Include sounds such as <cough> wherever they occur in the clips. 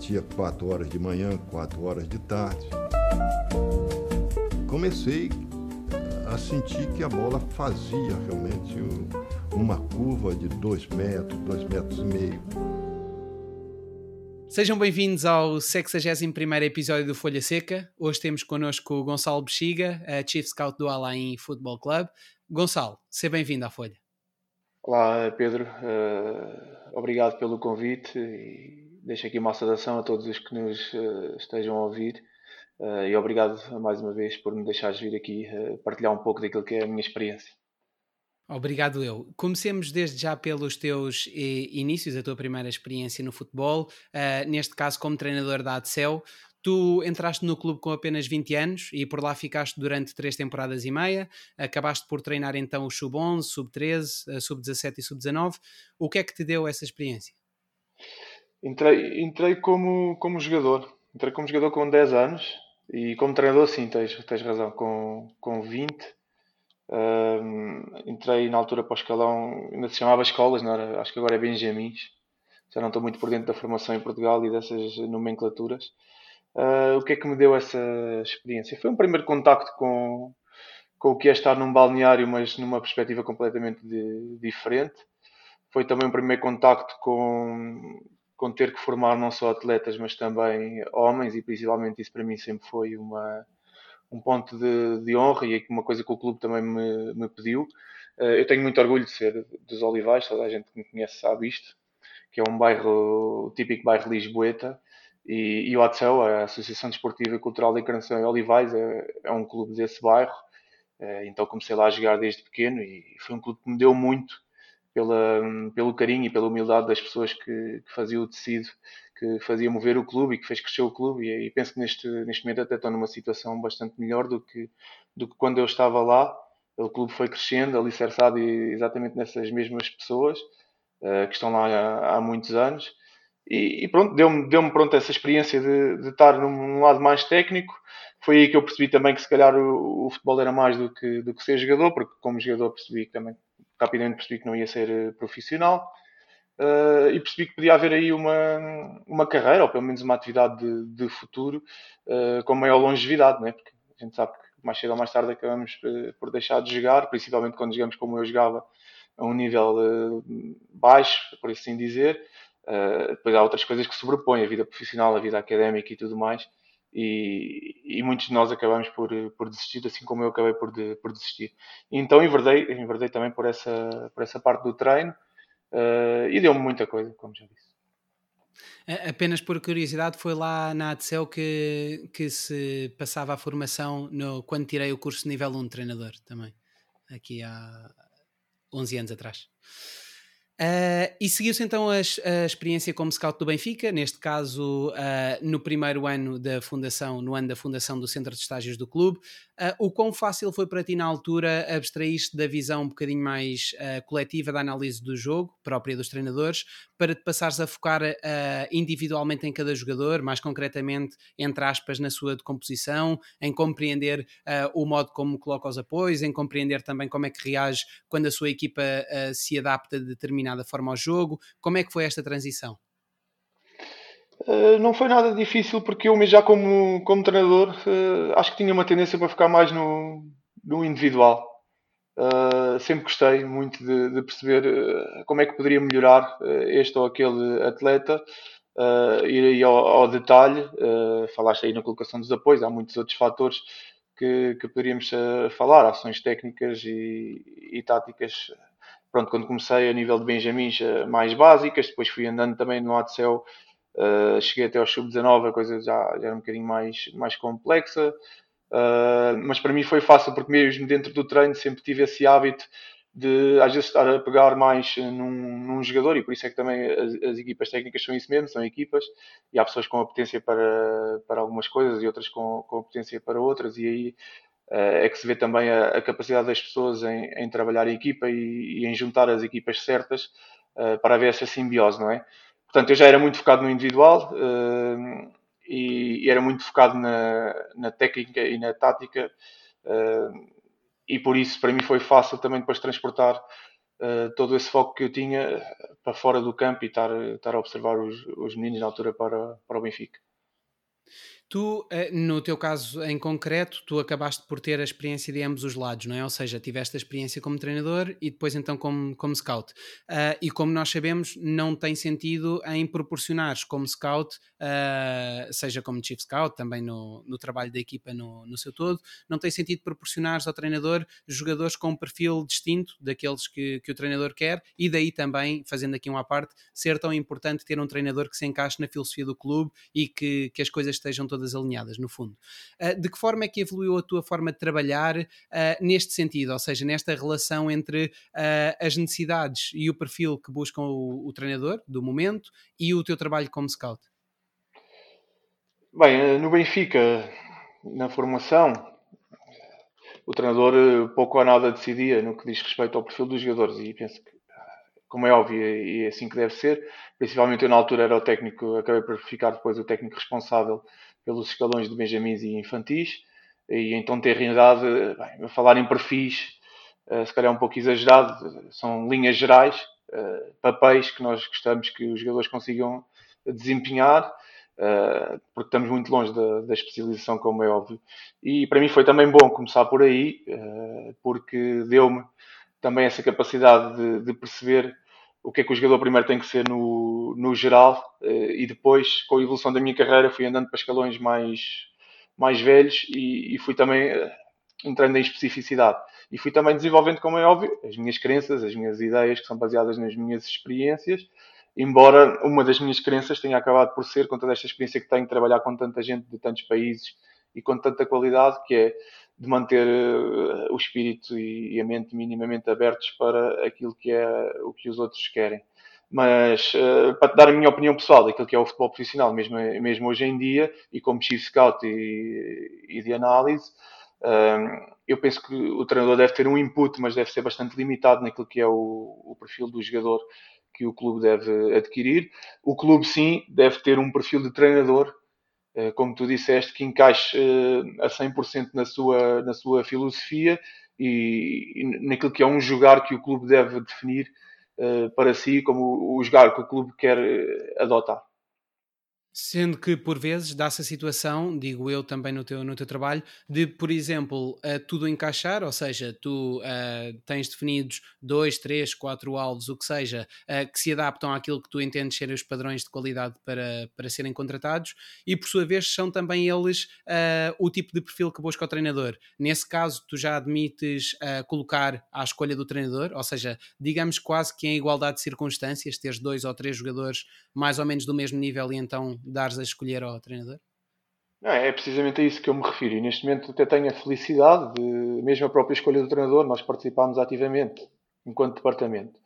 batia 4 horas de manhã, 4 horas de tarde. Comecei a sentir que a bola fazia realmente uma curva de 2 metros, 2 metros e meio. Sejam bem-vindos ao 61 episódio do Folha Seca. Hoje temos connosco o Gonçalo Bexiga, a Chief Scout do Alain Football Club. Gonçalo, seja bem-vindo à Folha. Olá, Pedro. Uh, obrigado pelo convite e deixo aqui uma saudação a todos os que nos uh, estejam a ouvir. Uh, e obrigado mais uma vez por me deixares vir aqui partilhar um pouco daquilo que é a minha experiência. Obrigado eu. Comecemos desde já pelos teus inícios, a tua primeira experiência no futebol, uh, neste caso como treinador da ADCEL. Tu entraste no clube com apenas 20 anos e por lá ficaste durante três temporadas e meia. Acabaste por treinar então o Sub-11, Sub-13, Sub-17 e Sub-19. O que é que te deu essa experiência? Entrei, entrei como, como jogador. Entrei como jogador com 10 anos e como treinador, sim, tens, tens razão, com, com 20 entrei na altura para o escalão, ainda se chamava escolas, não era? acho que agora é Benjamins. Já não estou muito por dentro da formação em Portugal e dessas nomenclaturas. Uh, o que é que me deu essa experiência? Foi um primeiro contacto com, com o que é estar num balneário, mas numa perspectiva completamente de, diferente. Foi também um primeiro contacto com, com ter que formar não só atletas, mas também homens, e principalmente isso para mim sempre foi uma, um ponto de, de, honra e uma coisa que o clube também me, me pediu. Eh, eu tenho muito orgulho de ser dos Olivais, toda a gente que me conhece sabe isto, que é um bairro, o típico bairro lisboeta, e, e o ATSEL, a Associação Desportiva e Cultural da Encarnação em Olivais, é, é, um clube desse bairro, eh, então comecei lá a jogar desde pequeno e foi um clube que me deu muito pela, pelo carinho e pela humildade das pessoas que, que faziam o tecido que fazia mover o clube e que fez crescer o clube e, e, penso que neste, neste momento até estou numa situação bastante melhor do que, do que quando eu estava lá. O clube foi crescendo, alicerçado exatamente nessas mesmas pessoas uh, que estão lá há, há muitos anos. E, e pronto, deu-me deu pronto essa experiência de, de estar num, num, lado mais técnico. Foi aí que eu percebi também que se calhar o, o, futebol era mais do que, do que ser jogador, porque como jogador percebi que também rapidamente percebi que não ia ser eh, profissional uh, e percebi que podia haver aí uma, uma carreira, ou pelo menos uma atividade de, de futuro uh, com maior longevidade, né? porque a gente sabe que mais cedo ou mais tarde acabamos por deixar de jogar, principalmente quando jogamos como eu jogava, a um nível baixo, por assim dizer. depois há outras coisas que sobrepõem, a vida profissional, a vida académica e tudo mais. E, e, muitos de nós acabamos por, por desistir, assim como eu acabei por, de, por desistir. Então enverdei também por essa, por essa parte do treino, Uh, e deu-me muita coisa, como já disse. Apenas por curiosidade, foi lá na ADCEL que, que se passava a formação no, quando tirei o curso de nível 1 de treinador também, aqui há 11 anos atrás. Uh, e seguiu-se então a, a, experiência como scout do Benfica, neste caso uh, no primeiro ano da fundação, no ano da fundação do Centro de Estágios do clube. Uh, o quão fácil foi para ti na altura abstrair-te da visão um bocadinho mais coletiva da análise do jogo, própria dos treinadores, para te passares a focar individualmente em cada jogador, mais concretamente, entre aspas, na sua decomposição, em compreender o modo como coloca os apoios, em compreender também como é que reage quando a sua equipa se adapta a determinado determinada forma ao jogo? Como é que foi esta transição? Uh, não foi nada difícil porque eu já como, como treinador uh, acho que tinha uma tendência para ficar mais no, no individual. Uh, sempre gostei muito de, de perceber como é que poderia melhorar este ou aquele atleta, ir aí ao, ao detalhe. falaste aí na colocação dos apoios, há muitos outros fatores que, que poderíamos falar, ações técnicas e, e táticas pronto, quando comecei a nível de Benjamins eh, mais básicas, depois fui andando também no ADCEL, uh, cheguei até ao sub-19, a coisa já, já, era um bocadinho mais, mais complexa, uh, mas para mim foi fácil, porque mesmo dentro do treino sempre tive esse hábito de às vezes estar a pegar mais num, num jogador e por isso é que também as, as, equipas técnicas são isso mesmo, são equipas e há pessoas com a potência para, para algumas coisas e outras com, com a potência para outras e aí eh, é que se vê também a, a capacidade das pessoas em, em trabalhar em equipa e, e, em juntar as equipas certas uh, para haver essa simbiose, não é? Portanto, eu já era muito focado no individual uh, e, e, era muito focado na, na técnica e na tática uh, e por isso para mim foi fácil também depois transportar todo esse foco que eu tinha para fora do campo e estar, estar a observar os, os meninos na altura para, para o Benfica. Tu, eh, no teu caso em concreto, tu acabaste por ter a experiência de ambos os lados, não é? Ou seja, tiveste a experiência como treinador e depois então como, como scout. Uh, e como nós sabemos, não tem sentido em proporcionares como scout, uh, seja como chief scout, também no, no trabalho da equipa no, no seu todo, não tem sentido proporcionares ao treinador jogadores com um perfil distinto daqueles que, que o treinador quer e daí também, fazendo aqui uma parte, ser tão importante ter um treinador que se encaixe na filosofia do clube e que, que as coisas estejam todas todas alinhadas, no fundo. Uh, de que forma é que evoluiu a tua forma de trabalhar uh, neste sentido, ou seja, nesta relação entre uh, as necessidades e o perfil que buscam o, o, treinador do momento e o teu trabalho como scout? Bem, no Benfica, na formação, o treinador pouco ou nada decidia no que diz respeito ao perfil dos jogadores e penso que como é óbvio, e é assim que deve ser. Principalmente eu, na altura, era o técnico, acabei por ficar depois o técnico responsável pelos escalões de Benjamins e infantis, e então ter realidade, bem, falar em perfis, uh, se calhar um pouco exagerado, são linhas gerais, uh, papéis que nós gostamos que os jogadores consigam desempenhar, uh, porque estamos muito longe da, da, especialização, como é óbvio. E para mim foi também bom começar por aí, porque deu-me também essa capacidade de, de perceber o que é que o jogador primeiro tem que ser no, no geral eh, e depois, com a evolução da minha carreira, fui andando para escalões mais, mais velhos e, e fui também eh, entrando em especificidade. E fui também desenvolvendo, como é óbvio, as minhas crenças, as minhas ideias, que são baseadas nas minhas experiências, embora uma das minhas crenças tenha acabado por ser, com toda esta experiência que tenho, trabalhar com tanta gente de tantos países e com tanta qualidade, que é de manter uh, o espírito e, a mente minimamente abertos para aquilo que é o que os outros querem. Mas uh, para te dar a minha opinião pessoal daquilo que é o futebol profissional, mesmo, mesmo hoje em dia, e como chief scout e, e de análise, uh, eu penso que o treinador deve ter um input, mas deve ser bastante limitado naquilo que é o, o perfil do jogador que o clube deve adquirir. O clube, sim, deve ter um perfil de treinador eh, como tu disseste, que encaixe eh, a 100% na sua, na sua filosofia e, e naquilo que é um jogar que o clube deve definir eh, para si como o jogar que o clube quer adotar. Sendo que, por vezes, dá-se a situação, digo eu também no teu, no teu trabalho, de, por exemplo, uh, tudo encaixar, ou seja, tu uh, tens definidos dois, três, quatro alvos, o que seja, uh, que se adaptam àquilo que tu entendes serem os padrões de qualidade para, para serem contratados, e por sua vez são também eles o tipo de perfil que busca o treinador. Nesse caso, tu já admites colocar à escolha do treinador, ou seja, digamos quase que em igualdade de circunstâncias, teres dois ou três jogadores mais ou menos do mesmo nível e então dares a escolher ao treinador? Não, é precisamente a isso que eu me refiro. E neste momento até tenho a felicidade de, mesmo a própria escolha do treinador, nós participámos ativamente enquanto departamento.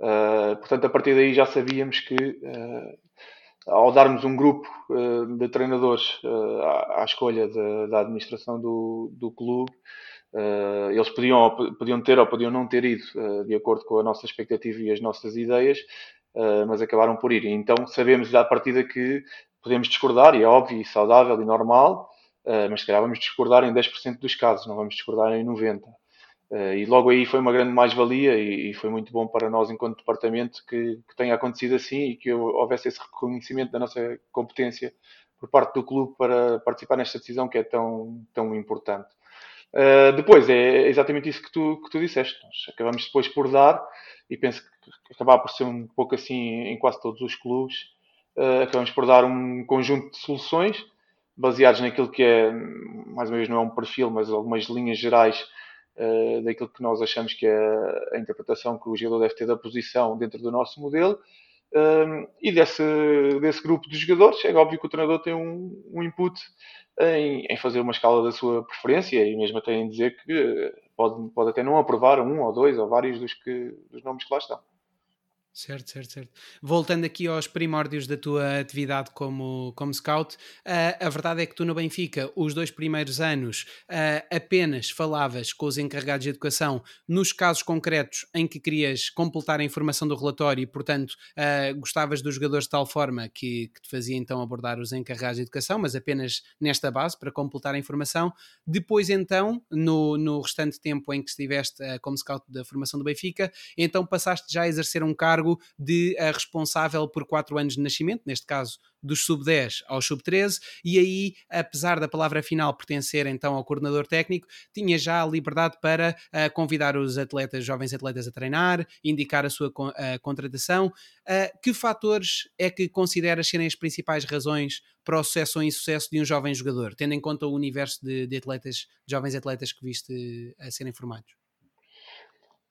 Uh, portanto, a partir daí já sabíamos que uh, ao darmos um grupo uh, de treinadores à, à, escolha de, da administração do, do clube, eles podiam, podiam ter ou podiam não ter ido de acordo com a nossa expectativa e as nossas ideias, uh, mas acabaram por ir. Então sabemos já à partida que podemos discordar, e é óbvio, e saudável e normal, uh, mas se calhar vamos discordar em 10% dos casos, não vamos discordar em 90%. Uh, e logo aí foi uma grande mais-valia e, e, foi muito bom para nós, enquanto departamento, que, que, tenha acontecido assim e que houvesse esse reconhecimento da nossa competência por parte do clube para participar nesta decisão que é tão, tão importante. Uh, depois, é exatamente isso que tu, que tu disseste. Nós acabamos depois por dar, e penso que acabar por ser um pouco assim em quase todos os clubes, uh, acabamos por dar um conjunto de soluções baseados naquilo que é, mais uma vez, não é um perfil, mas algumas linhas gerais uh, daquilo que nós achamos que é a interpretação que o jogador deve ter da posição dentro do nosso modelo. Um, e desse, desse grupo de jogadores, é óbvio que o treinador tem um, um input em, em, fazer uma escala da sua preferência e mesmo até em dizer que pode, pode até não aprovar um ou dois ou vários dos, que, dos nomes que lá estão. Certo, certo, certo. Voltando aqui aos primórdios da tua atividade como, como scout, uh, a verdade é que tu no Benfica, os dois primeiros anos, uh, apenas falavas com os encarregados de educação nos casos concretos em que querias completar a informação do relatório e, portanto, uh, gostavas dos jogadores de tal forma que, que te fazia então abordar os encarregados de educação, mas apenas nesta base para completar a informação. Depois, então, no, no restante tempo em que estiveste como scout da formação do Benfica, então passaste já a exercer um cargo cargo de a responsável por quatro anos de nascimento, neste caso dos sub-10 aos sub-13, e aí, apesar da palavra final pertencer então ao coordenador técnico, tinha já a liberdade para uh, convidar os atletas, jovens atletas a treinar, indicar a sua uh, contratação. Uh, que fatores é que consideras serem as principais razões para o sucesso ou insucesso de um jovem jogador, tendo em conta o universo de, de atletas, de jovens atletas que viste a serem formados?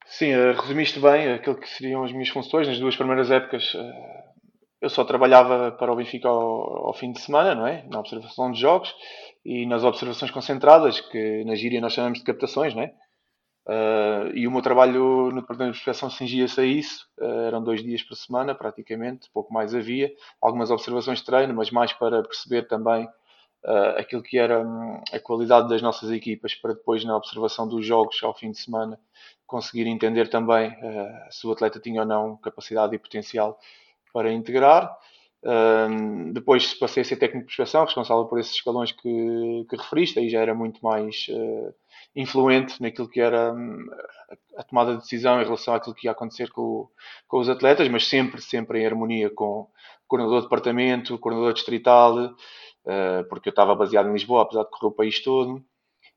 Sim, eh, resumiste bem aquilo que seriam as minhas funções. Nas duas primeiras épocas eh, eu só trabalhava para o Benfica ao, ao, fim de semana, não é? Na observação de jogos e nas observações concentradas, que na gíria nós chamamos de captações, não é? Uh, e o meu trabalho no Departamento de Inspeção cingia-se a isso. Uh, eram dois dias por semana, praticamente, pouco mais havia. Algumas observações de treino, mas mais para perceber também uh, aquilo que era um, a qualidade das nossas equipas, para depois, na observação dos jogos ao fim de semana, conseguir entender também uh, se o atleta tinha ou não capacidade e potencial para integrar. Um, depois passei a ser técnico de prospeção, responsável por esses escalões que, que referiste, aí já era muito mais uh, influente naquilo que era um, a tomada de decisão em relação àquilo que ia acontecer com, com os atletas, mas sempre, sempre em harmonia com o coordenador de departamento, o coordenador distrital, porque eu estava baseado em Lisboa, apesar de correr o país todo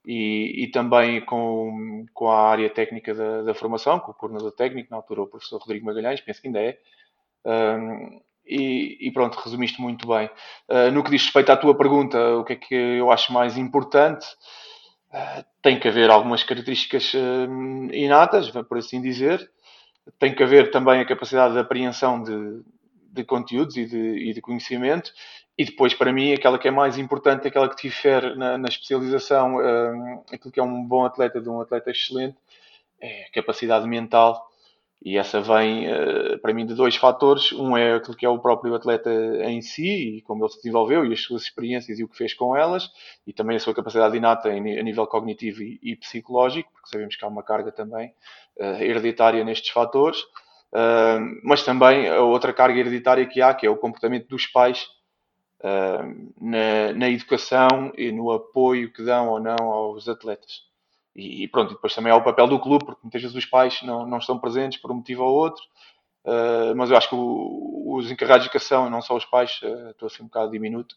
e, e também com, com a área técnica da, da, formação, com o coordenador técnico, na altura o professor Rodrigo Magalhães, penso que ainda é. Um, e, e, pronto, resumiste muito bem. Uh, no que diz respeito à tua pergunta, o que é que eu acho mais importante? Uh, tem que haver algumas características uh, inatas, por assim dizer. Tem que haver também a capacidade de apreensão de, de conteúdos e de, e de conhecimento e depois, para mim, aquela que é mais importante, aquela que difere na, na especialização, um, aquilo que é um bom atleta de um atleta excelente, é a capacidade mental. E essa vem, uh, para mim, de dois fatores. Um é aquilo que é o próprio atleta em si, e como ele se desenvolveu, e as suas experiências e o que fez com elas, e também a sua capacidade inata em, a nível cognitivo e, e, psicológico, porque sabemos que há uma carga também uh, hereditária nestes fatores. Uh, mas também a outra carga hereditária que há, que é o comportamento dos pais uh, na, na, educação e no apoio que dão ou não aos atletas. E, e, pronto, depois também há o papel do clube, porque muitas vezes os pais não, não estão presentes por um motivo ou outro. Uh, mas eu acho que o, os encarregados de educação, não só os pais, uh, estou assim um bocado diminuto,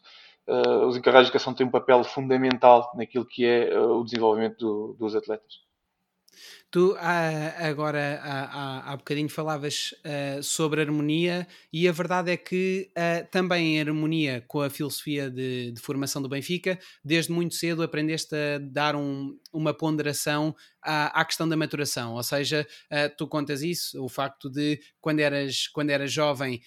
os encarregados de educação têm um papel fundamental naquilo que é o desenvolvimento do, dos atletas. Tu ah, agora há, há, há bocadinho falavas sobre harmonia e a verdade é que também em harmonia com a filosofia de, de, formação do Benfica, desde muito cedo aprendeste a dar um, uma ponderação à, à, questão da maturação, ou seja, uh, tu contas isso, o facto de quando eras, quando eras jovem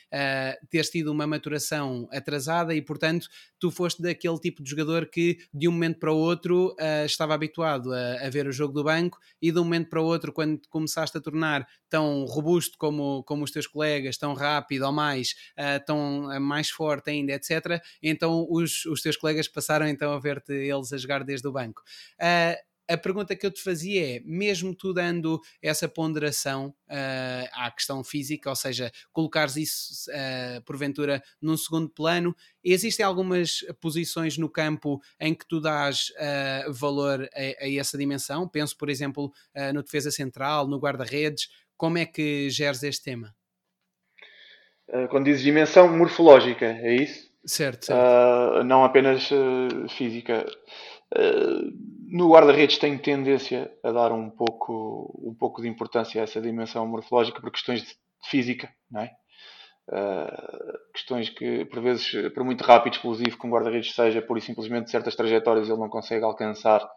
teres tido uma maturação atrasada e portanto tu foste daquele tipo de jogador que de um momento para o outro estava habituado a, a ver o jogo do banco e de um momento para o outro, quando começaste a tornar tão robusto como, como os teus colegas, tão rápido ou mais, uh, tão uh, mais forte ainda, etc., então os, os teus colegas passaram então a ver-te eles a jogar desde o banco. Uh, a pergunta que eu te fazia é: mesmo tu dando essa ponderação uh, à questão física, ou seja, colocares isso uh, porventura num segundo plano, existem algumas posições no campo em que tu dás uh, valor a, a, essa dimensão? Penso, por exemplo, no defesa central, no guarda-redes. Como é que geres este tema? Quando dizes dimensão morfológica, é isso? Certo. certo. não apenas física. Uh, no guarda-redes tenho tendência a dar um pouco, um pouco de importância a essa dimensão morfológica por questões de física, não é? Uh, questões que, por vezes, por muito rápido, explosivo que um guarda-redes seja, pura e simplesmente certas trajetórias ele não consegue alcançar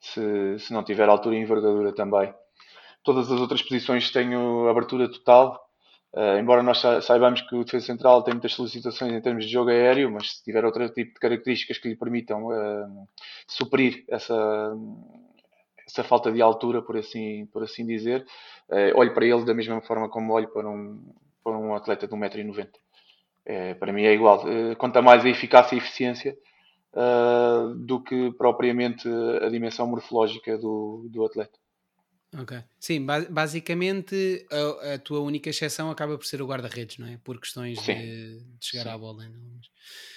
se, se não tiver altura e envergadura também. Todas as outras posições tenho abertura total, Uh, embora nós saibamos que o defesa central tem muitas solicitações em termos de jogo aéreo, mas se tiver outro tipo de características que lhe permitam uh, suprir essa, essa falta de altura, por assim, por assim dizer, uh, olho para ele da mesma forma como olho para um, para um atleta de 1,90m. É, para mim é igual. Conta mais a eficácia e eficiência do que propriamente a dimensão morfológica do, do atleta. Ok.Sim, basicamente a, a, tua única exceção acaba por ser o guarda-redes, não é? Por questões de, de, chegar Sim. à bola. Não?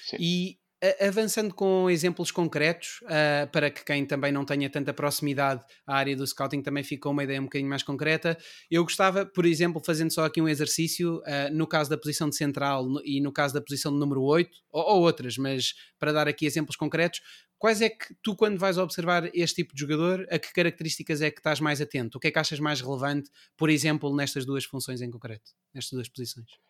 Sim. E avançando com exemplos concretos, uh, para que quem também não tenha tanta proximidade à área do scouting também fique uma ideia um bocadinho mais concreta, eu gostava, por exemplo, fazendo só aqui um exercício, uh, no caso da posição de central e no caso da posição de número 8, ou, ou, outras, mas para dar aqui exemplos concretos, quais é que tu, quando vais observar este tipo de jogador, a que características é que estás mais atento? O que é que achas mais relevante, por exemplo, nestas duas funções em concreto, nestas duas posições?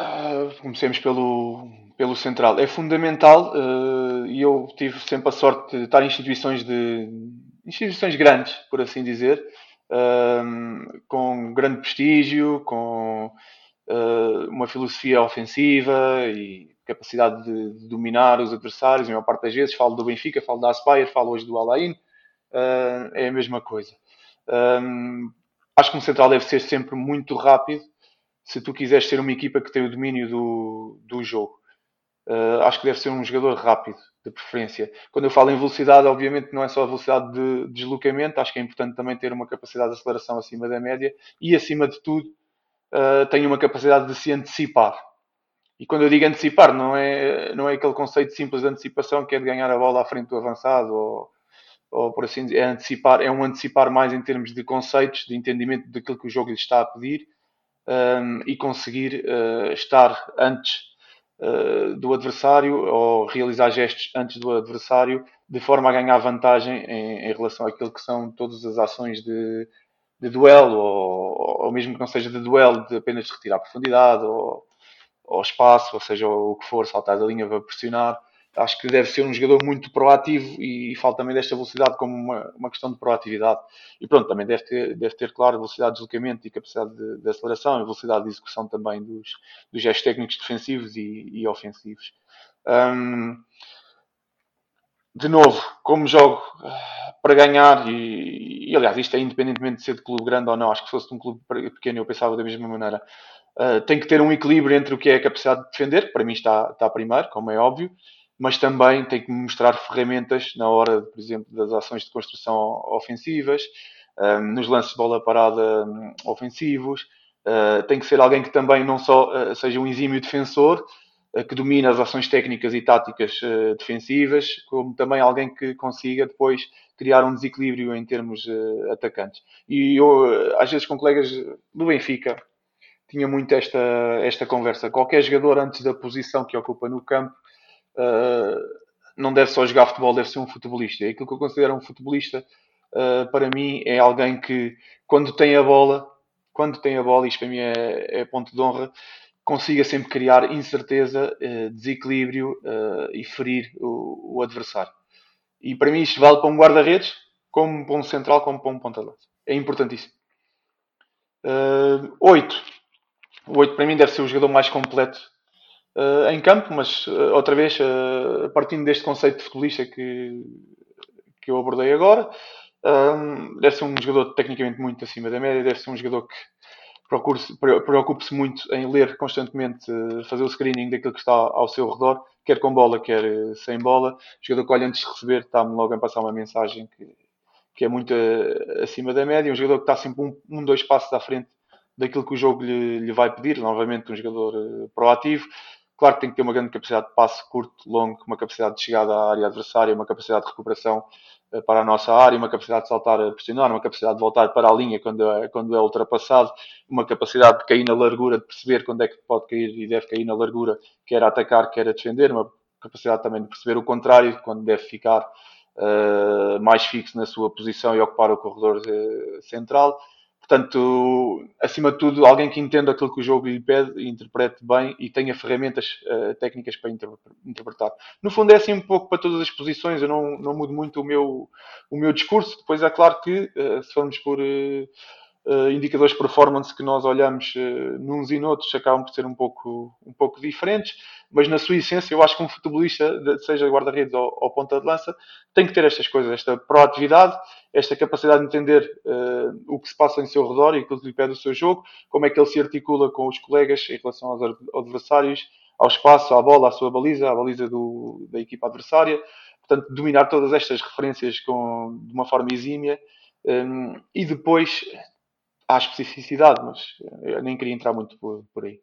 Uh, comecemos pelo, pelo central. É fundamental uh, e eu tive sempre a sorte de estar em instituições de instituições grandes, por assim dizer, uh, com grande prestígio, com uma filosofia ofensiva e capacidade de, de, dominar os adversários. A maior parte das vezes falo do Benfica, falo da Aspire, falo hoje do Alain. é a mesma coisa. acho que um central deve ser sempre muito rápido se tu quiseres ser uma equipa que tem o domínio do, do jogo. Uh, acho que deve ser um jogador rápido, de preferência. Quando eu falo em velocidade, obviamente não é só a velocidade de deslocamento, acho que é importante também ter uma capacidade de aceleração acima da média e, acima de tudo, uh, tem uma capacidade de se antecipar. E quando eu digo antecipar, não é, não é aquele conceito simples de antecipação que é de ganhar a bola à frente do avançado ou, ou por assim dizer, é antecipar, é um antecipar mais em termos de conceitos, de entendimento daquilo que o jogo lhe está a pedir um, e conseguir uh, estar antes uh, do adversário ou realizar gestos antes do adversário de forma a ganhar vantagem em, em relação àquilo que são todas as ações de, de duelo ou, ou, mesmo que não seja de duelo, de apenas retirar profundidade ou, ou espaço, ou seja, o que for, saltar da linha para pressionar acho que deve ser um jogador muito proativo e, e falo também desta velocidade como uma, uma questão de proatividade. E pronto, também deve ter, deve ter claro, velocidade de deslocamento e capacidade de, de aceleração e velocidade de execução também dos, dos gestos técnicos defensivos e, e ofensivos. Um, de novo, como jogo ah, para ganhar, e, e, aliás, isto é independentemente de ser de clube grande ou não, acho que se fosse de um clube pequeno eu pensava da mesma maneira. Uh, tem que ter um equilíbrio entre o que é a capacidade de defender, para mim está, está primeiro, como é óbvio, mas também tem que mostrar ferramentas na hora, por exemplo, das ações de construção ofensivas, um, nos lances de bola parada um, ofensivos. Uh, tem que ser alguém que também não só uh, seja um exímio defensor, uh, que domina as ações técnicas e táticas defensivas, como também alguém que consiga depois criar um desequilíbrio em termos atacantes. E eu, às vezes, com colegas do Benfica, tinha muito esta, esta conversa. Qualquer jogador, antes da posição que ocupa no campo, não deve só jogar futebol, deve ser um futebolista. E aquilo que eu considero um futebolista, uh, para mim, é alguém que, quando tem a bola, quando tem a bola, isto para mim é, é ponto de honra, consiga sempre criar incerteza, uh, desequilíbrio e ferir o, o, adversário. E para mim isto vale para um guarda-redes, como para um central, como para um ponta-lança. É importantíssimo. Oito. O 8 para mim deve ser o jogador mais completo uh, em campo, mas uh, outra vez, uh, partindo deste conceito de futebolista que, que eu abordei agora, deve ser um jogador tecnicamente muito acima da média, deve ser um jogador que preocupe-se muito em ler constantemente, fazer o screening daquilo que está ao seu redor, quer com bola, quer sem bola. O jogador que olha antes de receber está-me logo a passar uma mensagem que, que é muito acima da média. Um jogador que está sempre um, um dois passos à frente daquilo que o jogo lhe, lhe vai pedir. Novamente, um jogador proativo. Claro que tem que ter uma grande capacidade de passe curto, longo, uma capacidade de chegada à área adversária, uma capacidade de recuperação eh, para a nossa área, uma capacidade de saltar a pressionar, uma capacidade de voltar para a linha quando é, quando é ultrapassado, uma capacidade de cair na largura, de perceber quando é que pode cair e deve cair na largura, quer a atacar, quer a defender, uma capacidade também de perceber o contrário, quando deve ficar uh, mais fixo na sua posição e ocupar o corredor uh, central. Portanto, acima de tudo, alguém que entenda aquilo que o jogo lhe pede, interprete bem e tenha ferramentas uh, técnicas para inter interpretar. No fundo, é assim um pouco para todas as posições, eu não, não mudo muito o meu, o meu discurso. Depois, é claro que, uh, se formos por, uh, uh, indicadores de performance que nós olhamos uh, nos e noutros acabam por ser um pouco, um pouco diferentes, mas na sua essência eu acho que um futebolista, seja guarda-redes ou, ou, ponta de lança, tem que ter estas coisas, esta proatividade, esta capacidade de entender uh, o que se passa em seu redor e aquilo que lhe pede o seu jogo, como é que ele se articula com os colegas em relação aos adversários, ao espaço, à bola, à sua baliza, à baliza do, da equipa adversária. Portanto, dominar todas estas referências com, de uma forma exímia um, e depois há especificidade, mas eu nem queria entrar muito por, por aí.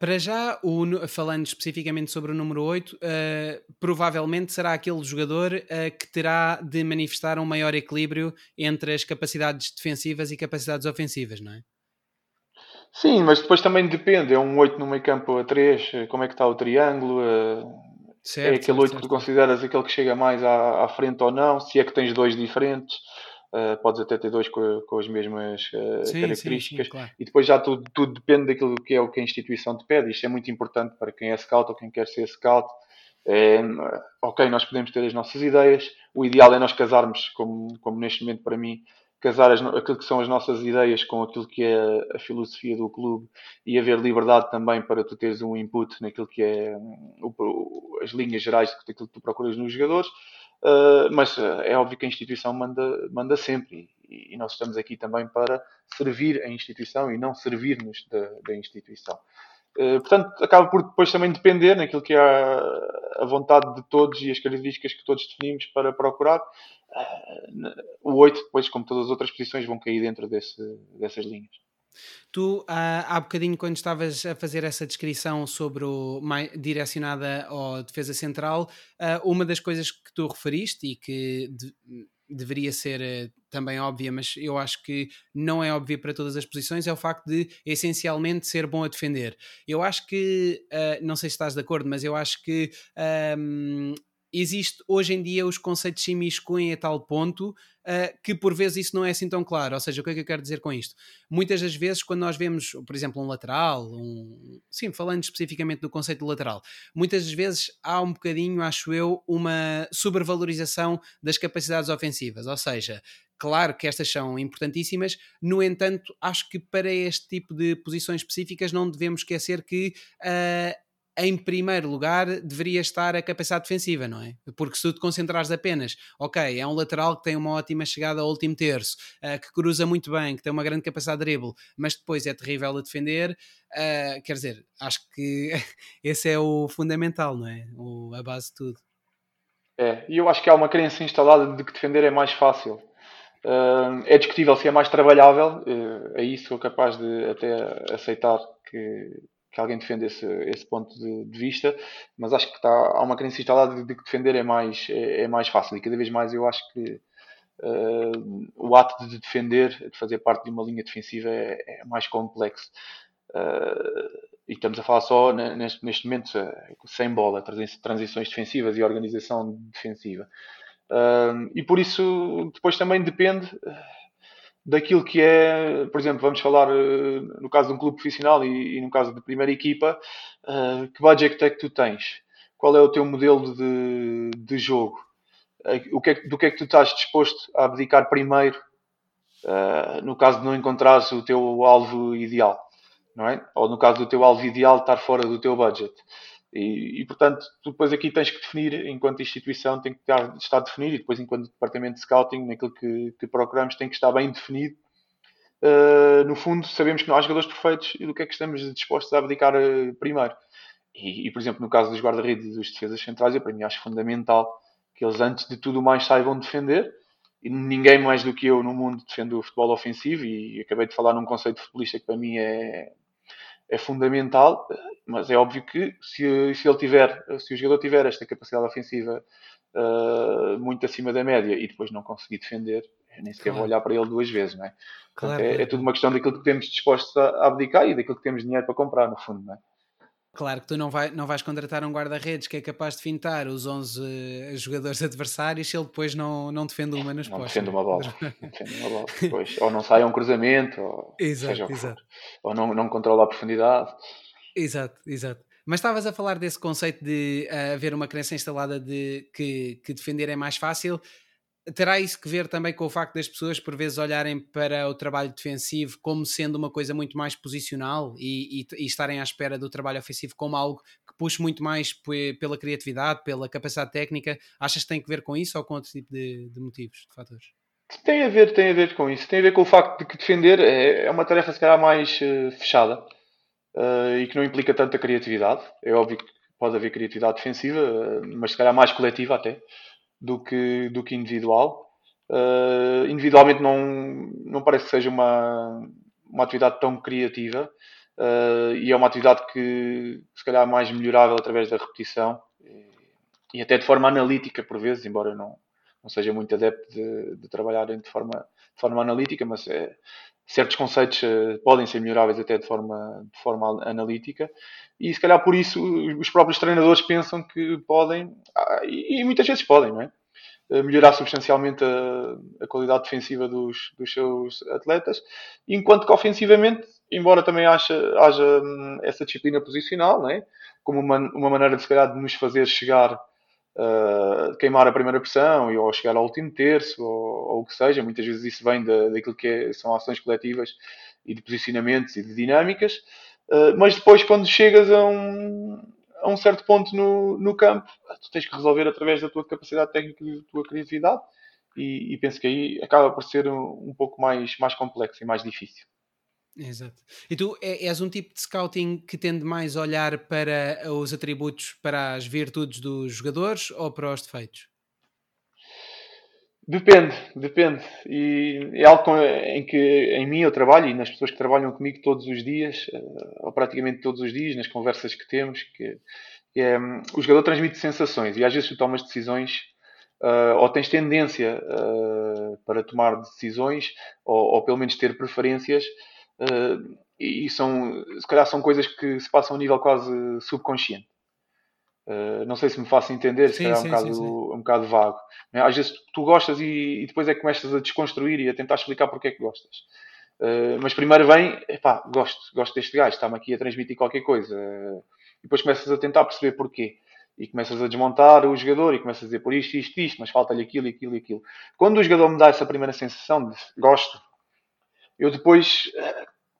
Para já, o, falando especificamente sobre o número 8, uh, eh, provavelmente será aquele jogador uh, que terá de manifestar um maior equilíbrio entre as capacidades defensivas e capacidades ofensivas, não é? Sim, mas depois também depende. É um 8 no meio campo a 3, eh, como é que está o triângulo? Certo, é aquele certo, 8 certo. que tu consideras aquele que chega mais à, à, frente ou não, se é que tens dois diferentes. Uh, podes até ter dois com, com as mesmas uh, sim, características sim, sim, claro. e depois já tudo, tudo, depende daquilo que é o que a instituição te pede. Isto é muito importante para quem é scout ou quem quer ser scout. É, ok, nós podemos ter as nossas ideias, o ideal é nós casarmos, como, como neste momento para mim, casar as, aquilo que são as nossas ideias com aquilo que é a filosofia do clube e haver liberdade também para tu teres um input naquilo que é o, as linhas gerais daquilo que tu procuras nos jogadores. Uh, mas uh, é óbvio que a instituição manda, manda sempre e, e, nós estamos aqui também para servir a instituição e não servir-nos da, da, instituição. Uh, portanto, acaba por depois também depender naquilo que é a, a, vontade de todos e as características que todos definimos para procurar. o 8, depois, como todas as outras posições, vão cair dentro desse, dessas linhas. Tu, há, há bocadinho, quando estavas a fazer essa descrição sobre o direcionada à defesa central, uh, uma das coisas que tu referiste e que de, deveria ser uh, também óbvia, mas eu acho que não é óbvia para todas as posições, é o facto de essencialmente ser bom a defender. Eu acho que, não sei se estás de acordo, mas eu acho que um, existe hoje em dia os conceitos se imiscuem a tal ponto uh, que por vezes isso não é assim tão claro. Ou seja, o que é que eu quero dizer com isto? Muitas das vezes, quando nós vemos, por exemplo, um lateral, um... sim, falando especificamente do conceito do lateral, muitas das vezes há um bocadinho, acho eu, uma sobrevalorização das capacidades ofensivas. Ou seja, Claro que estas são importantíssimas, no entanto, acho que para este tipo de posições específicas não devemos esquecer que uh, em primeiro lugar deveria estar a capacidade defensiva, não é? Porque se tu te concentrares apenas, ok, é um lateral que tem uma ótima chegada ao último terço, uh, que cruza muito bem, que tem uma grande capacidade de dribble, mas depois é terrível a defender, uh, quer dizer, acho que <laughs> esse é o fundamental, não é? O, a base de tudo. É, e eu acho que há uma crença instalada de que defender é mais fácil. Uh, é discutível se é mais trabalhável, aí sou capaz de até aceitar que alguém defenda esse, ponto de, de, vista, mas acho que está, há uma crença instalada de, que defender é mais, é, é, mais fácil e cada vez mais eu acho que uh, o ato de defender, de fazer parte de uma linha defensiva é, é mais complexo. Uh, e estamos a falar só neste, neste momento uh, sem bola, transições defensivas e organização defensiva. e por isso depois também depende daquilo que é, por exemplo, vamos falar uh, no caso de um clube profissional e, e no caso da primeira equipa, uh, que budget é que tu tens? Qual é o teu modelo de, de jogo? Uh, o que é, do que é que tu estás disposto a abdicar primeiro no caso de não encontrares o teu alvo ideal? Não é? Ou no caso do teu alvo ideal estar fora do teu budget. E, e, portanto, tu depois aqui tens que definir, enquanto instituição, tem que estar, estar definido, e depois, enquanto departamento de scouting, naquilo que, que procuramos, tem que estar bem definido. Uh, no fundo, sabemos que não há jogadores perfeitos e do que é que estamos dispostos a abdicar uh, primeiro. E, e, por exemplo, no caso dos guarda-redes e dos defesas centrais, eu para mim acho fundamental que eles, antes de tudo mais, saibam defender. E ninguém mais do que eu no mundo defende o futebol ofensivo. E, acabei de falar num conceito futebolista que para mim é, é fundamental, mas é óbvio que se, se ele tiver, se o jogador tiver esta capacidade ofensiva uh, muito acima da média e depois não conseguir defender, nem sequer claro. vou olhar para ele duas vezes, não é? Claro, é, é, tudo uma questão daquilo que temos dispostos a abdicar e daquilo que temos dinheiro para comprar, no fundo, não é? Claro que tu não, vai, não vais contratar um guarda-redes que é capaz de fintar os 11 uh, jogadores <laughs> adversários se ele depois não, não defende uma nas não postas. Defende uma bola. <laughs> não defende uma bola. Depois, ou não sai um cruzamento, ou, exato, seja exato. ou não, não controla a profundidade. Exato, exato. Mas estavas a falar desse conceito de uh, haver uma crença instalada de que, que defender é mais fácil. Terá isso que ver também com o facto das pessoas por vezes olharem para o trabalho defensivo como sendo uma coisa muito mais posicional e, e, e estarem à espera do trabalho ofensivo como algo que puxe muito mais pela criatividade, pela capacidade técnica. Achas que tem que ver com isso ou com outro tipo de, de motivos, de fatores? Tem a ver, tem a ver com isso. Tem a ver com o facto de que defender é, é uma tarefa se calhar mais uh, fechada uh, e que não implica tanta criatividade. É óbvio que pode haver criatividade defensiva, uh, mas se calhar mais coletiva até do que, do que individual. Uh, individualmente não, não parece que seja uma, uma atividade tão criativa uh, e é uma atividade que se calhar é mais melhorável através da repetição e, até de forma analítica por vezes, embora eu não, não seja muito adepto de, de trabalhar de forma, de forma analítica, mas é, certos conceitos uh, podem ser melhoráveis até de forma, de forma analítica e se calhar por isso os próprios treinadores pensam que podem, ah, e, muitas vezes podem, não é? melhorar substancialmente a, a qualidade defensiva dos, dos, seus atletas, enquanto que ofensivamente, embora também haja, haja hum, essa disciplina posicional, né? como uma, uma maneira de se calhar de nos fazer chegar uh, queimar a primeira pressão ou chegar ao último terço ou, ou o que seja, muitas vezes isso vem da, daquilo que é, são ações coletivas e de posicionamentos e de dinâmicas, uh, mas depois quando chegas a um, a um certo ponto no, no campo, tu tens que resolver através da tua capacidade técnica e da tua criatividade. E, e penso que aí acaba por ser um, um, pouco mais, mais complexo e mais difícil. Exato. E tu é, és um tipo de scouting que tende mais a olhar para os atributos, para as virtudes dos jogadores ou para os defeitos? Depende, depende. E é algo em que em mim eu trabalho e nas pessoas que trabalham comigo todos os dias, eh, ou praticamente todos os dias, nas conversas que temos, que é, o jogador transmite sensações e às vezes tu tomas decisões uh, ou tens tendência uh, para tomar decisões ou, ou, pelo menos ter preferências uh, e são, se calhar são coisas que se passam a nível quase subconsciente. Uh, não sei se me faço entender, se calhar é um, bocado, sim, um bocado vago. Né? Às vezes tu gostas e, e, depois é que começas a desconstruir e a tentar explicar porque é que gostas. Uh, mas primeiro vem, epá, gosto, gosto deste gajo, está-me aqui a transmitir qualquer coisa. Uh, e depois começas a tentar perceber porquê. E começas a desmontar o jogador e começas a dizer por isto, isto, isto, mas falta-lhe aquilo, aquilo e aquilo. Quando o jogador me dá essa primeira sensação de gosto, eu depois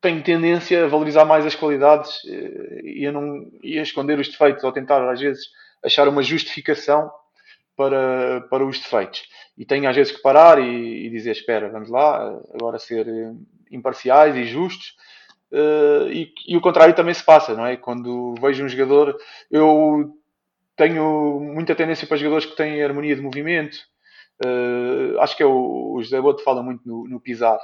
tenho tendência a valorizar mais as qualidades eh, e a, não, e a esconder os defeitos, ou tentar, às vezes, achar uma justificação para, para os defeitos. E tenho, às vezes, que parar e, e dizer: Espera, vamos lá, agora ser eh, imparciais e justos. E, e, o contrário também se passa, não é? Quando vejo um jogador, eu tenho muita tendência para jogadores que têm harmonia de movimento. Acho que é o, o José Boto fala muito no, no pisar.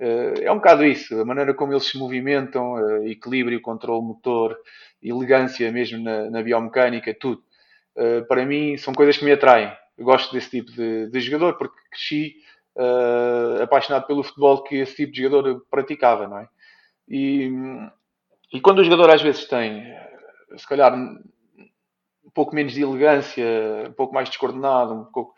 Eh, é um bocado isso, a maneira como eles se movimentam, eh, equilíbrio, controle motor, elegância mesmo na, na biomecânica, tudo. Eh, para mim são coisas que me atraem. Eu gosto desse tipo de, de jogador porque cresci uh, apaixonado pelo futebol que esse tipo de jogador praticava, não é? E, e quando o jogador às vezes tem, se calhar, um pouco menos de elegância, um pouco mais descoordenado, um pouco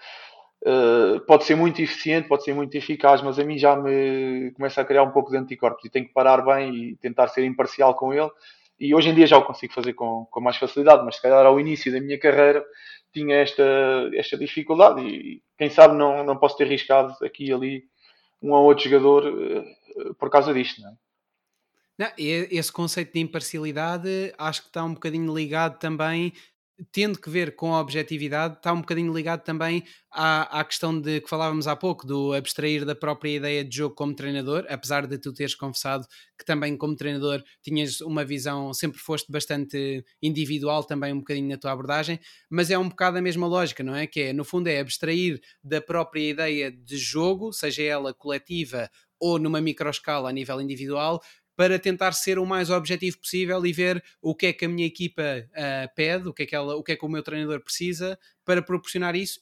Uh, pode ser muito eficiente, pode ser muito eficaz, mas a mim já me começa a criar um pouco de anticorpos e tenho que parar bem e tentar ser imparcial com ele. E hoje em dia já o consigo fazer com, com mais facilidade, mas se calhar ao início da minha carreira tinha esta, esta dificuldade e quem sabe não, não posso ter arriscado aqui e ali um ou outro jogador uh, por causa disto. Não é? Não, esse conceito de imparcialidade acho que está um bocadinho ligado também tendo que ver com a objetividade, está um bocadinho ligado também à, à questão de que falávamos há pouco, do abstrair da própria ideia de jogo como treinador, apesar de tu teres confessado que também como treinador tinhas uma visão, sempre foste bastante individual também um bocadinho na tua abordagem, mas é um bocado a mesma lógica, não é? Que é, no fundo, é abstrair da própria ideia de jogo, seja ela coletiva ou numa microescala a nível individual, para tentar ser o mais objetivo possível e ver o que é que a minha equipa uh, pede, o que, é que ela, o que é que o meu treinador precisa para proporcionar isso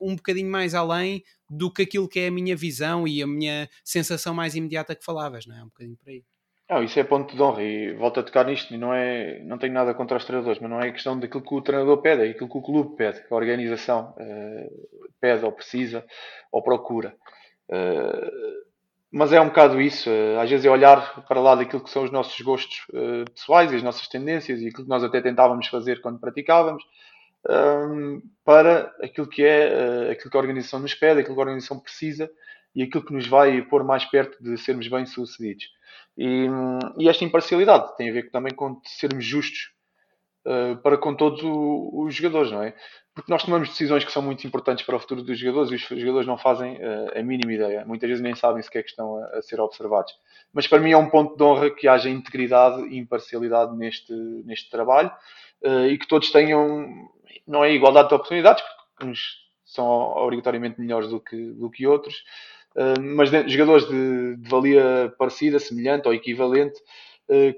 um bocadinho mais além do que aquilo que é a minha visão e a minha sensação mais imediata que falavas, não é? Um bocadinho por aí. Não, isso é ponto de honra e volto a tocar nisto e não é, não tenho nada contra os treinadores, mas não é questão daquilo que o treinador pede, é aquilo que o clube pede, que a organização uh, pede ou precisa ou procura. Uh, mas é um bocado isso. Eh, às vezes é olhar para lá daquilo que são os nossos gostos uh, pessoais e as nossas tendências e aquilo que nós até tentávamos fazer quando praticávamos. um, para aquilo que é uh, aquilo que a organização nos pede, aquilo que a organização precisa e aquilo que nos vai pôr mais perto de sermos bem-sucedidos. E, e, esta imparcialidade tem a ver também com sermos justos uh, para com todos o, os jogadores, não é? Porque nós tomamos decisões que são muito importantes para o futuro dos jogadores e os jogadores não fazem uh, a mínima ideia. Muitas vezes nem sabem sequer que estão a, a, ser observados. Mas para mim é um ponto de honra que haja integridade e imparcialidade neste, neste trabalho uh, e que todos tenham, não é igualdade de oportunidades, porque uns são obrigatoriamente melhores do que, do que outros, mas de, jogadores de, de, valia parecida, semelhante ou equivalente,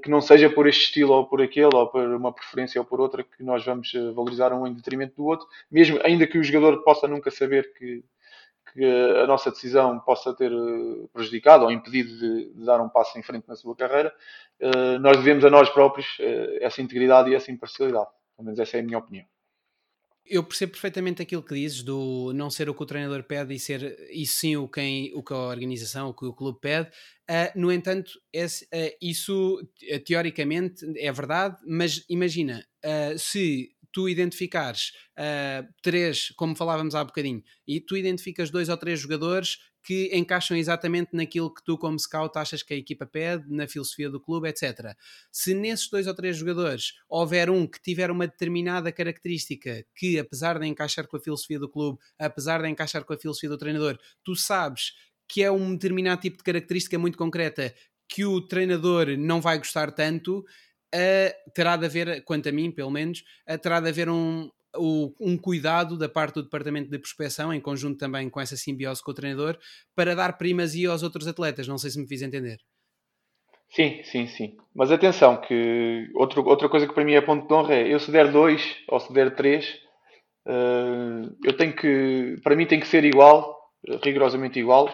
que não seja por este estilo ou por aquele, ou por uma preferência ou por outra, que nós vamos valorizar um em detrimento do outro, mesmo ainda que o jogador possa nunca saber que, que a nossa decisão possa ter prejudicado ou impedido de, de, dar um passo em frente na sua carreira, nós devemos a nós próprios essa integridade e essa imparcialidade. Pelo menos essa é a minha opinião. Eu percebo perfeitamente aquilo que dizes do não ser o que o treinador pede e ser isso sim o, quem, o que a organização, o que o clube pede. Uh, no entanto, esse, uh, isso uh, teoricamente é verdade, mas imagina se tu identificares três, como falávamos há bocadinho, e tu identificas dois ou três jogadores que encaixam exatamente naquilo que tu, como scout, achas que a equipa pede, na filosofia do clube, etc. Se nesses dois ou três jogadores houver um que tiver uma determinada característica que, apesar de encaixar com a filosofia do clube, apesar de encaixar com a filosofia do treinador, tu sabes que é um determinado tipo de característica muito concreta que o treinador não vai gostar tanto, uh, terá de haver, quanto a mim, pelo menos, uh, terá de haver um, o, um cuidado da parte do departamento de prospeção, em conjunto também com essa simbiose com o treinador, para dar primazia aos outros atletas. Não sei se me fiz entender. Sim, sim, sim. Mas atenção, que outro, outra coisa que para mim é ponto de honra é eu se der dois ou se der três, uh, eu tenho que, para mim tem que ser igual, rigorosamente igual,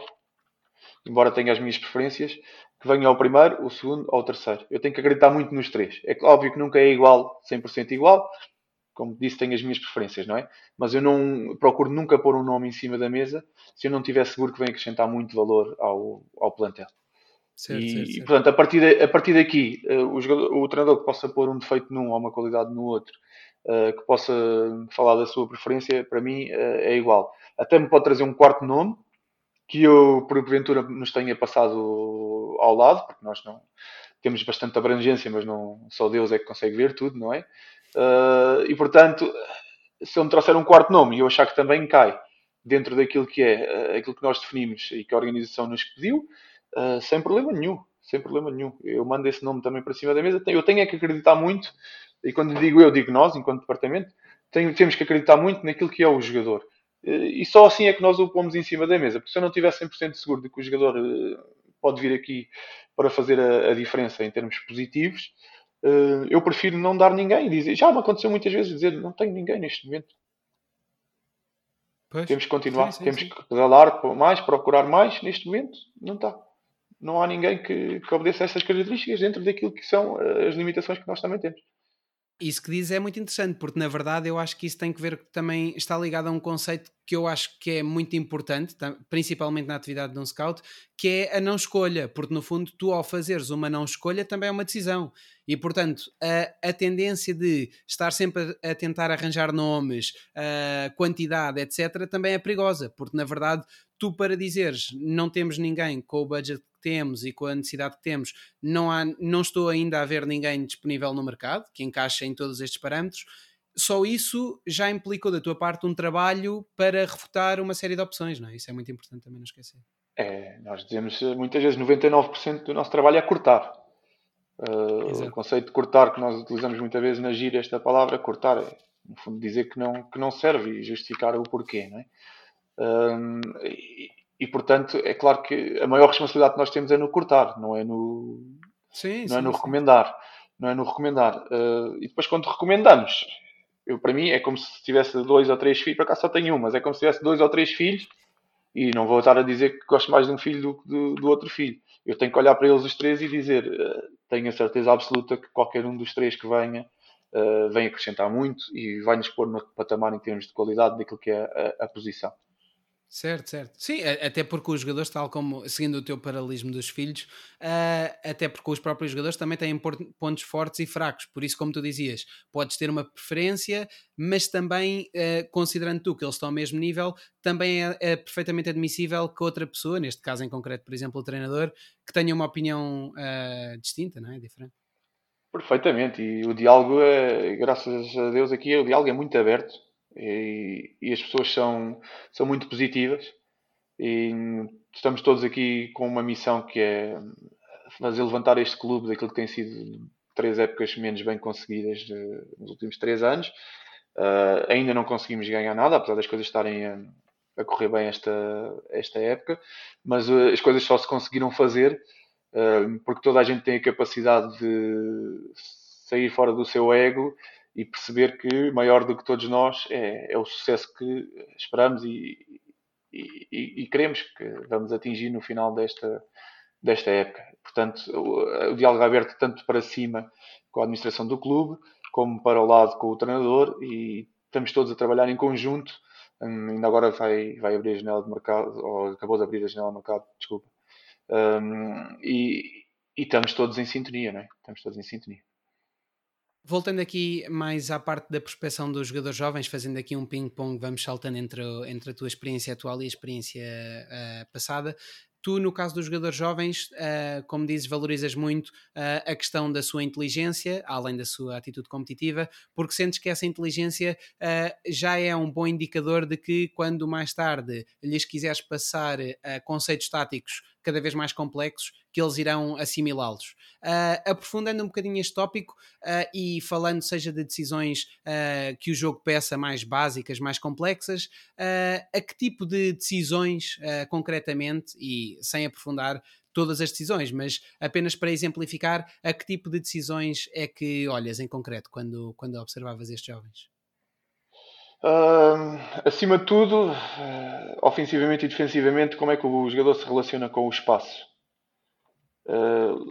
embora tenha as minhas preferências, que venha ao primeiro, o segundo ou o terceiro. Eu tenho que acreditar muito nos três. É óbvio que nunca é igual, 100% igual, como disse, tenho as minhas preferências, não é? Mas eu não procuro nunca pôr um nome em cima da mesa se eu não estiver seguro que vem acrescentar muito valor ao, ao plantel. Certo, e, certo, certo. e, portanto, a partir, de, a partir daqui, uh, o, jogador, o, treinador que possa pôr um defeito num ou uma qualidade no outro, uh, que possa falar da sua preferência, para mim uh, é igual. Até me pode trazer um quarto nome que eu, porventura, nos tenha passado ao lado, porque nós não temos bastante abrangência, mas não só Deus é que consegue ver tudo, não é? Uh, e portanto, se eu me trouxer um quarto nome e eu achar que também cai dentro daquilo que é uh, aquilo que nós definimos e que a organização nos pediu, uh, sem problema nenhum. Sem problema nenhum. Eu mando esse nome também para cima da mesa. Eu tenho é que acreditar muito, e quando digo eu, digo nós, enquanto departamento, tenho, temos que acreditar muito naquilo que é o jogador. E só assim é que nós o pomos em cima da mesa. Porque se eu não estiver 100% seguro de que o jogador pode vir aqui para fazer a, a diferença em termos positivos, eu prefiro não dar ninguém. Dizer, já me aconteceu muitas vezes dizer não tenho ninguém neste momento. Pois. Temos que continuar, sim, sim, temos sim. que pedalar mais, procurar mais. Neste momento, não está. Não há ninguém que, que obedeça a essas características dentro daquilo que são eh, as limitações que nós também temos. Isso que diz é muito interessante, porque na verdade eu acho que isso tem que ver também está ligado a um conceito que eu acho que é muito importante, principalmente na atividade de um scout, que é a não escolha, porque no fundo tu ao fazeres uma não escolha também é uma decisão. E portanto, a, a tendência de estar sempre a, a tentar arranjar nomes, quantidade, etc., também é perigosa, porque na verdade tu para dizeres não temos ninguém com o budget temos e com a necessidade que temos, não, há, não estou ainda a ver ninguém disponível no mercado que encaixe em todos estes parâmetros. Só isso já implicou da tua parte um trabalho para refutar uma série de opções, não é? Isso é muito importante também não esquecer. É, nós dizemos muitas vezes 99% do nosso trabalho é cortar. Uh, o conceito de cortar que nós utilizamos muitas vezes na gira esta palavra cortar é no fundo dizer que não, que não serve e justificar o porquê, não é? Um, e, e, portanto, é claro que a maior responsabilidade que nós temos é no cortar, não é no, sim, não sim, é no sim. recomendar. Não é no recomendar. Uh, e depois, quando recomendamos, eu, para mim, é como se tivesse dois ou três filhos, para cá só tenho um, mas é como se tivesse dois ou três filhos e não vou estar a dizer que gosto mais de um filho do que do, do, outro filho. Eu tenho que olhar para eles os três e dizer: uh, tenho a certeza absoluta que qualquer um dos três que venha uh, vem acrescentar muito e vai nos pôr no patamar em termos de qualidade daquilo que é a, a posição. Certo, certo. Sim, até porque os jogadores, tal como seguindo o teu paralelismo dos filhos, uh, até porque os próprios jogadores também têm pontos fortes e fracos. Por isso, como tu dizias, podes ter uma preferência, mas também, uh, considerando tu que eles estão ao mesmo nível, também é, é, perfeitamente admissível que outra pessoa, neste caso em concreto, por exemplo, o treinador, que tenha uma opinião uh, distinta, não é? Diferente. Perfeitamente, e o diálogo é, graças a Deus aqui, o diálogo é muito aberto e, e, as pessoas são, são muito positivas e estamos todos aqui com uma missão que é fazer levantar este clube daquilo que tem sido três épocas menos bem conseguidas de, nos últimos três anos. Uh, ainda não conseguimos ganhar nada, apesar das coisas estarem a, a correr bem esta, esta época, mas uh, as coisas só se conseguiram fazer uh, porque toda a gente tem a capacidade de sair fora do seu ego e perceber que maior do que todos nós é, é o sucesso que esperamos e, e, e, queremos que vamos atingir no final desta, desta época. Portanto, o, o diálogo aberto tanto para cima com a administração do clube, como para o lado com o treinador e estamos todos a trabalhar em conjunto. Um, ainda agora vai, vai abrir a janela de mercado, ou acabou de abrir a janela de mercado, desculpa. Um, e, e, estamos todos em sintonia, não é? Estamos todos em sintonia. Voltando aqui mais à parte da prospeção dos jogadores jovens, fazendo aqui um ping-pong, vamos saltando entre, entre a tua experiência atual e a experiência uh, passada. Tu, no caso dos jogadores jovens, uh, como dizes, valorizas muito uh, a questão da sua inteligência, além da sua atitude competitiva, porque sentes que essa inteligência uh, já é um bom indicador de que, quando mais tarde lhes quiseres passar conceitos táticos cada vez mais complexos, que eles irão assimilá-los. Uh, aprofundando um bocadinho este tópico uh, e falando, seja de decisões uh, que o jogo peça mais básicas, mais complexas, a que tipo de decisões concretamente, e sem aprofundar todas as decisões, mas apenas para exemplificar, a que tipo de decisões é que olhas em concreto quando, quando observavas estes jovens? Uh, acima de tudo, uh, ofensivamente e defensivamente, como é que o jogador se relaciona com o espaço? Uh,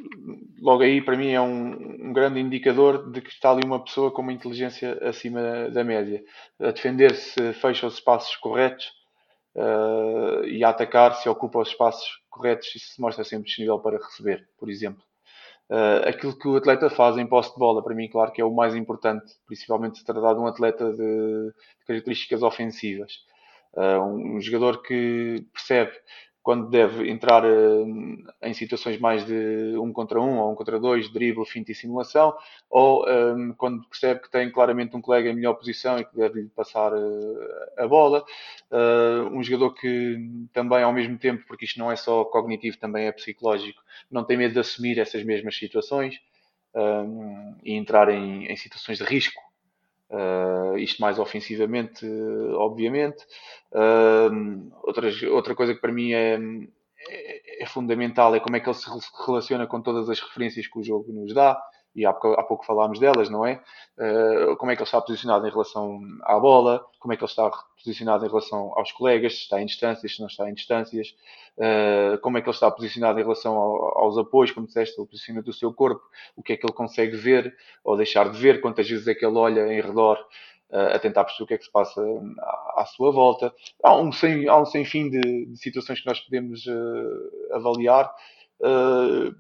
logo aí, para mim, é um, um, grande indicador de que está ali uma pessoa com uma inteligência acima da média. A defender se fecha os espaços corretos e a atacar se ocupa os espaços corretos e se mostra sempre disponível para receber, por exemplo. Uh, aquilo que o atleta faz em posse de bola, para mim, claro que é o mais importante, principalmente se tratar de um atleta de, de características ofensivas. Uh, um, um, jogador que percebe quando deve entrar uh, em situações mais de um contra um ou um contra dois, drible, finta e simulação, ou um, quando percebe que tem claramente um colega em melhor posição e que deve lhe passar uh, a bola. Uh, um jogador que também, ao mesmo tempo, porque isto não é só cognitivo, também é psicológico, não tem medo de assumir essas mesmas situações um, e entrar em, em situações de risco Uh, isto mais ofensivamente, obviamente. Uh, outras, outra coisa que para mim é, é, é, fundamental é como é que ele se relaciona com todas as referências que o jogo nos dá e há pouco, há pouco falámos delas, não é? Uh, como é que ele está posicionado em relação à bola, como é que ele está posicionado em relação aos colegas, se está em distâncias, se não está em distâncias, uh, como é que ele está posicionado em relação ao, aos apoios, como disseste, o posicionamento do seu corpo, o que é que ele consegue ver ou deixar de ver, quantas vezes é que ele olha em redor uh, a tentar perceber o que é que se passa à, à sua volta. Há um sem, há um sem fim de, de situações que nós podemos avaliar uh,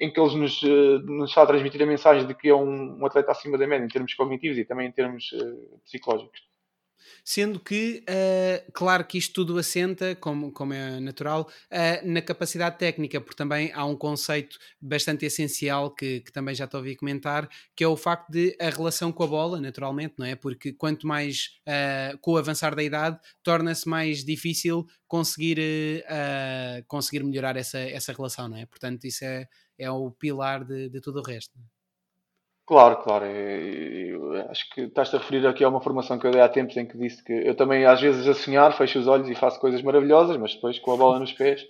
em que eles nos, uh, nos está a transmitir a mensagem de que é um, um, atleta acima da média em termos cognitivos e também em termos uh, psicológicos. Sendo que, uh, claro que isto tudo assenta, como, como é natural, uh, na capacidade técnica, porque também há um conceito bastante essencial que, que, também já te ouvi comentar, que é o facto de a relação com a bola, naturalmente, não é? Porque quanto mais uh, com o avançar da idade, torna-se mais difícil conseguir, conseguir melhorar essa, essa relação, não é? Portanto, isso é, é o pilar de, de tudo o resto. Não é? Claro, claro. Eu acho que estás-te a referir aqui a uma formação que eu dei há tempos em que disse que eu também, às vezes, a sonhar, fecho os olhos e faço coisas maravilhosas, mas depois com a bola nos pés.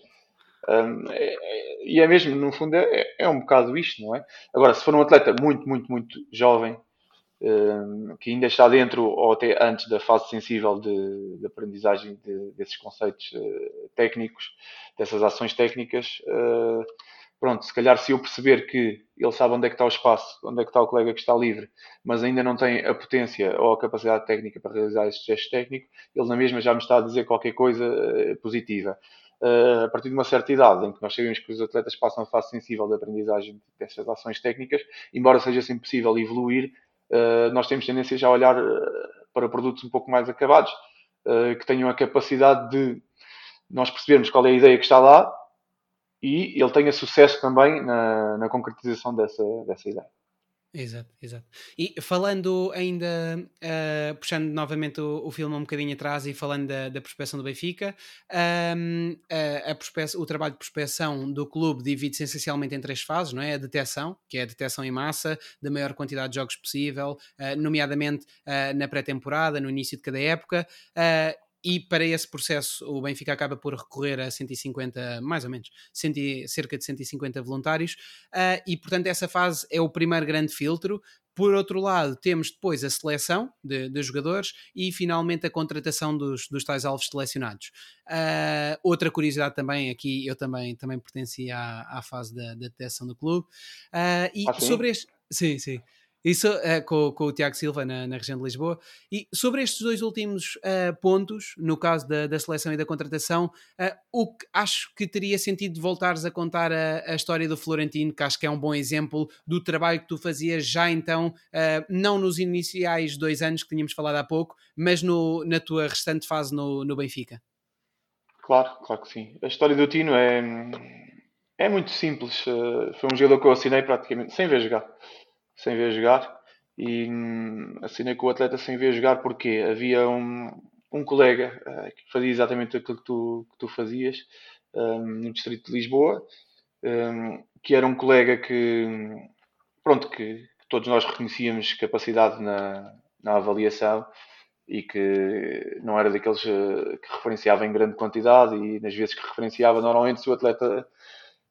Um, é, é, e é mesmo, no fundo, é, é, um bocado isto, não é? Agora, se for um atleta muito, muito, muito jovem, um, que ainda está dentro ou até antes da fase sensível de, de aprendizagem de, desses conceitos uh, técnicos, dessas ações técnicas. Uh, pronto, se calhar se eu perceber que ele sabe onde é que está o espaço, onde é que está o colega que está livre, mas ainda não tem a potência ou a capacidade técnica para realizar esse gesto técnico, ele na mesma já me está a dizer qualquer coisa uh, positiva. Uh, a partir de uma certa idade, em que nós sabemos que os atletas passam a fase sensível de aprendizagem dessas ações técnicas, embora seja sempre possível evoluir, uh, nós temos tendência já a olhar para produtos um pouco mais acabados, que tenham a capacidade de nós percebermos qual é a ideia que está lá e ele tenha sucesso também na, na concretização dessa, dessa ideia. Exato, exato. E falando ainda, uh, puxando novamente o, o, filme um bocadinho atrás e falando da, da prospeção do Benfica, um, a, a o trabalho de prospeção do clube divide-se essencialmente em três fases, não é? A detecção, que é a detecção em massa da maior quantidade de jogos possível, uh, nomeadamente uh, na pré-temporada, no início de cada época, e para esse processo o Benfica acaba por recorrer a 150, mais ou menos, cerca de 150 voluntários, uh, e portanto essa fase é o primeiro grande filtro. Por outro lado, temos depois a seleção de, de jogadores e finalmente a contratação dos, dos tais alvos selecionados. Uh, outra curiosidade também, aqui eu também, também pertencia à, à fase da, da detecção do clube. Uh, e ah, sobre este. Sim, sim. Isso uh, com, com, o Tiago Silva na, na, região de Lisboa. E sobre estes dois últimos uh, pontos, no caso da, da, seleção e da contratação, uh, o que acho que teria sentido voltares a contar a, a, história do Florentino, que acho que é um bom exemplo do trabalho que tu fazias já então, não nos iniciais dois anos que tínhamos falado há pouco, mas no, na tua restante fase no, no Benfica. Claro, claro que sim. A história do Tino é, é muito simples. Foi um jogador que eu assinei praticamente sem ver jogar sem ver jogar. E hum, assinei com o atleta sem ver jogar porque havia um, um colega uh, que fazia exatamente aquilo que tu, que tu fazias um, no distrito de Lisboa, um, que era um colega que, pronto, que, todos nós reconhecíamos capacidade na, na avaliação e que não era daqueles uh, que referenciava em grande quantidade e nas vezes que referenciava, normalmente se o atleta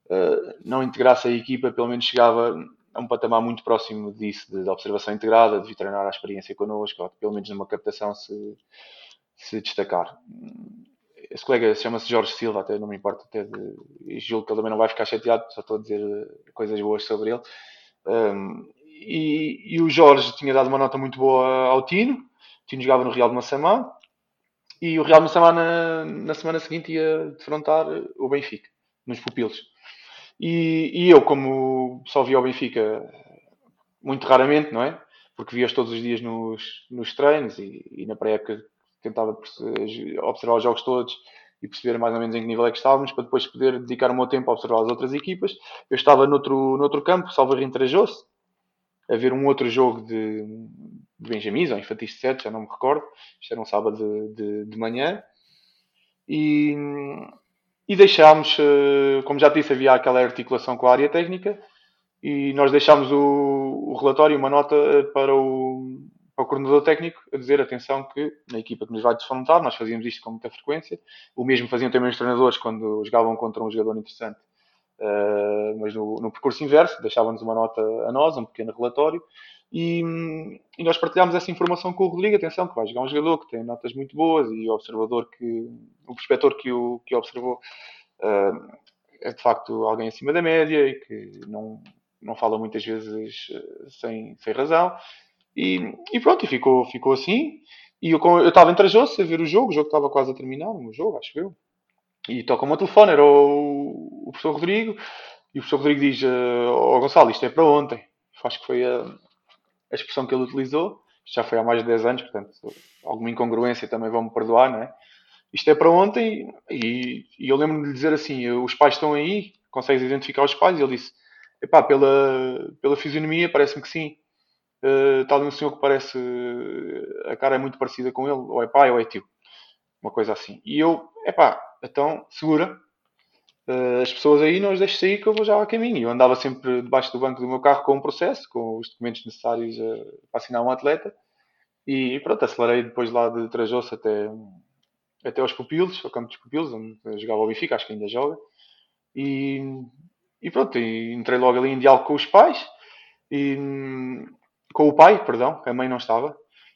uh, não integrasse a equipa, pelo menos chegava a um patamar muito próximo disso, de observação integrada, de treinar a experiência connosco, ou pelo menos numa captação se, se destacar. Esse colega chama-se Jorge Silva, até não me importa, até de, e julgo que ele também não vai ficar chateado, só estou a dizer coisas boas sobre ele. Um, e, e, o Jorge tinha dado uma nota muito boa ao Tino, o Tino jogava no Real de Massamá, e o Real de Massamá na, na semana seguinte ia defrontar o Benfica, nos pupilos. E, e, eu, como só via o Benfica muito raramente, não é? Porque via-os todos os dias nos, nos treinos e, e na pré-época tentava observar os jogos todos e perceber mais ou menos em que nível é que estávamos para depois poder dedicar o meu tempo a observar as outras equipas. Eu estava noutro, noutro campo, Salvador Trajou-se, a ver um outro jogo de, de Benjamins ou infantis de 7, já não me recordo. Isto era um sábado de, de, de manhã. E, e deixámos, eh, como já disse, havia aquela articulação com a área técnica e nós deixámos o, o relatório, uma nota eh, para o, para o coordenador técnico a dizer, atenção, que na equipa que nos vai desfrontar, nós fazíamos isto com muita frequência, o mesmo faziam também os treinadores quando jogavam contra um jogador interessante, uh, mas no, no, percurso inverso, deixavam-nos uma nota a nós, um pequeno relatório, e, e, nós partilhámos essa informação com o Rodrigo, atenção, que vai jogar um jogador que tem notas muito boas e o observador que, o prospector que o, que observou uh, é de facto alguém acima da média e que não, não fala muitas vezes uh, sem, sem razão. E, e, pronto, e ficou, ficou assim. E eu, estava entre as a ver o jogo, o jogo estava quase a terminar, o jogo, acho eu. E toca o meu telefone, era o, o professor Rodrigo, e o professor Rodrigo diz: uh, oh, Gonçalo, isto é para ontem. Acho que foi a, a expressão que ele utilizou. Já foi há mais de 10 anos, portanto, alguma incongruência também vão-me perdoar, não é? Isto é para ontem e, e eu lembro-me de lhe dizer assim: os pais estão aí, consegues identificar os pais? E ele disse: epá, pela, pela fisionomia, parece-me que sim. Uh, está ali um senhor que parece. a cara é muito parecida com ele, ou é pai ou é tio. Uma coisa assim. E eu, epá, então, segura. Uh, as pessoas aí não as deixo sair que eu vou já a caminho. Eu andava sempre debaixo do banco do meu carro com um processo, com os documentos necessários uh, para assinar um atleta. E pronto, acelerei depois lá de Trajoso até, até aos pupilos, ao campo dos pupilos, onde jogava o Benfica, acho que ainda joga. E, e pronto, e entrei logo ali em diálogo com os pais, e, com o pai, perdão, a mãe não estava.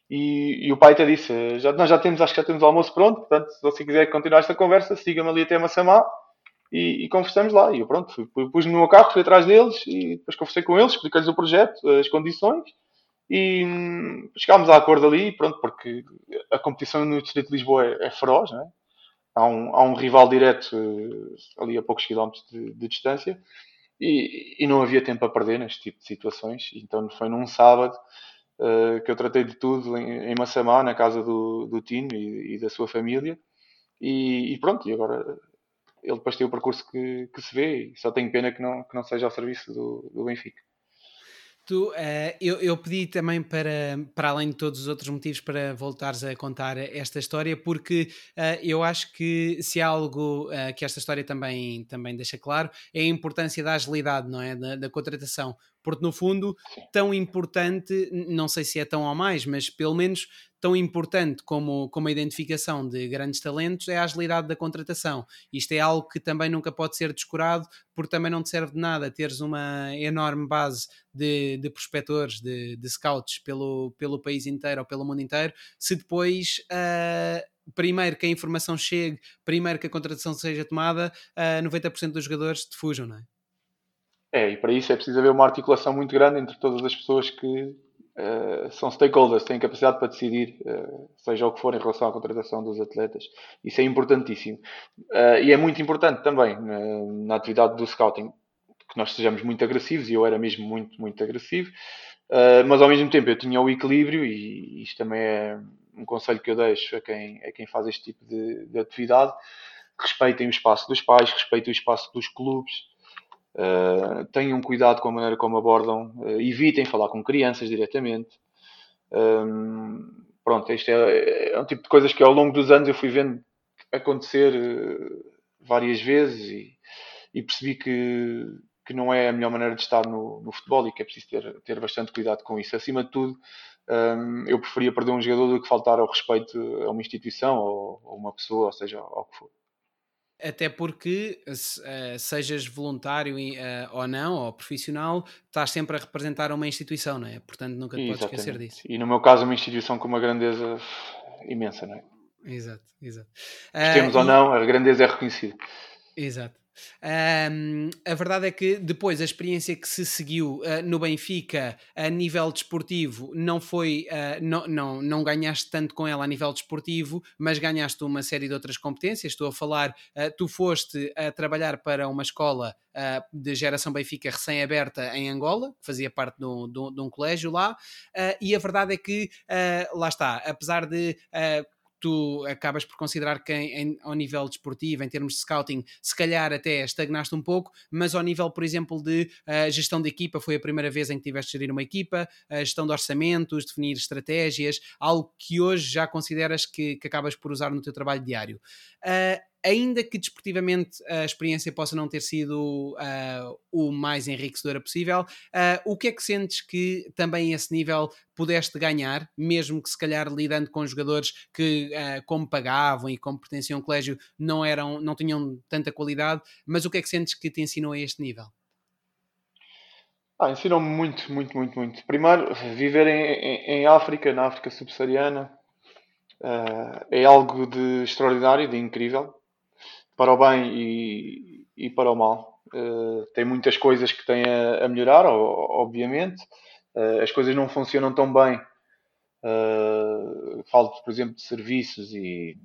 E, e o pai até disse: já, Nós já temos, acho que já temos o almoço pronto, portanto, se você quiser continuar esta conversa, siga-me ali até Massamá e, e conversamos lá. E eu, pronto, pus-me no meu carro, fui atrás deles e depois conversei com eles, expliquei-lhes o projeto, as condições e hum, chegámos a acordo ali, pronto, porque a competição no Distrito de Lisboa é, é feroz, não é? Há um, há um rival direto uh, ali a poucos quilómetros de, de distância e, e, não havia tempo a perder neste tipo de situações. Então foi num sábado uh, que eu tratei de tudo em, em Massamá, na casa do, do Tino e, e da sua família. E, e, pronto, e agora ele depois tem o percurso que, que se vê e só tenho pena que não, que não seja ao serviço do, do Benfica. Tu, uh, eu, eu, pedi também para, para além de todos os outros motivos, para voltares a contar esta história, porque uh, eu acho que se há algo uh, que esta história também, também deixa claro, é a importância da agilidade, não é? Da, da contratação porque no fundo, tão importante, não sei se é tão ou mais, mas pelo menos tão importante como, como a identificação de grandes talentos é a agilidade da contratação. Isto é algo que também nunca pode ser descurado, porque também não te serve de nada teres uma enorme base de, de prospectores, de, de scouts pelo, pelo país inteiro ou pelo mundo inteiro, se depois. Uh, primeiro que a informação chegue, primeiro que a contratação seja tomada, uh, 90% dos jogadores te fujam, não é? É, e para isso é preciso haver uma articulação muito grande entre todas as pessoas que uh, são stakeholders, têm capacidade para decidir, uh, seja o que for, em relação à contratação dos atletas. Isso é importantíssimo. Uh, e é muito importante também na, atividade do scouting que nós sejamos muito agressivos, e eu era mesmo muito, muito agressivo, mas ao mesmo tempo eu tinha o equilíbrio, e isto também é um conselho que eu deixo a quem, a quem faz este tipo de, de atividade. Respeitem o espaço dos pais, respeitem o espaço dos clubes, Uh, tenham cuidado com a maneira como abordam, uh, evitem falar com crianças diretamente. Um, pronto, isto é, é, um tipo de coisas que ao longo dos anos eu fui vendo acontecer uh, várias vezes e, e, percebi que, que não é a melhor maneira de estar no, no futebol e que é preciso ter, ter bastante cuidado com isso. Acima de tudo, um, eu preferia perder um jogador do que faltar ao respeito a uma instituição ou a uma pessoa, ou seja, ao que for. Até porque, uh, sejas voluntário uh, ou não, ou profissional, estás sempre a representar uma instituição, não é? Portanto, nunca te podes esquecer disso. E no meu caso, uma instituição com uma grandeza imensa, não é? Exato, exato. Temos uh, ou não, a grandeza é reconhecida. Exato. Um, a verdade é que depois a experiência que se seguiu uh, no Benfica a nível desportivo não foi, uh, não, não, não ganhaste tanto com ela a nível desportivo, mas ganhaste uma série de outras competências. Estou a falar, uh, tu foste a trabalhar para uma escola de geração Benfica recém-aberta em Angola, que fazia parte de um, de um colégio lá, e a verdade é que lá está, apesar de tu acabas por considerar que em, em, ao nível desportivo, em termos de scouting, se calhar até estagnaste um pouco, mas ao nível, por exemplo, de uh, gestão de equipa, foi a primeira vez em que tiveste de gerir uma equipa, a gestão de orçamentos, definir estratégias, algo que hoje já consideras que, que acabas por usar no teu trabalho diário. Uh, ainda que desportivamente a experiência possa não ter sido uh, o mais enriquecedora possível, uh, o que é que sentes que também esse nível pudeste ganhar, mesmo que se calhar lidando com jogadores que, uh, como pagavam e como pertenciam ao colégio, não, eram, não tinham tanta qualidade, mas o que é que sentes que te ensinou a este nível? Ah, ensinou-me muito, muito, muito, muito. Primeiro, viver em, em, em África, na África subsaariana, uh, é algo de extraordinário, de incrível para o bem e, e para o mal. Uh, tem muitas coisas que têm a, a melhorar, obviamente. Uh, as coisas não funcionam tão bem. Uh, falo, por exemplo, de serviços e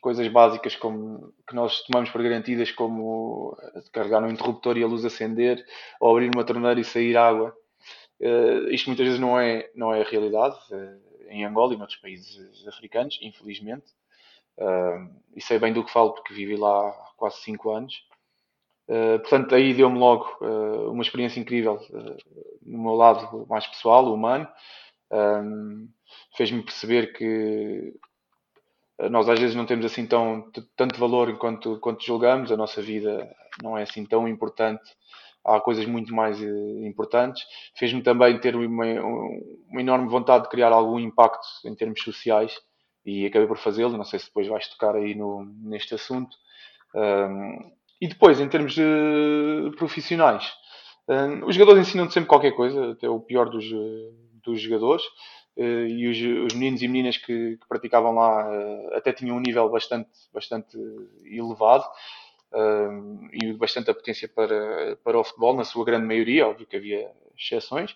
coisas básicas como que nós tomamos por garantidas, como carregar um interruptor e a luz acender, ou abrir uma torneira e sair água. Uh, isto muitas vezes não é, não é a realidade uh, em Angola e noutros países africanos, infelizmente. Uh, e sei bem do que falo porque vivi lá há quase 5 anos. Uh, portanto, aí deu-me logo uh, uma experiência incrível no meu lado mais pessoal, humano. Fez-me perceber que nós às vezes não temos assim tão, tanto valor enquanto, quanto julgamos, a nossa vida não é assim tão importante, há coisas muito mais importantes. Fez-me também ter uma, uma, enorme vontade de criar algum impacto em termos sociais e acabei por fazê-lo. Não sei se depois vais tocar aí no, neste assunto. Um, e depois, em termos de profissionais, um, os jogadores ensinam sempre qualquer coisa, até o pior dos, dos jogadores. Uh, e os, os, meninos e meninas que, que praticavam lá uh, até tinham um nível bastante, bastante elevado. um, e bastante apetência para, para o futebol, na sua grande maioria, óbvio que havia exceções.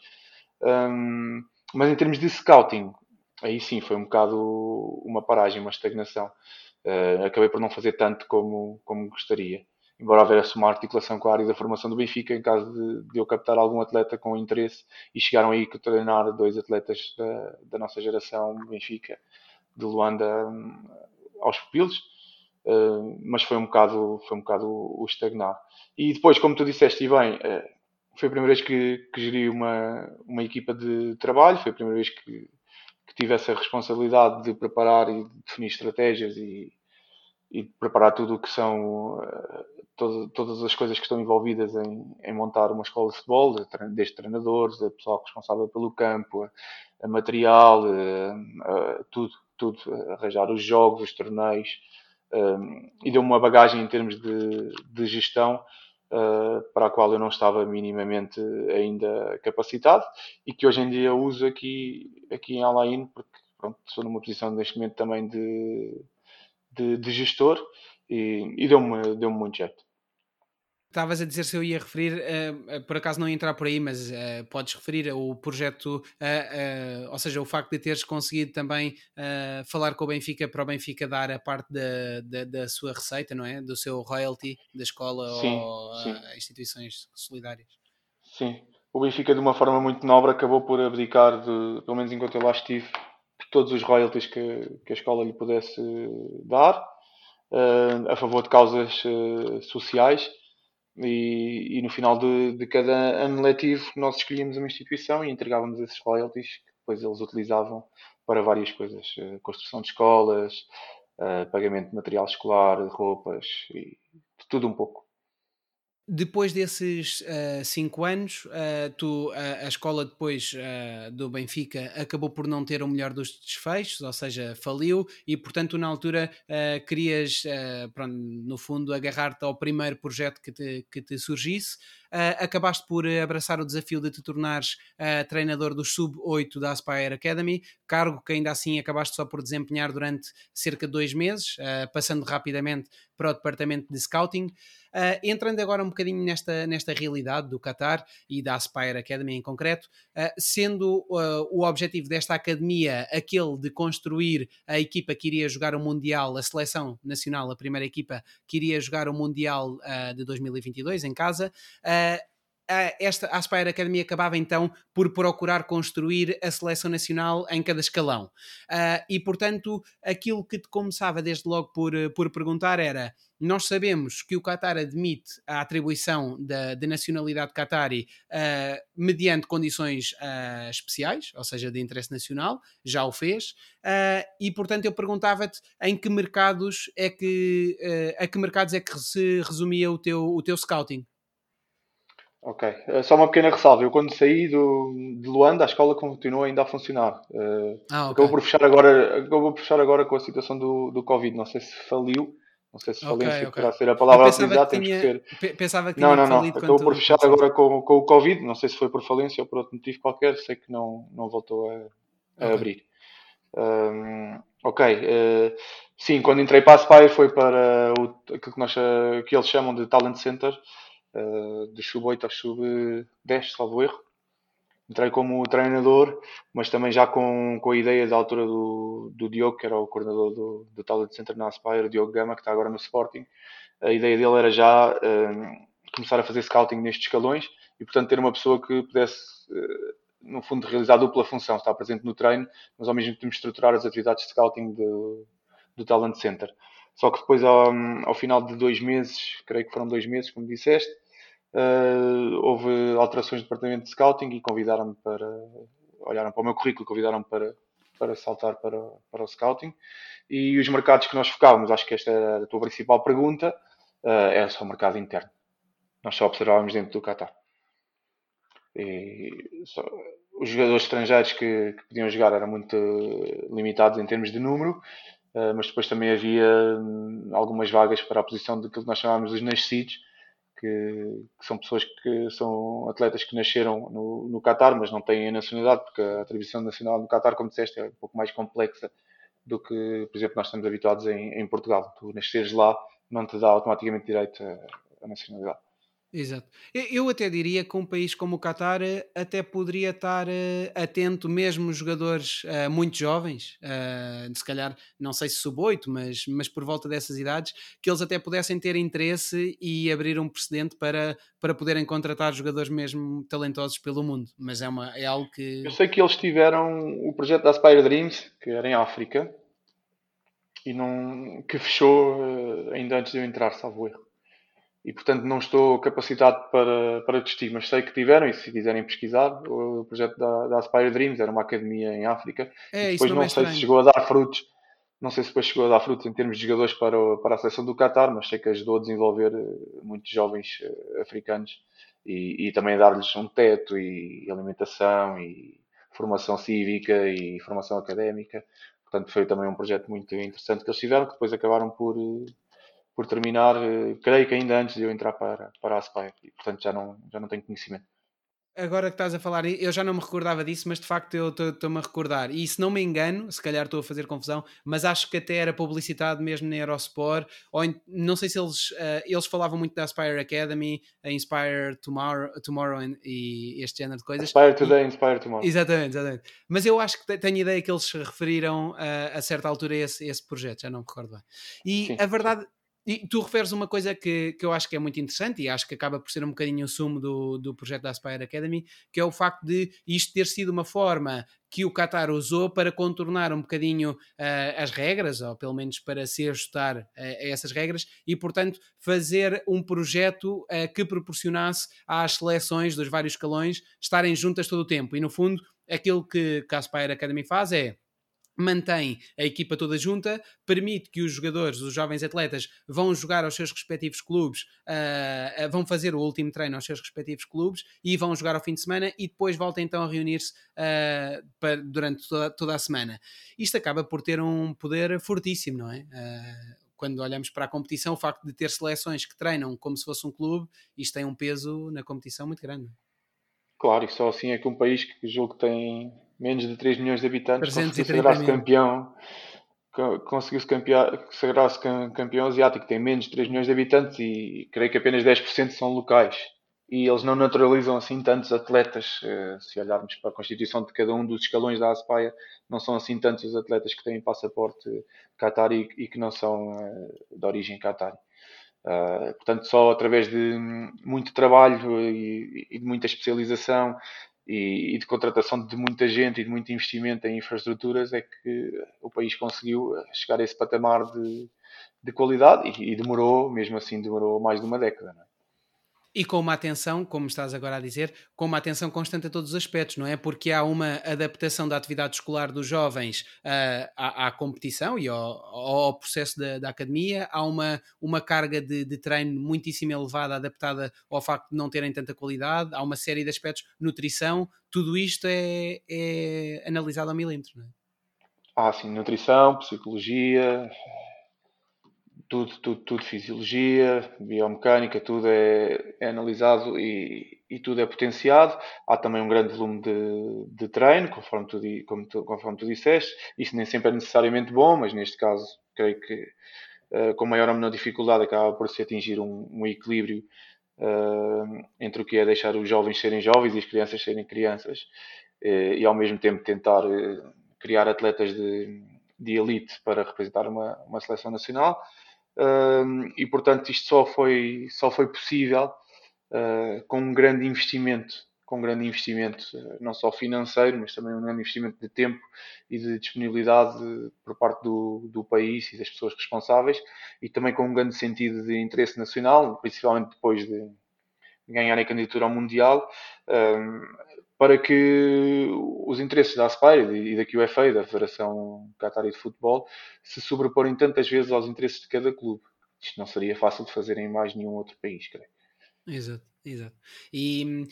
Um, mas em termos de scouting, aí sim foi um bocado uma paragem, uma estagnação. Uh, acabei por não fazer tanto como, como gostaria. Embora houvesse uma articulação com a área da formação do Benfica, em caso de, de eu captar algum atleta com interesse, e chegaram aí a treinar dois atletas da, da nossa geração Benfica, de Luanda hum, aos pupilos. Uh, mas foi um bocado, foi um bocado o, o estagnar. E depois, como tu disseste, e bem, uh, foi a primeira vez que, que geri uma, uma equipa de trabalho, foi a primeira vez que, que tive essa responsabilidade de preparar e de definir estratégias e, e de preparar tudo o que são uh, todo, todas as coisas que estão envolvidas em, em, montar uma escola de futebol, desde treinadores, a pessoal responsável pelo campo, a, a material, a, a, tudo, tudo, arranjar os jogos, os torneios, um, e deu-me uma bagagem em termos de, de gestão uh, para a qual eu não estava minimamente ainda capacitado e que hoje em dia uso aqui, aqui em Alain, porque pronto, estou numa posição neste momento também de, de, de gestor e, e deu-me deu muito jeito. Estavas a dizer se eu ia referir, uh, por acaso não ia entrar por aí, mas uh, podes referir o projeto, uh, ou seja, o facto de teres conseguido também falar com o Benfica para o Benfica dar a parte da, da, da sua receita, não é? Do seu royalty da escola sim, ou sim. instituições solidárias. Sim, o Benfica de uma forma muito nobre acabou por abdicar, de, pelo menos enquanto eu lá estive, de todos os royalties que, que a escola lhe pudesse dar, a favor de causas sociais e, e no final de, de, cada ano letivo nós escolhíamos uma instituição e entregávamos esses royalties que depois eles utilizavam para várias coisas. Uh, construção de escolas, uh, pagamento de material escolar, roupas e tudo um pouco. Depois desses uh, cinco anos, uh, tu, uh, a escola depois do Benfica acabou por não ter o melhor dos desfechos, ou seja, faliu, e portanto na altura querias, pronto, no fundo, agarrar-te ao primeiro projeto que te, que te surgisse. Acabaste por abraçar o desafio de te tornares treinador do Sub-8 da Aspire Academy, cargo que ainda assim acabaste só por desempenhar durante cerca de dois meses, passando rapidamente para o departamento de scouting. Uh, entrando agora um bocadinho nesta, nesta realidade do Qatar e da Aspire Academy em concreto, uh, sendo uh, o objetivo desta academia aquele de construir a equipa que iria jogar o Mundial, a seleção nacional, a primeira equipa que iria jogar o Mundial de 2022 em casa esta Aspire Academy acabava então por procurar construir a seleção nacional em cada escalão. Uh, e portanto, aquilo que te começava desde logo por, por perguntar era: nós sabemos que o Qatar admite a atribuição da, de nacionalidade qatari uh, mediante condições uh, especiais, ou seja, de interesse nacional, já o fez, e portanto eu perguntava-te em que mercados é que a que mercados é que se resumia o teu, o teu scouting? Ok, uh, só uma pequena ressalva. Eu quando saí do, de Luanda, a escola continua ainda a funcionar. Uh, ah, okay. acabou, por fechar agora, acabou por fechar agora com a situação do, do Covid. Não sei se faliu, não sei se falência okay, okay. poderá ser a palavra a utilizar. Temos que ter... Pensava que não, não, não. Acabou por fechar agora com, com o Covid. Não sei se foi por falência ou por outro motivo qualquer. Sei que não, não voltou a, a abrir. Um, ok. Uh, sim, quando entrei para a Aspire foi para o, aquilo que, nós, que eles chamam de Talent Center uh, de sub-8 ao sub-10, salvo erro. Entrei como treinador, mas também já com, com a ideia da altura do, do Diogo, que era o coordenador do, do Talent Center na Aspire, Diogo Gama, que está agora no Sporting. A ideia dele era já uh, começar a fazer scouting nestes escalões e, portanto, ter uma pessoa que pudesse, uh, no fundo, realizar a dupla função, estar presente no treino, mas ao mesmo tempo estruturar as atividades de scouting do, do Talent Center. Só que depois, ao, ao final de dois meses, creio que foram dois meses, como disseste, Uh, houve alterações no departamento de scouting e convidaram-me para. olharam para o meu currículo, convidaram-me para, para saltar para, para o scouting. E os mercados que nós focávamos, acho que esta era a tua principal pergunta, uh, era só o mercado interno. Nós só observávamos dentro do Qatar. E só, os jogadores estrangeiros que, que, podiam jogar eram muito limitados em termos de número, uh, mas depois também havia hum, algumas vagas para a posição daquilo que nós chamávamos os nascidos, que, que, são pessoas que são atletas que nasceram no, no Qatar, mas não têm a nacionalidade, porque a atribuição nacional no Qatar, como disseste, é um pouco mais complexa do que, por exemplo, nós estamos habituados em, em Portugal. Tu nasceres lá não te dá automaticamente direito à nacionalidade. Exato. Eu até diria que um país como o Qatar eh, até poderia estar eh, atento, mesmo jogadores uh, muito jovens, se calhar, não sei se sub-8, mas, mas por volta dessas idades, que eles até pudessem ter interesse e abrir um precedente para, para poderem contratar jogadores mesmo talentosos pelo mundo. Mas é, uma, é algo que. Eu sei que eles tiveram o projeto da Aspire Dreams, que era em África, e não, que fechou ainda antes de eu entrar, salvo erro e portanto não estou capacitado para, para testir, mas sei que tiveram, e se quiserem pesquisar, o projeto da, da Aspire Dreams era uma academia em África, é, depois não, não é sei se chegou a dar frutos, não sei se depois chegou a dar frutos em termos de jogadores para, o, para a seleção do Qatar, mas sei que ajudou a desenvolver eh, muitos jovens eh, africanos e, e também a dar-lhes um teto e alimentação e formação cívica e formação académica. Portanto, foi também um projeto muito interessante que eles tiveram, que depois acabaram por, eh, por terminar, eh, creio que ainda antes de eu entrar para, para a Aspire, e portanto já não, já não tenho conhecimento. Agora que estás a falar, eu já não me recordava disso, mas de facto eu estou-me a recordar. E se não me engano, se calhar estou a fazer confusão, mas acho que até era publicitado mesmo na Eurosport, ou em, não sei se eles, uh, eles falavam muito da Aspire Academy, a Inspire Tomorrow, Tomorrow e este género de coisas. Inspire Today, e, Inspire Tomorrow. Exatamente, exatamente. Mas eu acho que tenho ideia que eles se referiram a, a certa altura a esse, esse projeto, já não me recordo bem. E sim, a verdade. Sim e tu referes uma coisa que, que eu acho que é muito interessante e acho que acaba por ser um bocadinho o sumo do, do projeto da Aspire Academy, que é o facto de isto ter sido uma forma que o Qatar usou para contornar um bocadinho uh, as regras, ou pelo menos para se ajustar a, a essas regras, e portanto fazer um projeto uh, que proporcionasse às seleções dos vários escalões estarem juntas todo o tempo. E no fundo, aquilo que, que a Aspire Academy faz é mantém a equipa toda junta, permite que os jogadores, os jovens atletas, vão jogar aos seus respectivos clubes, uh, vão fazer o último treino aos seus respectivos clubes e vão jogar ao fim de semana e depois voltam então a reunir-se uh, durante toda, toda, a semana. Isto acaba por ter um poder fortíssimo, não é? Uh, quando olhamos para a competição, o facto de ter seleções que treinam como se fosse um clube, isto tem um peso na competição muito grande. Claro, e só assim é que um país que julgo que tem menos de 3 milhões de habitantes, conseguiu sagrar-se campeão, conseguiu-se sagrar-se campeão asiático, tem menos de 3 milhões de habitantes e creio que apenas 10% são locais. E eles não naturalizam assim tantos atletas, eh, se olharmos para a constituição de cada um dos escalões da ASPAIA, não são assim tantos os atletas que têm passaporte Qatari e que não são eh, de origem Qatari. Uh, portanto, só através de muito trabalho e de muita especialização e, e, de contratação de muita gente e de muito investimento em infraestruturas é que o país conseguiu chegar a esse patamar de, de qualidade e, e demorou, mesmo assim, demorou mais de uma década. E com uma atenção, como estás agora a dizer, com uma atenção constante a todos os aspectos, não é? Porque há uma adaptação da atividade escolar dos jovens uh, à, à, competição e ao, ao processo da, da, academia, há uma, uma carga de, de, treino muitíssimo elevada, adaptada ao facto de não terem tanta qualidade, há uma série de aspectos, nutrição, tudo isto é, é analisado a milímetros, não é? Ah, sim, nutrição, psicologia, tudo, tudo, tudo fisiologia, biomecânica, tudo é, é analisado e, e, tudo é potenciado. Há também um grande volume de, de treino, conforme tu, tu, conforme tu disseste. Isso nem sempre é necessariamente bom, mas neste caso, creio que uh, com maior ou menor dificuldade acaba por se atingir um, um equilíbrio uh, entre o que é deixar os jovens serem jovens e as crianças serem crianças uh, e ao mesmo tempo tentar criar atletas de, de elite para representar uma, uma seleção nacional e portanto isto só foi, só foi possível uh, com um grande investimento, com um grande investimento uh, não só financeiro, mas também um grande investimento de tempo e de disponibilidade por parte do, do país e das pessoas responsáveis e também com um grande sentido de interesse nacional, principalmente depois de ganhar a candidatura ao Mundial, para que os interesses da Aspire e da QFA, da Federação Qatari de Futebol, se sobreporem tantas vezes aos interesses de cada clube. Isto não seria fácil de fazer em mais nenhum outro país, creio. Exato, exato. E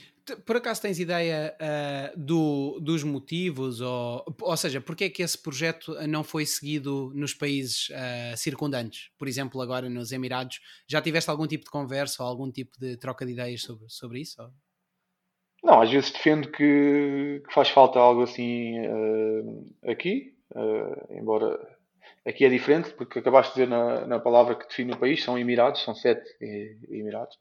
por acaso tens ideia uh, do, dos motivos, ou, ou seja, porque é que esse projeto não foi seguido nos países uh, circundantes? Por exemplo, agora nos Emirados, já tiveste algum tipo de conversa ou algum tipo de troca de ideias sobre, sobre isso? Ou? Não, às vezes defendo que, que faz falta algo assim uh, aqui, uh, embora Aqui é diferente, porque acabaste de ver na, na palavra que define o país, são Emirados, são sete Emirados.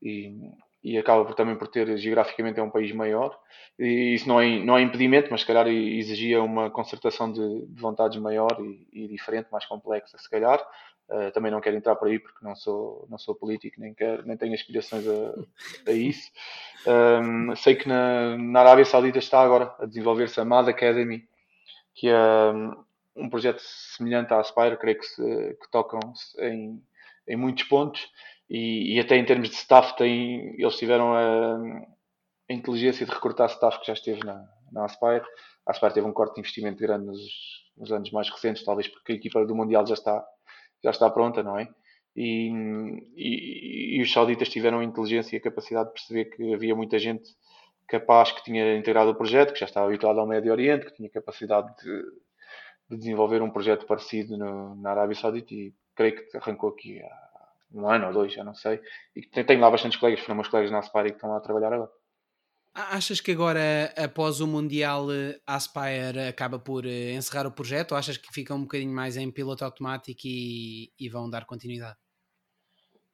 E, e acaba por, também por ter, geograficamente, é um país maior. E isso não é, não é impedimento, mas se calhar exigia uma concertação de, de vontades maior e, e, diferente, mais complexa, se calhar. Uh, também não quero entrar por aí porque não sou, não sou político, nem, quero, nem tenho aspirações a, a isso. Um, sei que na, na Arábia Saudita está agora a desenvolver-se a MAD Academy, que é um projeto semelhante à Aspire, creio que, que tocam em, em muitos pontos e, e, até em termos de staff tem, eles tiveram a, a, inteligência de recrutar staff que já esteve na, na Aspire. A Aspire teve um corte de investimento grande nos, nos anos mais recentes, talvez porque a equipa do Mundial já está, já está pronta, não é? E, e, e, os sauditas tiveram a inteligência e a capacidade de perceber que havia muita gente capaz que tinha integrado o projeto, que já estava habituado ao Médio Oriente, que tinha capacidade de, de desenvolver um projeto parecido no, na Arábia Saudita e creio que arrancou aqui há um ano ou dois, já não sei. E tenho lá bastantes colegas, foram meus colegas na Aspire que estão lá a trabalhar agora. Achas que agora, após o Mundial, a Aspire acaba por eh, encerrar o projeto ou achas que fica um bocadinho mais em piloto automático e, e vão dar continuidade?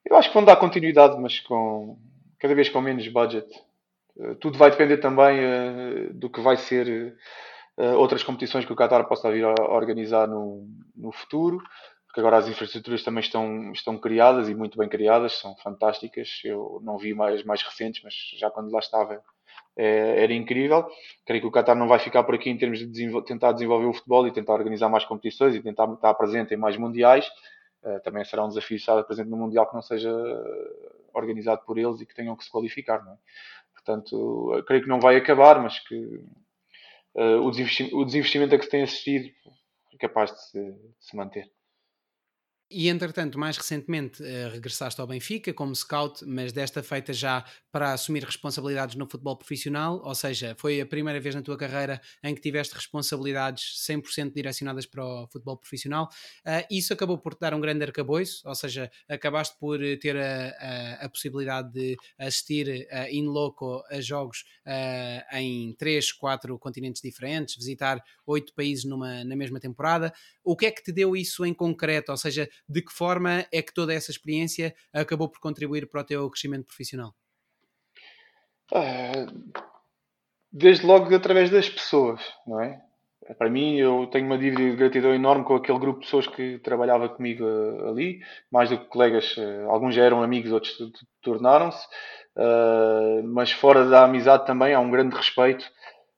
Eu acho que vão dar continuidade, mas com cada vez com menos budget. Eh, tudo vai depender também do que vai ser outras competições que o Qatar possa vir a organizar no, no futuro porque agora as infraestruturas também estão, estão criadas e muito bem criadas, são fantásticas. Eu não vi mais, mais recentes, mas já quando lá estava é, era incrível. Creio que o Qatar não vai ficar por aqui em termos de desenvol tentar desenvolver o futebol e tentar organizar mais competições e tentar estar presente em mais mundiais. Uh, também será um desafio estar presente no Mundial que não seja organizado por eles e que tenham que se qualificar. Não é? Portanto, creio que não vai acabar, mas que uh, o, desinvestimento, o, desinvestimento a que se tem assistido é capaz de se, de se manter. E entretanto, mais recentemente, uh, regressaste ao Benfica como scout, mas desta feita já para assumir responsabilidades no futebol profissional, ou seja, foi a primeira vez na tua carreira em que tiveste responsabilidades 100% direcionadas para o futebol profissional. Uh, isso acabou por te dar um grande arcabouço, ou seja, acabaste por ter a, a, a possibilidade de assistir in loco a jogos em três, quatro continentes diferentes, visitar oito países numa, na mesma temporada. O que é que te deu isso em concreto? Ou seja, de que forma é que toda essa experiência acabou por contribuir para o teu crescimento profissional? Ah, desde logo através das pessoas, não é? Para mim, eu tenho uma dívida de gratidão enorme com aquele grupo de pessoas que trabalhava comigo ah, ali, mais do que colegas, ah, alguns já eram amigos, outros tornaram-se, mas fora da amizade também há um grande respeito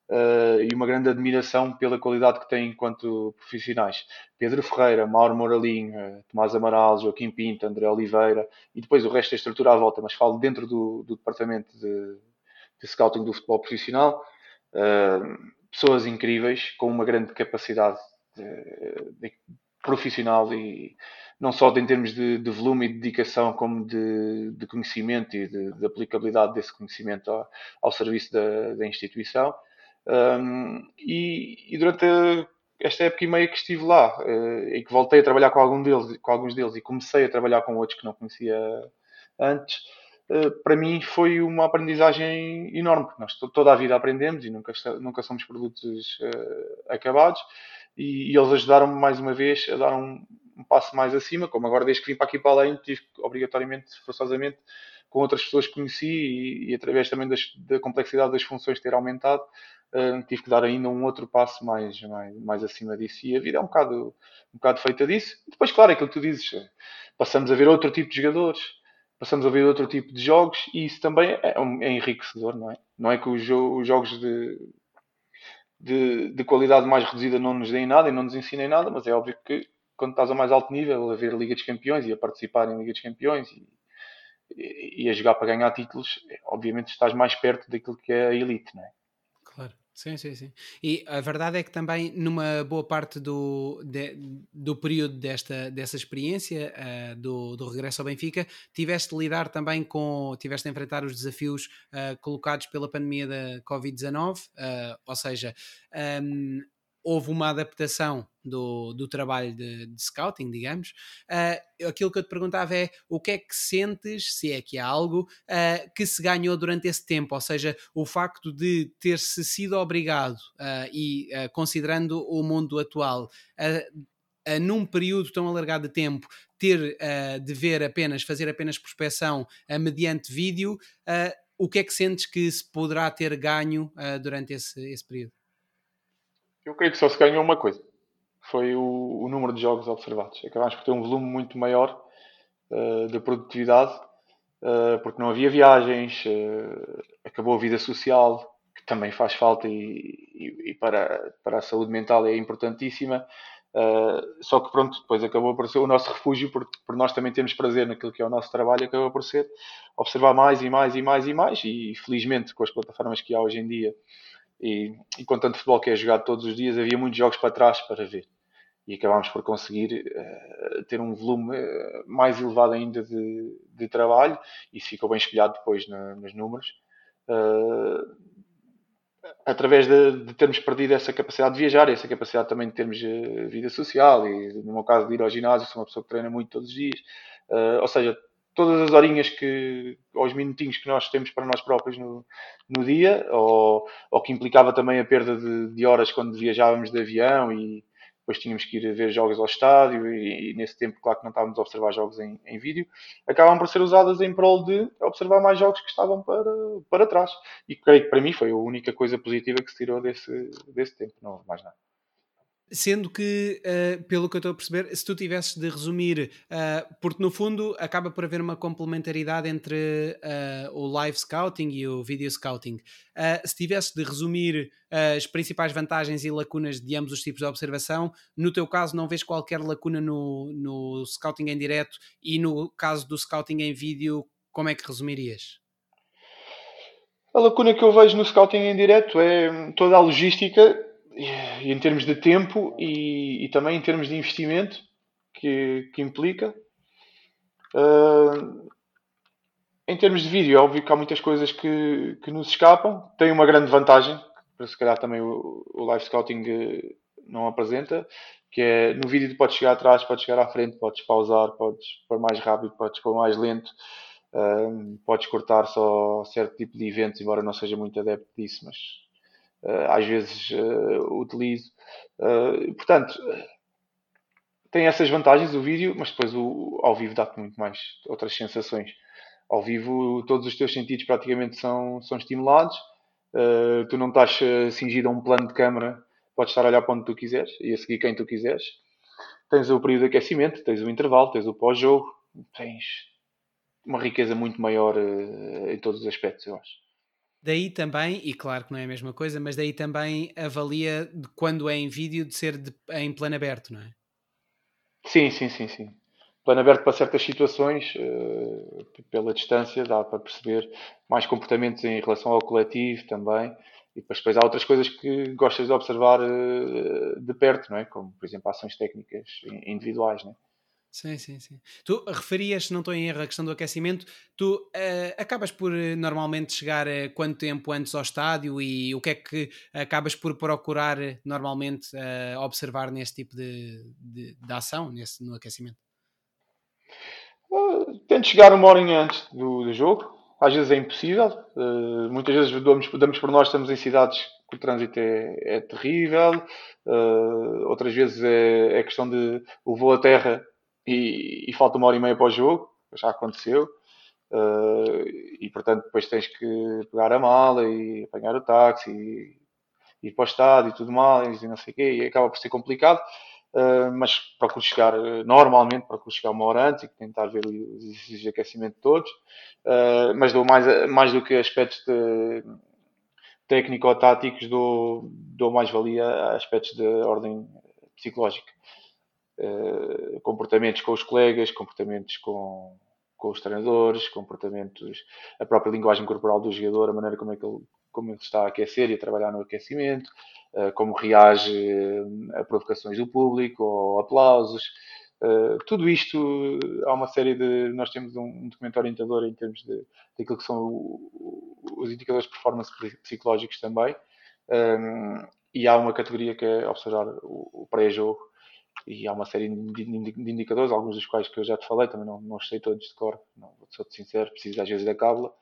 uh, e uma grande admiração pela qualidade que têm enquanto profissionais. Pedro Ferreira, Mauro Moralinho, uh, Tomás Amaral, Joaquim Pinto, André Oliveira e depois o resto da estrutura à volta, mas falo dentro do, do departamento de, de, scouting do futebol profissional. Uh, pessoas incríveis, com uma grande capacidade de, de, profissional e não só em termos de, de volume e de dedicação, como de, de conhecimento e de, aplicabilidade desse conhecimento ao, ao serviço da, da instituição. Um, e, e, durante a, esta época e meia que estive lá uh, e que voltei a trabalhar com, algum deles, com alguns deles e comecei a trabalhar com outros que não conhecia antes, uh, para mim foi uma aprendizagem enorme. Nós toda a vida aprendemos e nunca, nunca somos produtos uh, acabados. E, e eles ajudaram-me mais uma vez a dar um, um, passo mais acima, como agora desde que vim para aqui para além, tive obrigatoriamente, forçosamente, com outras pessoas que conheci e, e através também das, da complexidade das funções ter aumentado, uh, tive que dar ainda um outro passo mais, mais, mais acima disso. E a vida é um bocado, um bocado feita disso. E depois, claro, aquilo que tu dizes, passamos a ver outro tipo de jogadores, passamos a ver outro tipo de jogos e isso também é, é enriquecedor, não é? Não é que os, os jogos de, de, de, qualidade mais reduzida não nos deem nada e não nos ensinem nada, mas é óbvio que quando estás a mais alto nível, a ver Liga dos Campeões e a participar em Liga dos Campeões e, e, a jogar para ganhar títulos, obviamente estás mais perto daquilo que é a elite, não é? Claro. Sim, sim, sim. E a verdade é que também numa boa parte do, de, do período desta, dessa experiência, uh, do, do regresso ao Benfica, tiveste de lidar também com, tiveste de enfrentar os desafios uh, colocados pela pandemia da Covid-19, uh, eh, ou seja, um, houve uma adaptação do, do trabalho de, de scouting, digamos. Uh, aquilo que eu te perguntava é o que é que sentes, se é que há algo, uh, que se ganhou durante esse tempo, ou seja, o facto de ter-se sido obrigado, uh, e considerando o mundo atual, num período tão alargado de tempo, ter de ver apenas, fazer apenas prospeção mediante vídeo, o que é que sentes que se poderá ter ganho durante esse, esse período? Eu creio que só se ganhou uma coisa. Foi o, o número de jogos observados. Acabámos por ter um volume muito maior de produtividade, porque não havia viagens, acabou a vida social, que também faz falta e, e, e para, para a saúde mental é importantíssima. Uh, só que pronto, depois acabou por ser o nosso refúgio, por nós também temos prazer naquilo que é o nosso trabalho, acabou por ser observar mais e mais e mais e mais, e felizmente com as plataformas que há hoje em dia e, e com tanto futebol que é jogado todos os dias, havia muitos jogos para trás para ver. E acabámos por conseguir uh, ter um volume uh, mais elevado ainda de, de trabalho, isso ficou bem espelhado depois na, nos números. Uh, através de, de, termos perdido essa capacidade de viajar, essa capacidade também de termos vida social e, no meu caso, de ir ao ginásio, sou uma pessoa que treina muito todos os dias. Ou seja, todas as horinhas que, ou os minutinhos que nós temos para nós próprios no, no dia, ou, ou que implicava também a perda de, de horas quando viajávamos de avião e, depois tínhamos que ir ver jogos ao estádio e, e, nesse tempo, claro que não estávamos a observar jogos em, em vídeo, acabam por ser usadas em prol de observar mais jogos que estavam para, para trás. E creio que para mim foi a única coisa positiva que se tirou desse, desse tempo, não mais nada. Sendo que, uh, pelo que eu estou a perceber, se tu tivesses de resumir, uh, porque no fundo acaba por haver uma complementaridade entre uh, o live scouting e o video scouting. se tivesses de resumir as principais vantagens e lacunas de ambos os tipos de observação, no teu caso não vês qualquer lacuna no, no scouting em direto e no caso do scouting em vídeo, como é que resumirias? A lacuna que eu vejo no scouting em direto é toda a logística em termos de tempo e, e, também em termos de investimento que, que implica. Uh, em termos de vídeo, é óbvio que há muitas coisas que, que nos escapam. Tem uma grande vantagem, para se calhar também o, o live scouting eh, não apresenta, que é no vídeo podes chegar atrás, podes chegar à frente, podes pausar, podes pôr mais rápido, podes pôr mais lento, uh, podes cortar só certo tipo de eventos, embora não seja muito adepto disso, mas às vezes eh, utilizo. Eh, portanto, tem essas vantagens o vídeo, mas depois o, ao vivo dá-te muito mais outras sensações. Ao vivo, todos os teus sentidos praticamente são, são estimulados. Uh, tu não estás cingido a um plano de câmara, podes estar a olhar para onde tu quiseres e a seguir quem tu quiseres. Tens o período de aquecimento, tens o intervalo, tens o pós-jogo, tens uma riqueza muito maior uh, em todos os aspectos, eu acho. Daí também, e claro que não é a mesma coisa, mas daí também avalia de quando é em vídeo de ser de, em plano aberto, não é? Sim, sim, sim, sim. Plano aberto para certas situações, uh, pela distância, dá para perceber mais comportamentos em relação ao coletivo também. E depois, depois há outras coisas que gostas de observar uh, de perto, não é? Como, por exemplo, ações técnicas individuais, não é? Sim, sim, sim. Tu referias, se não estou em erro, a questão do aquecimento. Tu uh, acabas por eh, normalmente chegar uh, quanto tempo antes ao estádio e o que é que acabas por procurar normalmente uh, observar nesse tipo de, de, de ação, nesse, no aquecimento? Uh, tento chegar uma hora antes do, do, jogo. Às vezes é impossível. muitas vezes damos, damos por nós, estamos em cidades que o trânsito é, é terrível. outras vezes é, é questão de o voo a terra e, e, falta uma hora e meia para o jogo, já aconteceu. Uh, e portanto depois tens que pegar a mala e apanhar o táxi e ir para o estádio e tudo mais e não sei o quê, e acaba por ser complicado, uh, mas procuro chegar, normalmente procuro chegar uma hora antes e tentar ver os exercícios de aquecimento todos, uh, mas dou mais, mais do que aspectos de técnico ou táticos, dou, dou mais valia a aspectos de ordem psicológica. Eh, comportamentos com os colegas, comportamentos com, com os treinadores, comportamentos, a própria linguagem corporal do jogador, a maneira como é que ele, como ele está a aquecer e a trabalhar no aquecimento, uh, como reage eh, a provocações do público ou aplausos. Uh, tudo isto, há uma série de. Nós temos um, um orientador em termos de, daquilo que são o, os indicadores de performance psicológicos também. Um, e há uma categoria que é observar o, o pré-jogo, e há uma série de indicadores, alguns dos quais que eu já te falei, também não, não sei todos de cor, não ser sincero, preciso às vezes da cábula.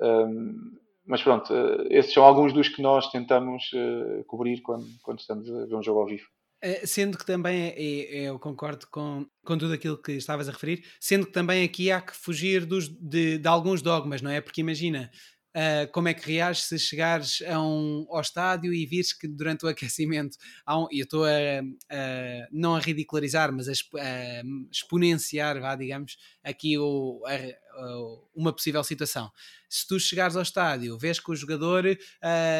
Um, mas pronto, eh, esses são alguns dos que nós tentamos uh, cobrir quando, quando estamos a ver um jogo ao vivo. Uh, sendo que também, eu concordo com, com tudo aquilo que estavas a referir, sendo que também aqui há que fugir dos, de, de alguns dogmas, não é? Porque imagina, Uh, como é que reages se chegares a um, ao estádio e vires que durante o <laughs> aquecimento há um, e eu estou a, a, não a ridicularizar, mas a, a exponenciar, vá, digamos, aqui o, uma possível situação. Se tu chegares ao estádio, vês que o jogador uh,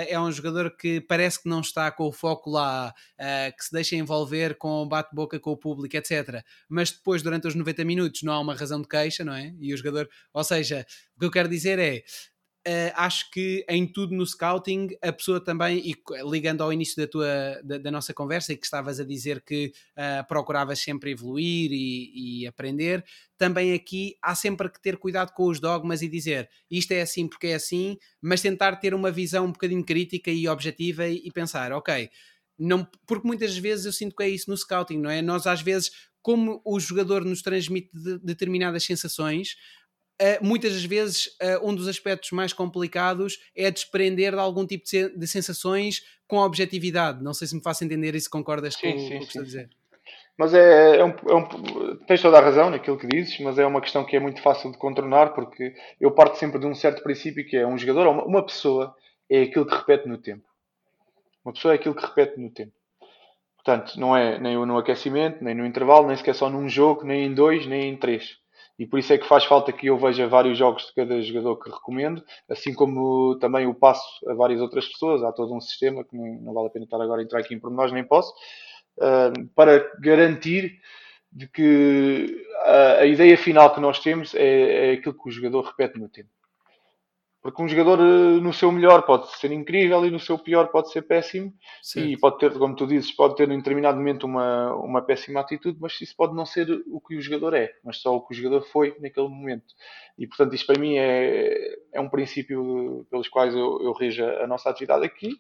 é um jogador que parece que não está com o foco lá, uh, que se deixa envolver com o bate-boca com o público, etc. Mas depois, durante os 90 minutos, não há uma razão de queixa, não é? E o jogador, ou seja, o que eu quero dizer é Uh, acho que em tudo no scouting a pessoa também, e ligando ao início da, tua, da, da nossa conversa e que estavas a dizer que uh, procuravas sempre evoluir e, e, aprender, também aqui há sempre que ter cuidado com os dogmas e dizer isto é assim porque é assim, mas tentar ter uma visão um bocadinho crítica e objetiva e, e pensar, ok, não, porque muitas vezes eu sinto que é isso no scouting, não é? Nós às vezes, como o jogador nos transmite de, determinadas sensações, Uh, muitas das vezes uh, um dos aspectos mais complicados é desprender de algum tipo de, de, sensações com objetividade. Não sei se me faço entender e se concordas sim, com, sim, com o que estou a dizer. Mas é, é, um, é um, tens toda a razão naquilo que dizes, mas é uma questão que é muito fácil de contornar porque eu parto sempre de um certo princípio que é um jogador, uma, uma pessoa é aquilo que repete no tempo. Uma pessoa é aquilo que repete no tempo. Portanto, não é nem no aquecimento, nem no intervalo, nem sequer só num jogo, nem em dois, nem em três e por isso é que faz falta que eu veja vários jogos de cada jogador que recomendo, assim como também o passo a várias outras pessoas. Há todo um sistema que não vale a pena estar agora a entrar aqui em pormenores, nem posso, uh, para garantir de que a, a, ideia final que nós temos é, é aquilo que o jogador repete no tempo. Porque um jogador eh, no seu melhor pode ser incrível e no seu pior pode ser péssimo. Certo. E pode ter, como tu dizes, pode ter em determinado momento uma, uma péssima atitude, mas isso pode não ser o que o jogador é, mas só o que o jogador foi naquele momento. E portanto, isto para mim é, é um princípio pelos quais eu, eu rejo a nossa atividade aqui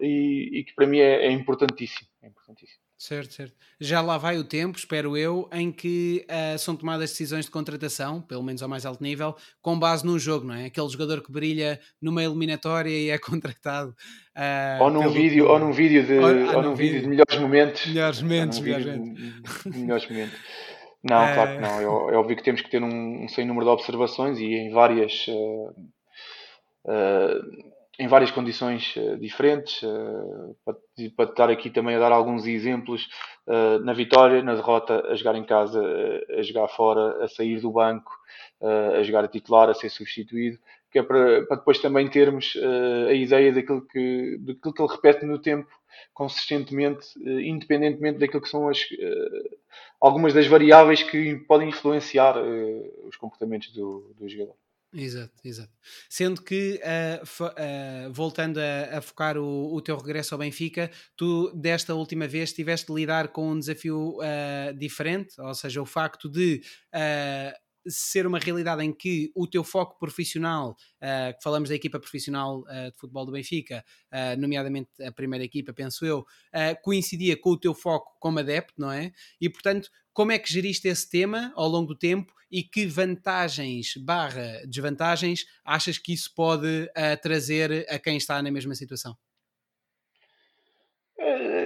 e, e que para mim é, é importantíssimo. É importantíssimo. Certo, certo. Já lá vai o tempo, espero eu, em que uh, são tomadas decisões de contratação, pelo menos ao mais alto nível, com base num jogo, não é? Aquele jogador que brilha numa eliminatória e é <laughs> contratado. Uh, ou, num pelo... vídeo, ou num vídeo de, ou, ah, ou num vídeo de melhores momentos. Melhores momentos, melhores momentos. Melhores momentos. Não, uh... claro que não. É, é, óbvio que temos que ter um, um sem número de observações e em várias. Uh, em várias condições uh, diferentes. Uh, para, para estar aqui também a dar alguns exemplos, uh, na vitória, na derrota, a jogar em casa, a jogar fora, a sair do banco, a jogar a titular, a ser substituído, que é para, para depois também termos a ideia daquilo que, daquilo que ele repete no tempo consistentemente, independentemente daquilo que são as, algumas das variáveis que podem influenciar os comportamentos do, do jogador. Exato, exato. Sendo que, uh, uh, voltando a, a focar o, o, teu regresso ao Benfica, tu desta última vez tiveste de lidar com um desafio uh, diferente, ou seja, o facto de ser uma realidade em que o teu foco profissional, uh, falamos da equipa profissional uh, de futebol do Benfica, uh, nomeadamente a primeira equipa, penso eu, coincidia com o teu foco como adepto, não é? E portanto, como é que geriste esse tema ao longo do tempo e que vantagens barra desvantagens achas que isso pode trazer a quem está na mesma situação?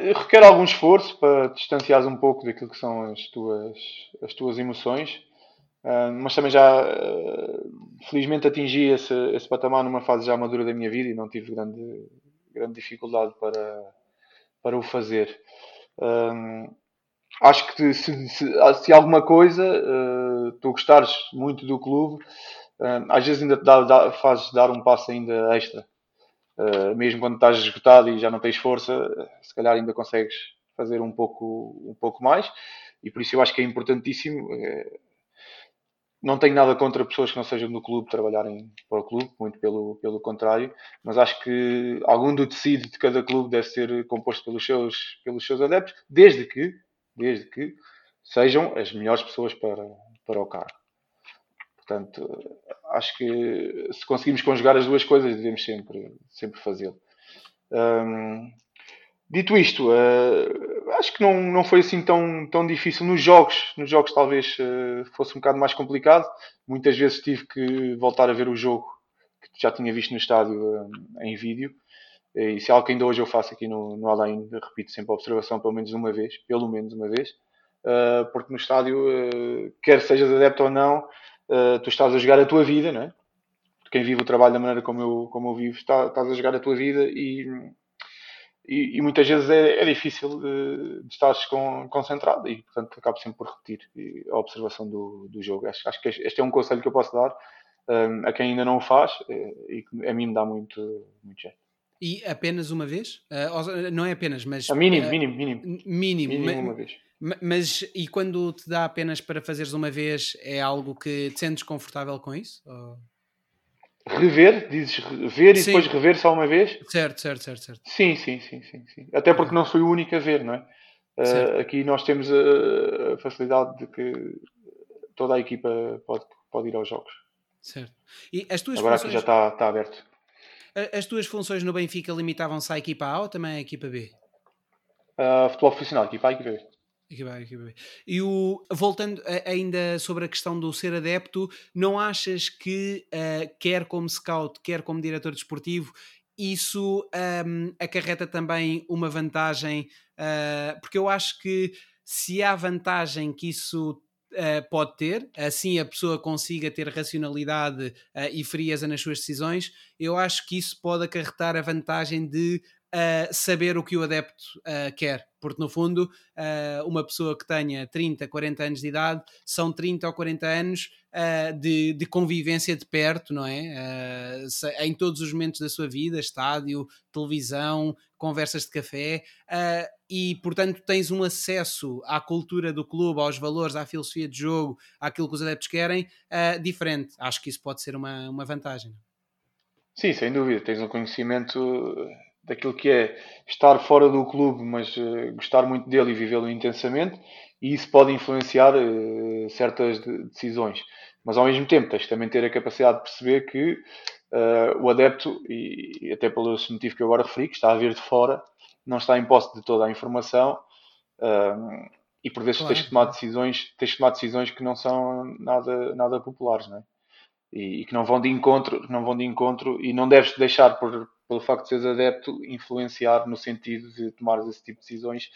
Eh, requer algum esforço para distanciares um pouco daquilo que são as tuas, as tuas emoções Uh, mas também já, uh, felizmente, atingi esse, esse patamar numa fase já madura da minha vida e não tive grande, grande dificuldade para, para o fazer. Uh, acho que se, se, se alguma coisa tu gostares muito do clube, às vezes ainda te dá, dá, fazes dar um passo ainda extra. mesmo quando estás esgotado e já não tens força, se calhar ainda consegues fazer um pouco, um pouco mais. E por isso eu acho que é importantíssimo não tenho nada contra pessoas que não sejam do clube trabalharem para o clube, muito pelo, pelo contrário, mas acho que algum do tecido de cada clube deve ser composto pelos seus, pelos seus adeptos, desde que, desde que sejam as melhores pessoas para, para o cargo. Portanto, acho que se conseguimos conjugar as duas coisas, devemos sempre, sempre fazê-lo. Um, dito isto, uh, acho que não, não foi assim tão, tão difícil. Nos jogos, nos jogos talvez uh, fosse um bocado mais complicado. Muitas vezes tive que voltar a ver o jogo que já tinha visto no estádio uh, em vídeo. se é algo que ainda hoje eu faço aqui no, no Além, repito sempre a observação pelo menos uma vez, pelo menos uma vez, porque no estádio, quer sejas adepto ou não, tu estás a jogar a tua vida, não é? Quem vive o trabalho da maneira como eu, como eu vivo, está, estás a jogar a tua vida e, e, e muitas vezes é, é difícil de, de estares com, concentrado e, portanto, acabo sempre por repetir a observação do, do jogo. Acho, acho que este é um conselho que eu posso dar um, a quem ainda não o faz e que a mim me dá muito, muito jeito. E apenas uma vez? Uh, não é apenas, mas. A mínimo, uh, mínimo, mínimo. Mínimo. Mínimo uma vez. Mas e quando te dá apenas para fazeres uma vez, é algo que te sentes confortável com isso? Ou... Rever, dizes ver e sim. depois rever só uma vez? Certo, certo, certo, certo. Sim, sim, sim, sim, sim. Até porque não fui o único a ver, não é? Uh, aqui nós temos a, a, facilidade de que toda a equipa pode, pode ir aos jogos. Certo. E as tuas Agora funções... aqui já está, está aberto. As tuas funções no Benfica limitavam-se à equipa A ou também à equipa B? Uh, futebol profissional, equipa A e equipa B. Equipa A, equipa B. E o, voltando ainda sobre a questão do ser adepto, não achas que, uh, quer como scout, quer como diretor desportivo, isso um, acarreta também uma vantagem? Uh, porque eu acho que se há vantagem que isso Uh, pode ter, assim a pessoa consiga ter racionalidade e frieza nas suas decisões, eu acho que isso pode acarretar a vantagem de uh, saber o que o adepto quer, porque no fundo, uma pessoa que tenha 30, 40 anos de idade são 30 ou 40 anos de, de, convivência de perto, não é? em todos os momentos da sua vida, estádio, televisão, conversas de café e, portanto, tens um acesso à cultura do clube, aos valores, à filosofia de jogo, àquilo que os adeptos querem, uh, diferente. Acho que isso pode ser uma, uma vantagem. Sim, sem dúvida. Tens um conhecimento daquilo que é estar fora do clube, mas uh, gostar muito dele e vivê-lo intensamente, e isso pode influenciar uh, certas decisões. Mas ao mesmo tempo, tens também ter a capacidade de perceber que o adepto, e, e até pelo motivo que eu agora referi, que está a vir de fora, não está em posse de toda a informação um, e por vezes claro. tens, de tomar decisões, tens de tomar decisões que não são nada, nada populares, não é? E, e, que não vão de encontro, não vão de encontro e não deves deixar por, pelo facto de seres adepto influenciar no sentido de tomar esse tipo de decisões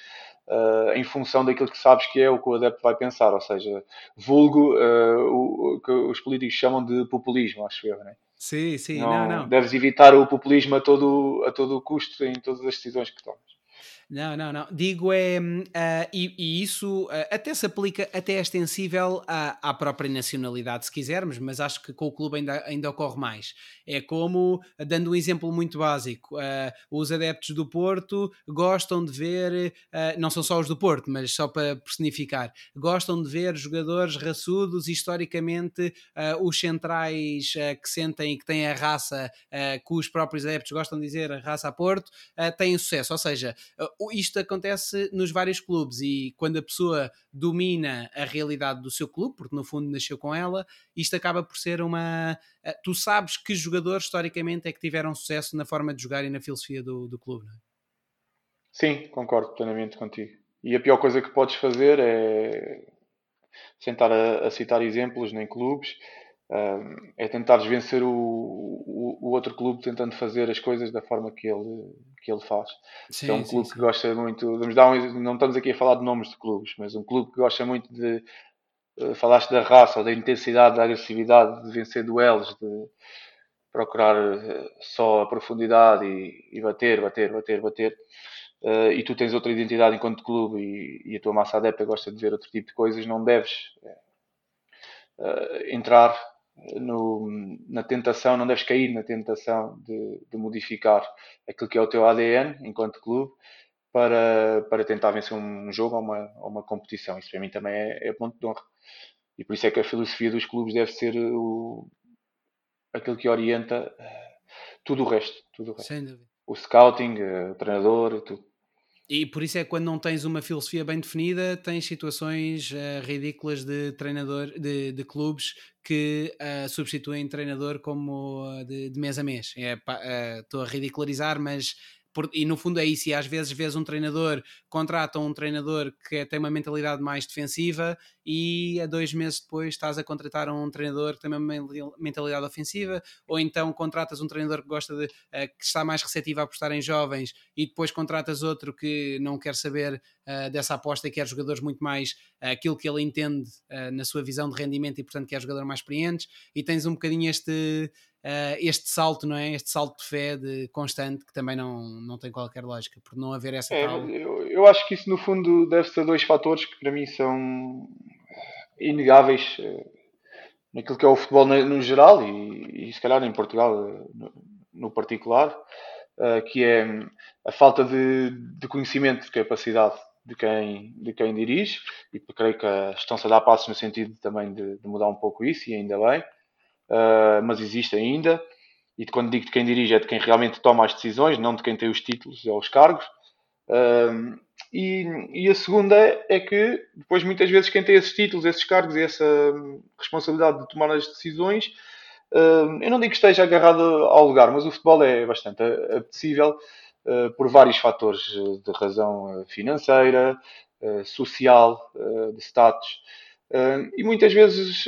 uh, em função daquilo que sabes que é o que o adepto vai pensar, ou seja, vulgo uh, o que os políticos chamam de populismo, acho eu, não é? Sim, sim, não, não, não. Deves evitar o populismo a todo, a todo custo em todas as decisões que tomas. Não, não, não. Digo é. Uh, e, e, isso uh, até se aplica, até é extensível à, à, própria nacionalidade, se quisermos, mas acho que com o clube ainda, ainda ocorre mais. É como, dando um exemplo muito básico, uh, os adeptos do Porto gostam de ver, não são só os do Porto, mas só para personificar, gostam de ver jogadores raçudos, historicamente, os centrais que sentem que têm a raça que os próprios adeptos gostam de dizer, a raça a Porto, têm sucesso. Ou seja, isto acontece nos vários clubes e quando a pessoa domina a realidade do seu clube, porque no fundo nasceu com ela, isto acaba por ser uma. Eh, tu sabes que jogadores historicamente é que tiveram sucesso na forma de jogar e na filosofia do, do clube, não é? Sim, concordo plenamente contigo. E a pior coisa que podes fazer é sentar a, a citar exemplos nem clubes é tentares vencer o, o, o, outro clube tentando fazer as coisas da forma que ele, que ele faz. Sim, é um clube sim, que gosta muito. Vamos dar um, não estamos aqui a falar de nomes de clubes, mas um clube que gosta muito de. Uh, falaste da raça, da intensidade, da agressividade, de vencer duelos, de procurar uh, só a profundidade e, e, bater, bater, bater, bater. Uh, e tu tens outra identidade enquanto clube e, e, a tua massa adepta gosta de ver outro tipo de coisas, não deves entrar no, na tentação, não deves cair na tentação de, de, modificar aquilo que é o teu ADN enquanto clube para, para tentar vencer um jogo ou uma, ou uma competição. Isso para mim também é, é ponto de honra. E por isso é que a filosofia dos clubes deve ser o, aquilo que orienta eh, tudo o resto. Tudo o, resto. o scouting, eh, o treinador, tudo. E por isso é que quando não tens uma filosofia bem definida, tens situações uh, ridículas de treinador, de, de clubes que uh, substituem treinador como uh, de, de, mês a mês. Estou é, a ridicularizar, mas por, e no fundo é isso, e às vezes vês um treinador, contrata um treinador que tem uma mentalidade mais defensiva e a dois meses depois estás a contratar um treinador que tem uma mentalidade ofensiva, ou então contratas um treinador que gosta de, uh, que está mais receptivo a apostar em jovens e depois contratas outro que não quer saber uh, dessa aposta e quer jogadores muito mais uh, aquilo que ele entende na sua visão de rendimento e portanto quer jogadores mais experientes e tens um bocadinho este uh, este salto, não é? Este salto de fé de constante que também não, não tem qualquer lógica, por não haver essa é, tal... eu, eu, acho que isso no fundo deve ser dois fatores que para mim são inegáveis uh, naquilo que é o futebol no, geral e, e, se calhar em Portugal uh, no, no, particular, que é a falta de, de conhecimento, de capacidade de quem, de quem dirige, e creio que estão-se a dar passos no sentido também de, de, mudar um pouco isso, e ainda bem uh, mas existe ainda. E quando digo de quem dirige, é de quem realmente toma as decisões, não de quem tem os títulos ou os cargos. Uh, e, e, a segunda é que, depois, muitas vezes, quem tem esses títulos, esses cargos e essa responsabilidade de tomar as decisões, uh, eu não digo que esteja agarrado ao lugar, mas o futebol é bastante apetecível por vários fatores de razão financeira, social, de status. e muitas vezes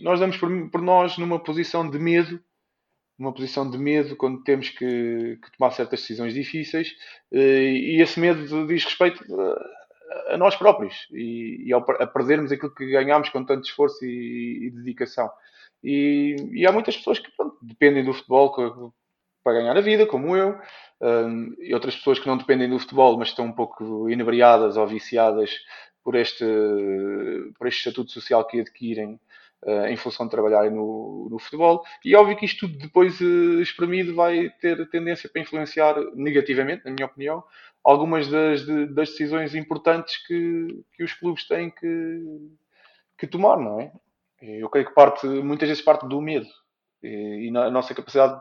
nós damos por, por, nós numa posição de medo, numa posição de medo quando temos que, que tomar certas decisões difíceis, eh, e esse medo diz respeito a, a nós próprios e, e ao, a perdermos aquilo que ganhámos com tanto esforço e, e dedicação. E, e, há muitas pessoas que pronto, dependem do futebol para ganhar a vida, como eu, um, e outras pessoas que não dependem do futebol, mas estão um pouco inebriadas ou viciadas por este, por este estatuto social que adquirem uh, em função de trabalharem no, no, futebol. E é óbvio que isto tudo depois uh, espremido vai ter tendência para influenciar negativamente, na minha opinião, algumas das, de, das decisões importantes que, que os clubes têm que, que tomar, não é? Eu creio que parte, muitas vezes parte do medo. E, e a nossa capacidade,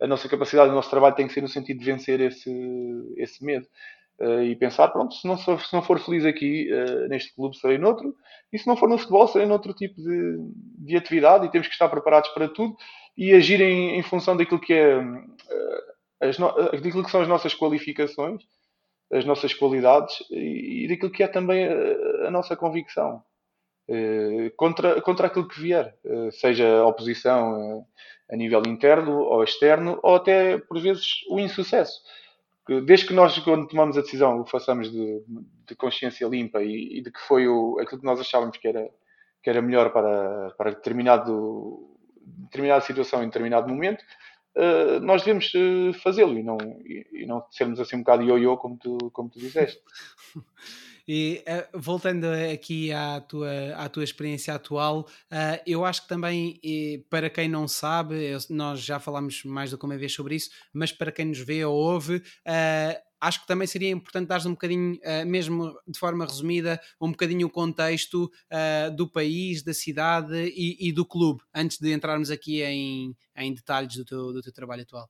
a nossa capacidade, o nosso trabalho tem que ser no sentido de vencer esse, esse medo. Uh, e pensar, pronto, se não, se não for feliz aqui uh, neste clube, serei noutro, e se não for no futebol, serei noutro tipo de, de atividade, e temos que estar preparados para tudo e agir em, em função daquilo que é uh, as no, daquilo que são as nossas qualificações, as nossas qualidades e, e daquilo que é também a, a nossa convicção. contra, contra aquilo que vier, seja a oposição a nível interno ou externo, ou até, por vezes, o insucesso desde que nós, quando tomamos a decisão, o façamos de, de consciência limpa e, e, de que foi o, aquilo que nós achávamos que era, que era melhor para, para determinado, determinada situação em determinado momento, uh, nós devemos uh, fazê-lo e não, e, e, não sermos assim um bocado ioiô, como tu, como tu disseste. <laughs> E uh, voltando aqui à tua, à tua experiência atual, uh, eu acho que também, para quem não sabe, eu, nós já falámos mais do que uma vez sobre isso, mas para quem nos vê ou ouve, uh, acho que também seria importante dar um bocadinho, mesmo de forma resumida, um bocadinho o contexto do país, da cidade e, e, do clube, antes de entrarmos aqui em, em detalhes do teu, do teu trabalho atual.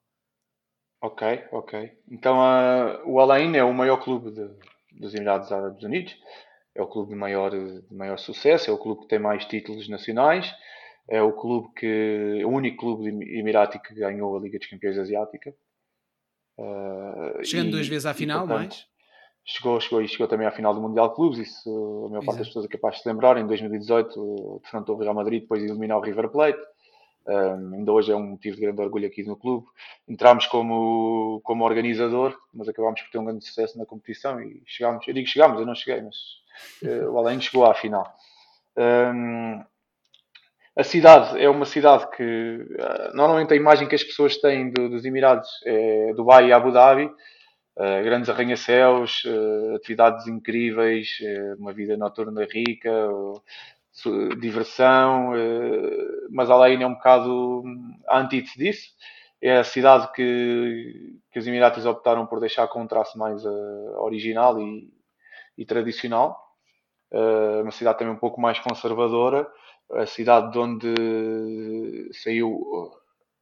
Ok, ok. Então uh, o Alain é o maior clube de, dos Emirados Árabes Unidos. É o clube de maior, de maior sucesso, é o clube que tem mais títulos nacionais, é o clube que o único clube emirático que ganhou a Liga dos Campeões Asiática. Uh, Chegando e, duas vezes à final, portanto, mais? Chegou, chegou e chegou também à final do Mundial de Clubes, isso a maior parte das pessoas é capaz de se lembrar. Em 2018 defrontou o Real Madrid depois de eliminar o River Plate. Um, ainda hoje é um motivo de grande orgulho aqui no clube. Entramos como, como organizador, mas acabámos por ter um grande sucesso na competição e chegámos. Eu digo chegámos, eu não cheguei, mas uh, <laughs> o Além chegou à final. Um, a cidade é uma cidade que uh, normalmente a imagem que as pessoas têm do, dos Emirados é Dubai e Abu Dhabi. Uh, grandes arranha-céus, atividades incríveis, uma vida noturna rica, diversão, eh, mas Alain é um bocado a antítese disso. É a cidade que, que os Emiratos optaram por deixar com um traço mais uh, original e, e tradicional. Uh, uma cidade também um pouco mais conservadora. A cidade de onde saiu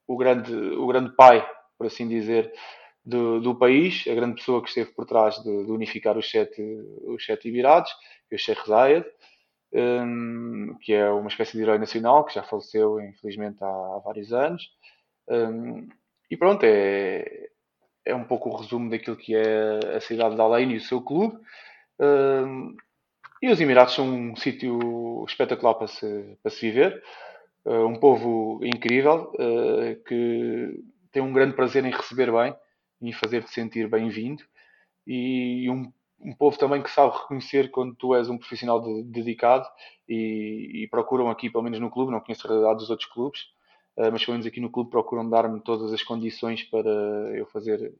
o grande, o grande pai, por assim dizer, do, do país, a grande pessoa que esteve por trás de, de unificar os sete, os sete Emirados, é o Sheikh Zayed um, que é uma espécie de herói nacional, que já faleceu, infelizmente, há, há vários anos. Um, e pronto, é, é um pouco o resumo daquilo que é a cidade de Além e o seu clube. Uh, e os Emirados são um sítio espetacular para se, para se viver. Uh, um povo incrível uh, que tem um grande prazer em receber bem e fazer-te sentir bem-vindo. E um, um, povo também que sabe reconhecer quando tu és um profissional de, dedicado e, e, procuram aqui, pelo menos no clube, não conheço a realidade dos outros clubes, uh, mas pelo menos aqui no clube procuram dar-me todas as condições para eu fazer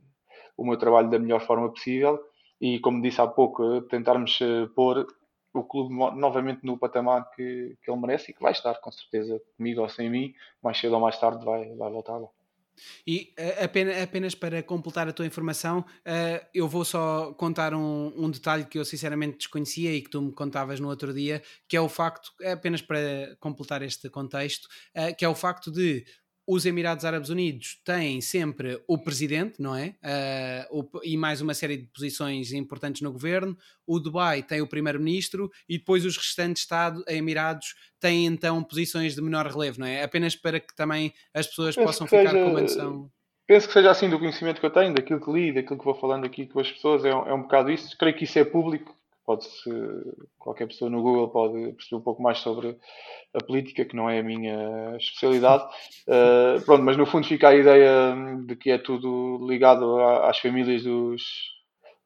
o meu trabalho da melhor forma possível e, como disse há pouco, tentarmos pôr o clube novamente no patamar que, que ele merece e que vai estar, com certeza, comigo ou sem mim, mais cedo ou mais tarde vai, vai voltar lá. E apenas, apenas, para completar a tua informação, uh, eu vou só contar um, um, detalhe que eu sinceramente desconhecia e que tu me contavas no outro dia, que é o facto, apenas para completar este contexto, uh, que é o facto de os Emirados Árabes Unidos têm sempre o presidente, não é? Uh, o, e mais uma série de posições importantes no governo. O Dubai tem o primeiro-ministro e depois os restantes Estados, Emirados, têm então posições de menor relevo, não é? Apenas para que também as pessoas penso possam ficar seja, com uma noção. Penso que seja assim do conhecimento que eu tenho, daquilo que li, daquilo que vou falando aqui com as pessoas, é um, é um bocado isso. Creio que isso é público, pode qualquer pessoa no Google pode perceber um pouco mais sobre a política, que não é a minha especialidade. Uh, <laughs> pronto, mas no fundo fica a ideia de que é tudo ligado às famílias dos,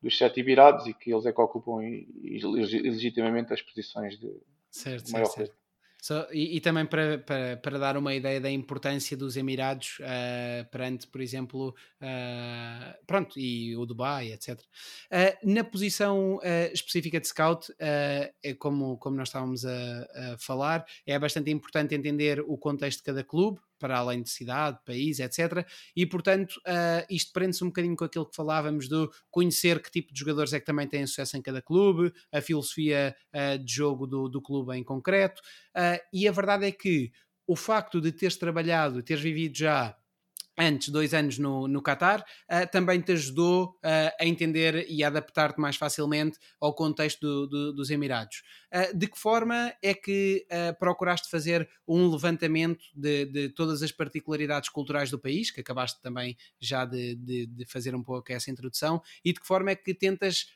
dos sete Emirados e que eles é que ocupam legitimamente as posições de certo, maior certo, certo. So, e, e, também para, para, para, dar uma ideia da importância dos Emirados uh, perante, por exemplo, uh, pronto, e o Dubai, etc. Uh, na posição específica de scout, é como, como nós estávamos a, a, falar, é bastante importante entender o contexto de cada clube, para além de cidade, país, etc. E, portanto, uh, isto prende-se um bocadinho com aquilo que falávamos do conhecer que tipo de jogadores é que também têm sucesso em cada clube, a filosofia uh, de jogo do, do clube em concreto. Uh, e a verdade é que o facto de teres trabalhado, teres vivido já antes, dois anos no, no Qatar, uh, também te ajudou uh, a entender e a adaptar-te mais facilmente ao contexto do, do, dos Emirados. Uh, de que forma é que procuraste fazer um levantamento de, de, todas as particularidades culturais do país, que acabaste também já de, de, de, fazer um pouco essa introdução, e de que forma é que tentas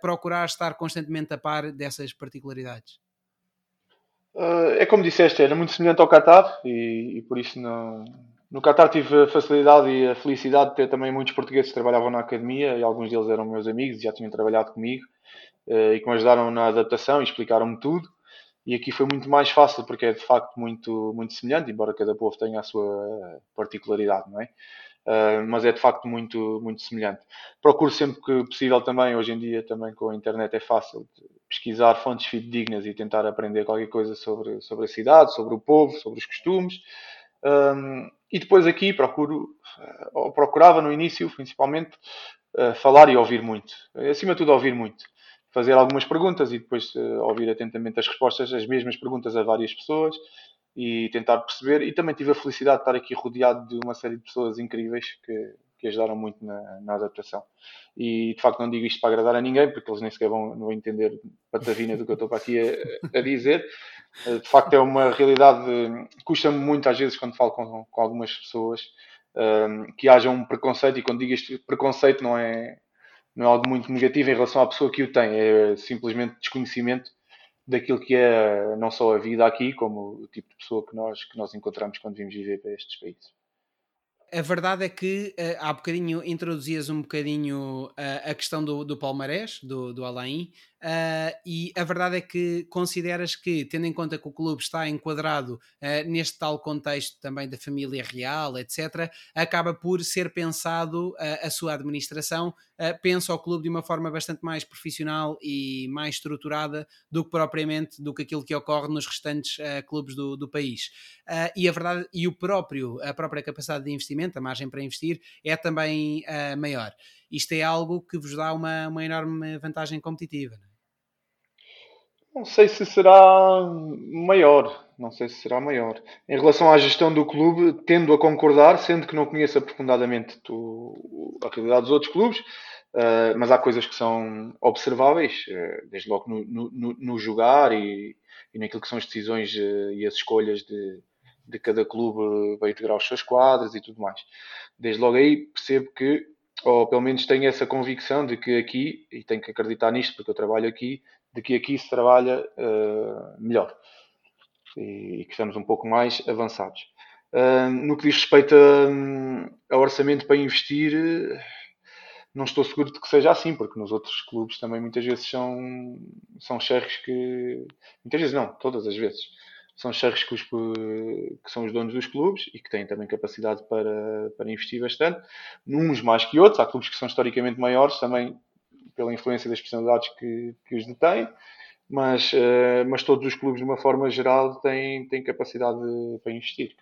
procurar estar constantemente a par dessas particularidades? é como disseste, era muito semelhante ao Qatar e, e por isso não no Qatar tive a facilidade e a felicidade de ter também muitos portugueses que trabalhavam na academia e alguns deles eram meus amigos e já tinham trabalhado comigo eh, e que me ajudaram na adaptação e explicaram-me tudo. E aqui foi muito mais fácil porque é de facto muito, muito semelhante, embora cada povo tenha a sua particularidade, não é? Uh, mas é de facto muito, muito semelhante. Procuro sempre que possível também, hoje em dia também com a internet é fácil pesquisar fontes fidedignas e tentar aprender qualquer coisa sobre, sobre a cidade, sobre o povo, sobre os costumes. Um, e depois aqui procuro, eh, ou procurava no início, principalmente, uh, falar e ouvir muito. Acima de tudo, ouvir muito. Fazer algumas perguntas e depois uh, ouvir atentamente as respostas, as mesmas perguntas a várias pessoas e tentar perceber. E também tive a felicidade de estar aqui rodeado de uma série de pessoas incríveis que, que ajudaram muito na, na, adaptação. E de facto não digo isto para agradar a ninguém, porque eles nem sequer vão, vão entender patavina do que eu estou para aqui a, a dizer. Eh, de facto é uma realidade, custa-me muito às vezes quando falo com, com algumas pessoas um, ehm, que haja um preconceito, e quando digo este preconceito não é, não é algo muito negativo em relação à pessoa que o tem, é simplesmente desconhecimento daquilo que é não só a vida aqui, como o tipo de pessoa que nós, que nós encontramos quando vimos viver para estes países a verdade é que uh, há bocadinho introduzias um bocadinho uh, a questão do, do palmarés, do, do Alain, Uh, e a verdade é que consideras que, tendo em conta que o clube está enquadrado uh, neste tal contexto também da família real, etc., acaba por ser pensado uh, a sua administração, pensa o clube de uma forma bastante mais profissional e mais estruturada do que propriamente do que aquilo que ocorre nos restantes clubes do, do país. e a verdade, e o próprio, a própria capacidade de investimento, a margem para investir, é também maior. Isto é algo que vos dá uma, uma enorme vantagem competitiva. Não é? Não sei se será maior. Não sei se será maior. Em relação à gestão do clube, tendo a concordar, sendo que não conheço aprofundadamente a realidade dos outros clubes, uh, mas há coisas que são observáveis, uh, desde logo no, no, no jogar e, e, naquilo que são as decisões uh, e as escolhas de, de cada clube para integrar os seus quadros e tudo mais. Desde logo aí percebo que ou pelo menos tenho essa convicção de que aqui, e tenho que acreditar nisto porque eu trabalho aqui, de que aqui se trabalha uh, melhor e, e, que estamos um pouco mais avançados. Uh, no que diz respeito a, a, orçamento para investir, não estou seguro de que seja assim, porque nos outros clubes também muitas vezes são, são cheques que. Muitas vezes não, todas as vezes. São cheques que, que são os donos dos clubes e que têm também capacidade para, para investir bastante. Uns mais que outros, há clubes que são historicamente maiores também pela influência das personalidades que, que os detêm, mas, uh, mas todos os clubes, de uma forma geral, têm, têm capacidade de, para investir.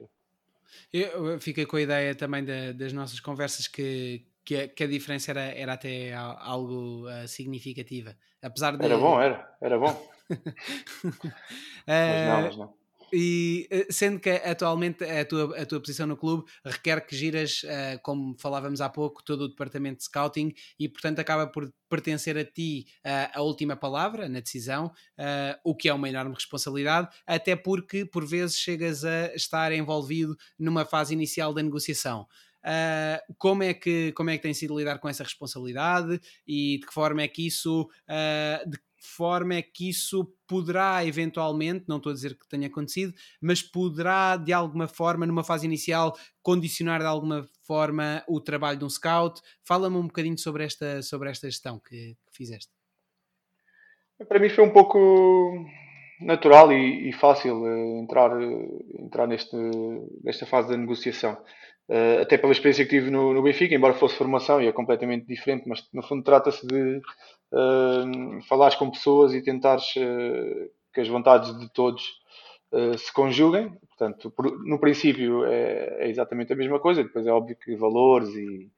Eu fiquei com a ideia também da, das nossas conversas que, que, a, que a diferença era, era até algo uh, significativa. Apesar de... Era bom, era, era bom. <laughs> mas não, mas não. E eh, sendo que atualmente a tua, a tua posição no clube requer que giras, uh, como falávamos há pouco, todo o departamento de scouting e, portanto, acaba por pertencer a ti uh, a última palavra na decisão, uh, o que é uma enorme responsabilidade, até porque por vezes chegas a estar envolvido numa fase inicial da negociação. Uh, como, é que, como é que tem sido lidar com essa responsabilidade e de que forma é que isso, uh, de forma é que isso poderá eventualmente, não estou a dizer que tenha acontecido, mas poderá de alguma forma, numa fase inicial, condicionar de alguma forma o trabalho de um scout? Fala-me um bocadinho sobre esta, sobre esta gestão que, que fizeste. Para mim foi um pouco natural e, e fácil uh, entrar, uh, entrar neste, nesta fase da negociação. Uh, até pela experiência que tive no, no, Benfica, embora fosse formação e é completamente diferente, mas no fundo trata-se de uh, falares com pessoas e tentares uh, que as vontades de todos uh, se conjuguem. Portanto, por, no princípio é, é, exatamente a mesma coisa, depois é óbvio que valores e,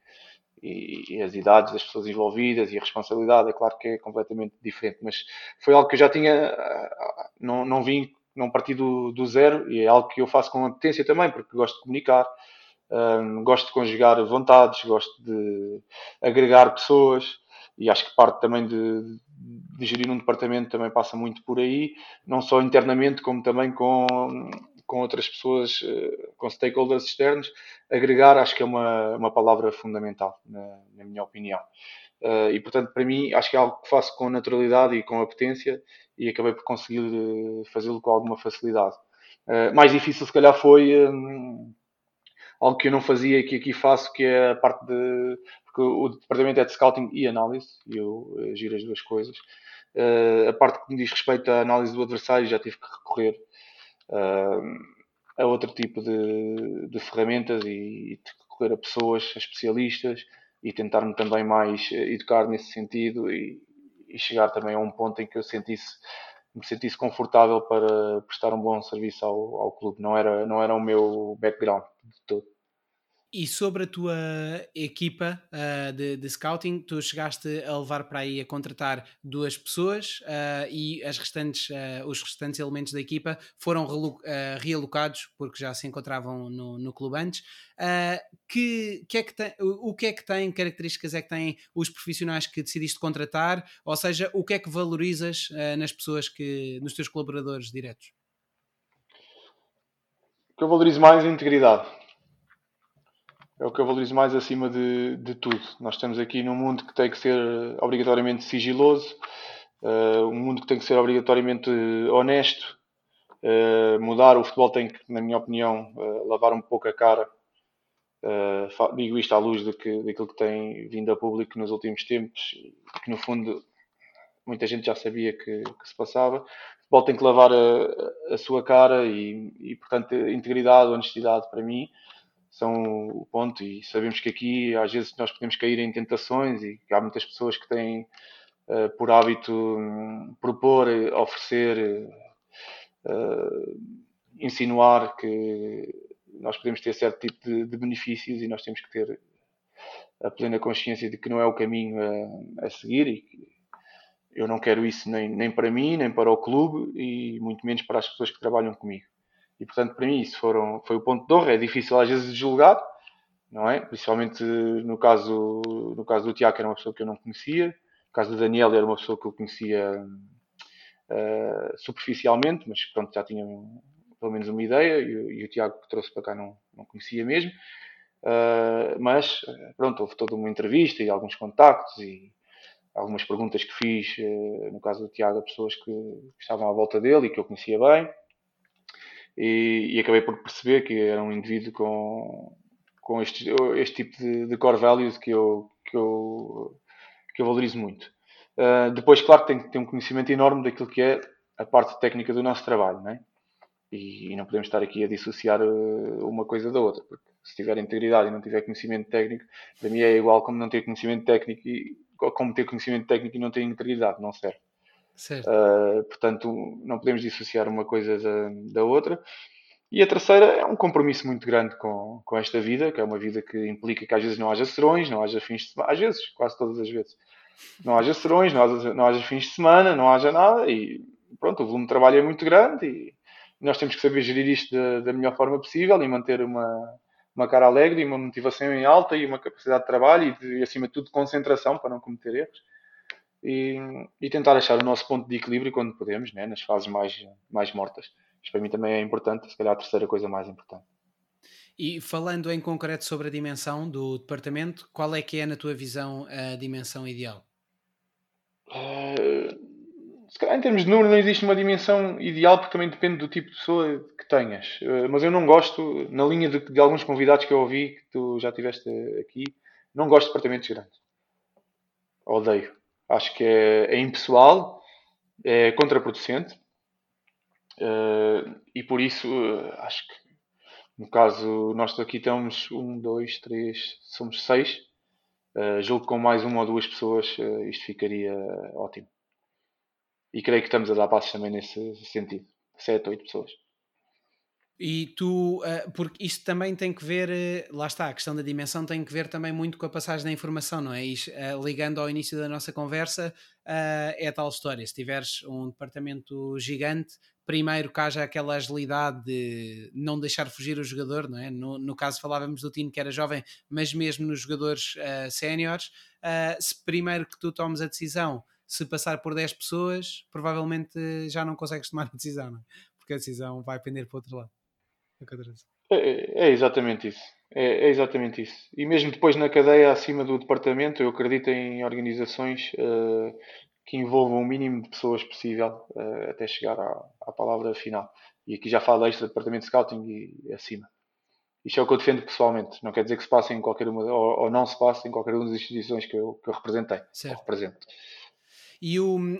e, e, as idades das pessoas envolvidas e a responsabilidade, é claro que é completamente diferente, mas foi algo que eu já tinha, não, não vim, não parti do, do zero e é algo que eu faço com apetência também, porque gosto de comunicar um, gosto de conjugar vontades, gosto de agregar pessoas e acho que parte também de, de, gerir um departamento também passa muito por aí, não só internamente, como também com, com outras pessoas, eh, com stakeholders externos. Agregar acho que é uma, uma palavra fundamental, na, na minha opinião. Uh, e portanto, para mim, acho que é algo que faço com naturalidade e com apetência e acabei por conseguir eh, fazê-lo com alguma facilidade. Uh, mais difícil, se calhar, foi. Um, algo que eu não fazia e que aqui faço, que é a parte de. Porque o departamento é de scouting e análise, e eu uh, giro as duas coisas. Uh, a parte que me diz respeito à análise do adversário, já tive que recorrer uh, a outro tipo de, de ferramentas e, e recorrer a pessoas, a especialistas, e tentar-me também mais educar nesse sentido e, e chegar também a um ponto em que eu sentisse me sentisse confortável para prestar um bom serviço ao, ao clube. Não era, não era o meu background de todo. E sobre a tua equipa uh, de, de, scouting, tu chegaste a levar para aí a contratar duas pessoas uh, e as restantes, uh, os restantes elementos da equipa foram realocados porque já se encontravam no, no clube antes. que, que é que tem, o, o que é que tem, características é que têm os profissionais que decidiste contratar? Ou seja, o que é que valorizas nas pessoas que, nos teus colaboradores diretos? O que eu valorizo mais é a integridade é o que eu valorizo mais acima de, de tudo. Nós estamos aqui num mundo que tem que ser obrigatoriamente sigiloso, uh, um mundo que tem que ser obrigatoriamente honesto. Uh, mudar o futebol tem que, na minha opinião, uh, lavar um pouco a cara. digo isto à luz de que, daquilo que tem vindo a público nos últimos tempos, que no fundo muita gente já sabia que, que se passava. O futebol tem que lavar a, a sua cara e, e, portanto, integridade, honestidade para mim são o ponto e sabemos que aqui às vezes nós podemos cair em tentações e há muitas pessoas que têm uh, por hábito um, propor, oferecer, uh, insinuar que nós podemos ter certo tipo de, de, benefícios e nós temos que ter a plena consciência de que não é o caminho a, a seguir e que eu não quero isso nem, nem para mim, nem para o clube e muito menos para as pessoas que trabalham comigo. E portanto, para mim, isso foram, foi o ponto de honra. É difícil às vezes julgar, não é? Principalmente no caso, no caso do Tiago, era uma pessoa que eu não conhecia. No caso do Daniel, era uma pessoa que eu conhecia uh, superficialmente, mas pronto, já tinha pelo menos uma ideia. E, e, o Tiago que trouxe para cá não, não conhecia mesmo. Uh, mas, pronto, houve toda uma entrevista e alguns contactos e algumas perguntas que fiz, uh, no caso do Tiago, a pessoas que, que, estavam à volta dele e que eu conhecia bem. E, e acabei por perceber que era um indivíduo com, com este, este tipo de, de core values que eu, que eu, que eu valorizo muito. Uh, depois, claro, tem que ter um conhecimento enorme daquilo que é a parte técnica do nosso trabalho, não é? E, e não podemos estar aqui a dissociar uma coisa da outra, porque se tiver integridade e não tiver conhecimento técnico, para mim é igual como não ter conhecimento técnico e como ter conhecimento técnico e não ter integridade, não serve. Uh, portanto, não podemos dissociar uma coisa da, da, outra. E a terceira é um compromisso muito grande com, com esta vida, que é uma vida que implica que às vezes não haja serões, não haja fins de semana, às vezes, quase todas as vezes, não haja serões, não haja, não haja fins de semana, não haja nada, e pronto, o volume de trabalho é muito grande e nós temos que saber gerir isto da, da melhor forma possível e manter uma, uma cara alegre e uma motivação em alta e uma capacidade de trabalho e, e acima de tudo, concentração para não cometer erros. E, e, tentar achar o nosso ponto de equilíbrio quando podemos, né, nas fases mais, mais mortas. Isto para mim também é importante, se calhar a terceira coisa mais importante. E falando em concreto sobre a dimensão do departamento, qual é que é, na tua visão, a dimensão ideal? Uh, se calhar em termos de número não existe uma dimensão ideal porque também depende do tipo de pessoa que tenhas. Eh, mas eu não gosto, na linha de, de alguns convidados que eu ouvi, que tu já tiveste aqui, não gosto de departamentos grandes. Odeio. Acho que é, é impessoal, é contraproducente uh, e por isso uh, acho que no caso nós aqui estamos um, dois, três, somos seis. Uh, julgo que com mais uma ou duas pessoas isto ficaria ótimo e creio que estamos a dar passos também nesse sentido. Sete, oito pessoas. E tu, uh, porque isto também tem que ver, uh, lá está, a questão da dimensão tem que ver também muito com a passagem da informação, não é? Isto, uh, ligando ao início da nossa conversa, é tal história. Se tiveres um departamento gigante, primeiro que haja aquela agilidade de não deixar fugir o jogador, não é? No, no caso falávamos do Tino que era jovem, mas mesmo nos jogadores séniores, se primeiro que tu tomes a decisão se passar por 10 pessoas, provavelmente já não consegues tomar a decisão, não é? porque a decisão vai pender para o outro lado. É, é, é exatamente isso. É, é, exatamente isso. E mesmo depois na cadeia acima do departamento, eu acredito em organizações uh, que envolvam o mínimo de pessoas possível uh, até chegar à, à, palavra final. E aqui já falo extra departamento de scouting e, acima. Isto é o que eu defendo pessoalmente. Não quer dizer que se passe em qualquer uma, ou, ou não se passe em qualquer uma das instituições que eu, que eu representei. Certo. Represento. E o, uh,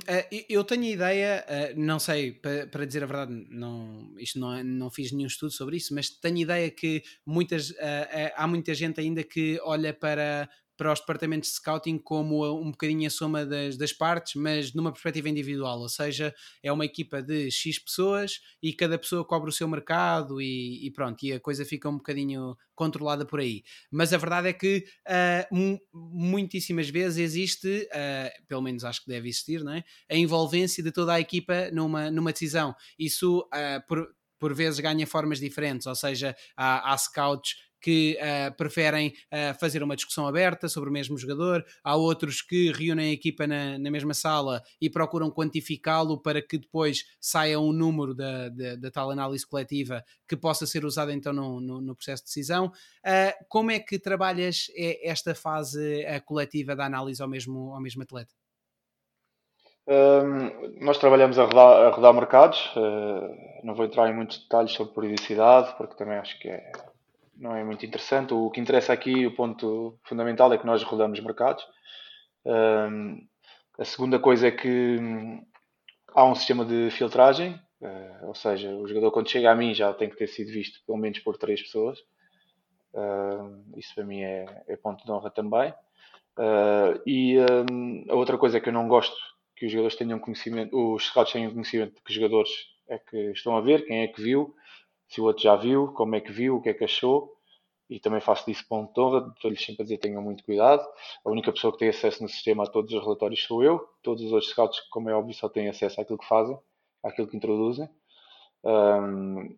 eu tenho a ideia, uh, não sei, para, dizer a verdade, não, isto não, não fiz nenhum estudo sobre isso, mas tenho a ideia que muitas, uh, há muita gente ainda que olha para, para os departamentos de scouting como um bocadinho a soma das, das partes, mas numa perspectiva individual, ou seja, é uma equipa de X pessoas e cada pessoa cobre o seu mercado e, e pronto, e a coisa fica um bocadinho controlada por aí. Mas a verdade é que uh, muitíssimas vezes existe, uh, pelo menos acho que deve existir, não é? a envolvência de toda a equipa numa, numa decisão. Isso, uh, por, por vezes ganha formas diferentes, ou seja, há, há scouts que uh, preferem uh, fazer uma discussão aberta sobre o mesmo jogador, há outros que reúnem a equipa na, na mesma sala e procuram quantificá-lo para que depois saia um número da, da, da, tal análise coletiva que possa ser usado então no, no, no processo de decisão. Uh, como é que trabalhas esta fase coletiva da análise ao mesmo, ao mesmo atleta? Um, nós trabalhamos a rodar, a rodar mercados, não vou entrar em muitos detalhes sobre periodicidade, porque também acho que é não é muito interessante. O que interessa aqui, o ponto fundamental, é que nós rodamos mercados. Um, a segunda coisa é que hum, há um sistema de filtragem, uh, ou seja, o jogador quando chega a mim já tem que ter sido visto pelo menos por três pessoas. Uh, isso para mim é, é, ponto de honra também. Uh, e um, a outra coisa é que eu não gosto que os jogadores tenham conhecimento, os scouts tenham conhecimento de que jogadores é que estão a ver, quem é que viu, se o outro já viu, como é que viu, o que é que achou. E também faço disso ponto de honra, estou-lhes sempre a dizer tenham muito cuidado. A única pessoa que tem acesso no sistema a todos os relatórios sou eu. Todos os outros scouts, como é óbvio, só têm acesso àquilo que fazem, àquilo que introduzem. Um,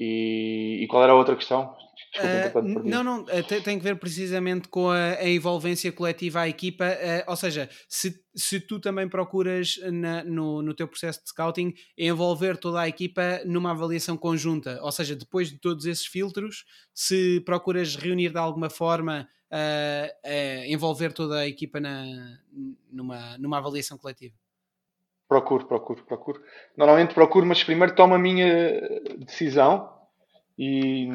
E, e qual era a outra questão? Desculpa, uh, não, não, eh, tem, tem, que ver precisamente com a, a envolvência coletiva à equipa, uh, ou seja, se, se tu também procuras na, no, no teu processo de scouting envolver toda a equipa numa avaliação conjunta, ou seja, depois de todos esses filtros, se procuras reunir de alguma forma, uh, envolver toda a equipa na, numa, numa avaliação coletiva. Procuro, procuro, procuro. Normalmente procuro, mas primeiro tomo a minha decisão e,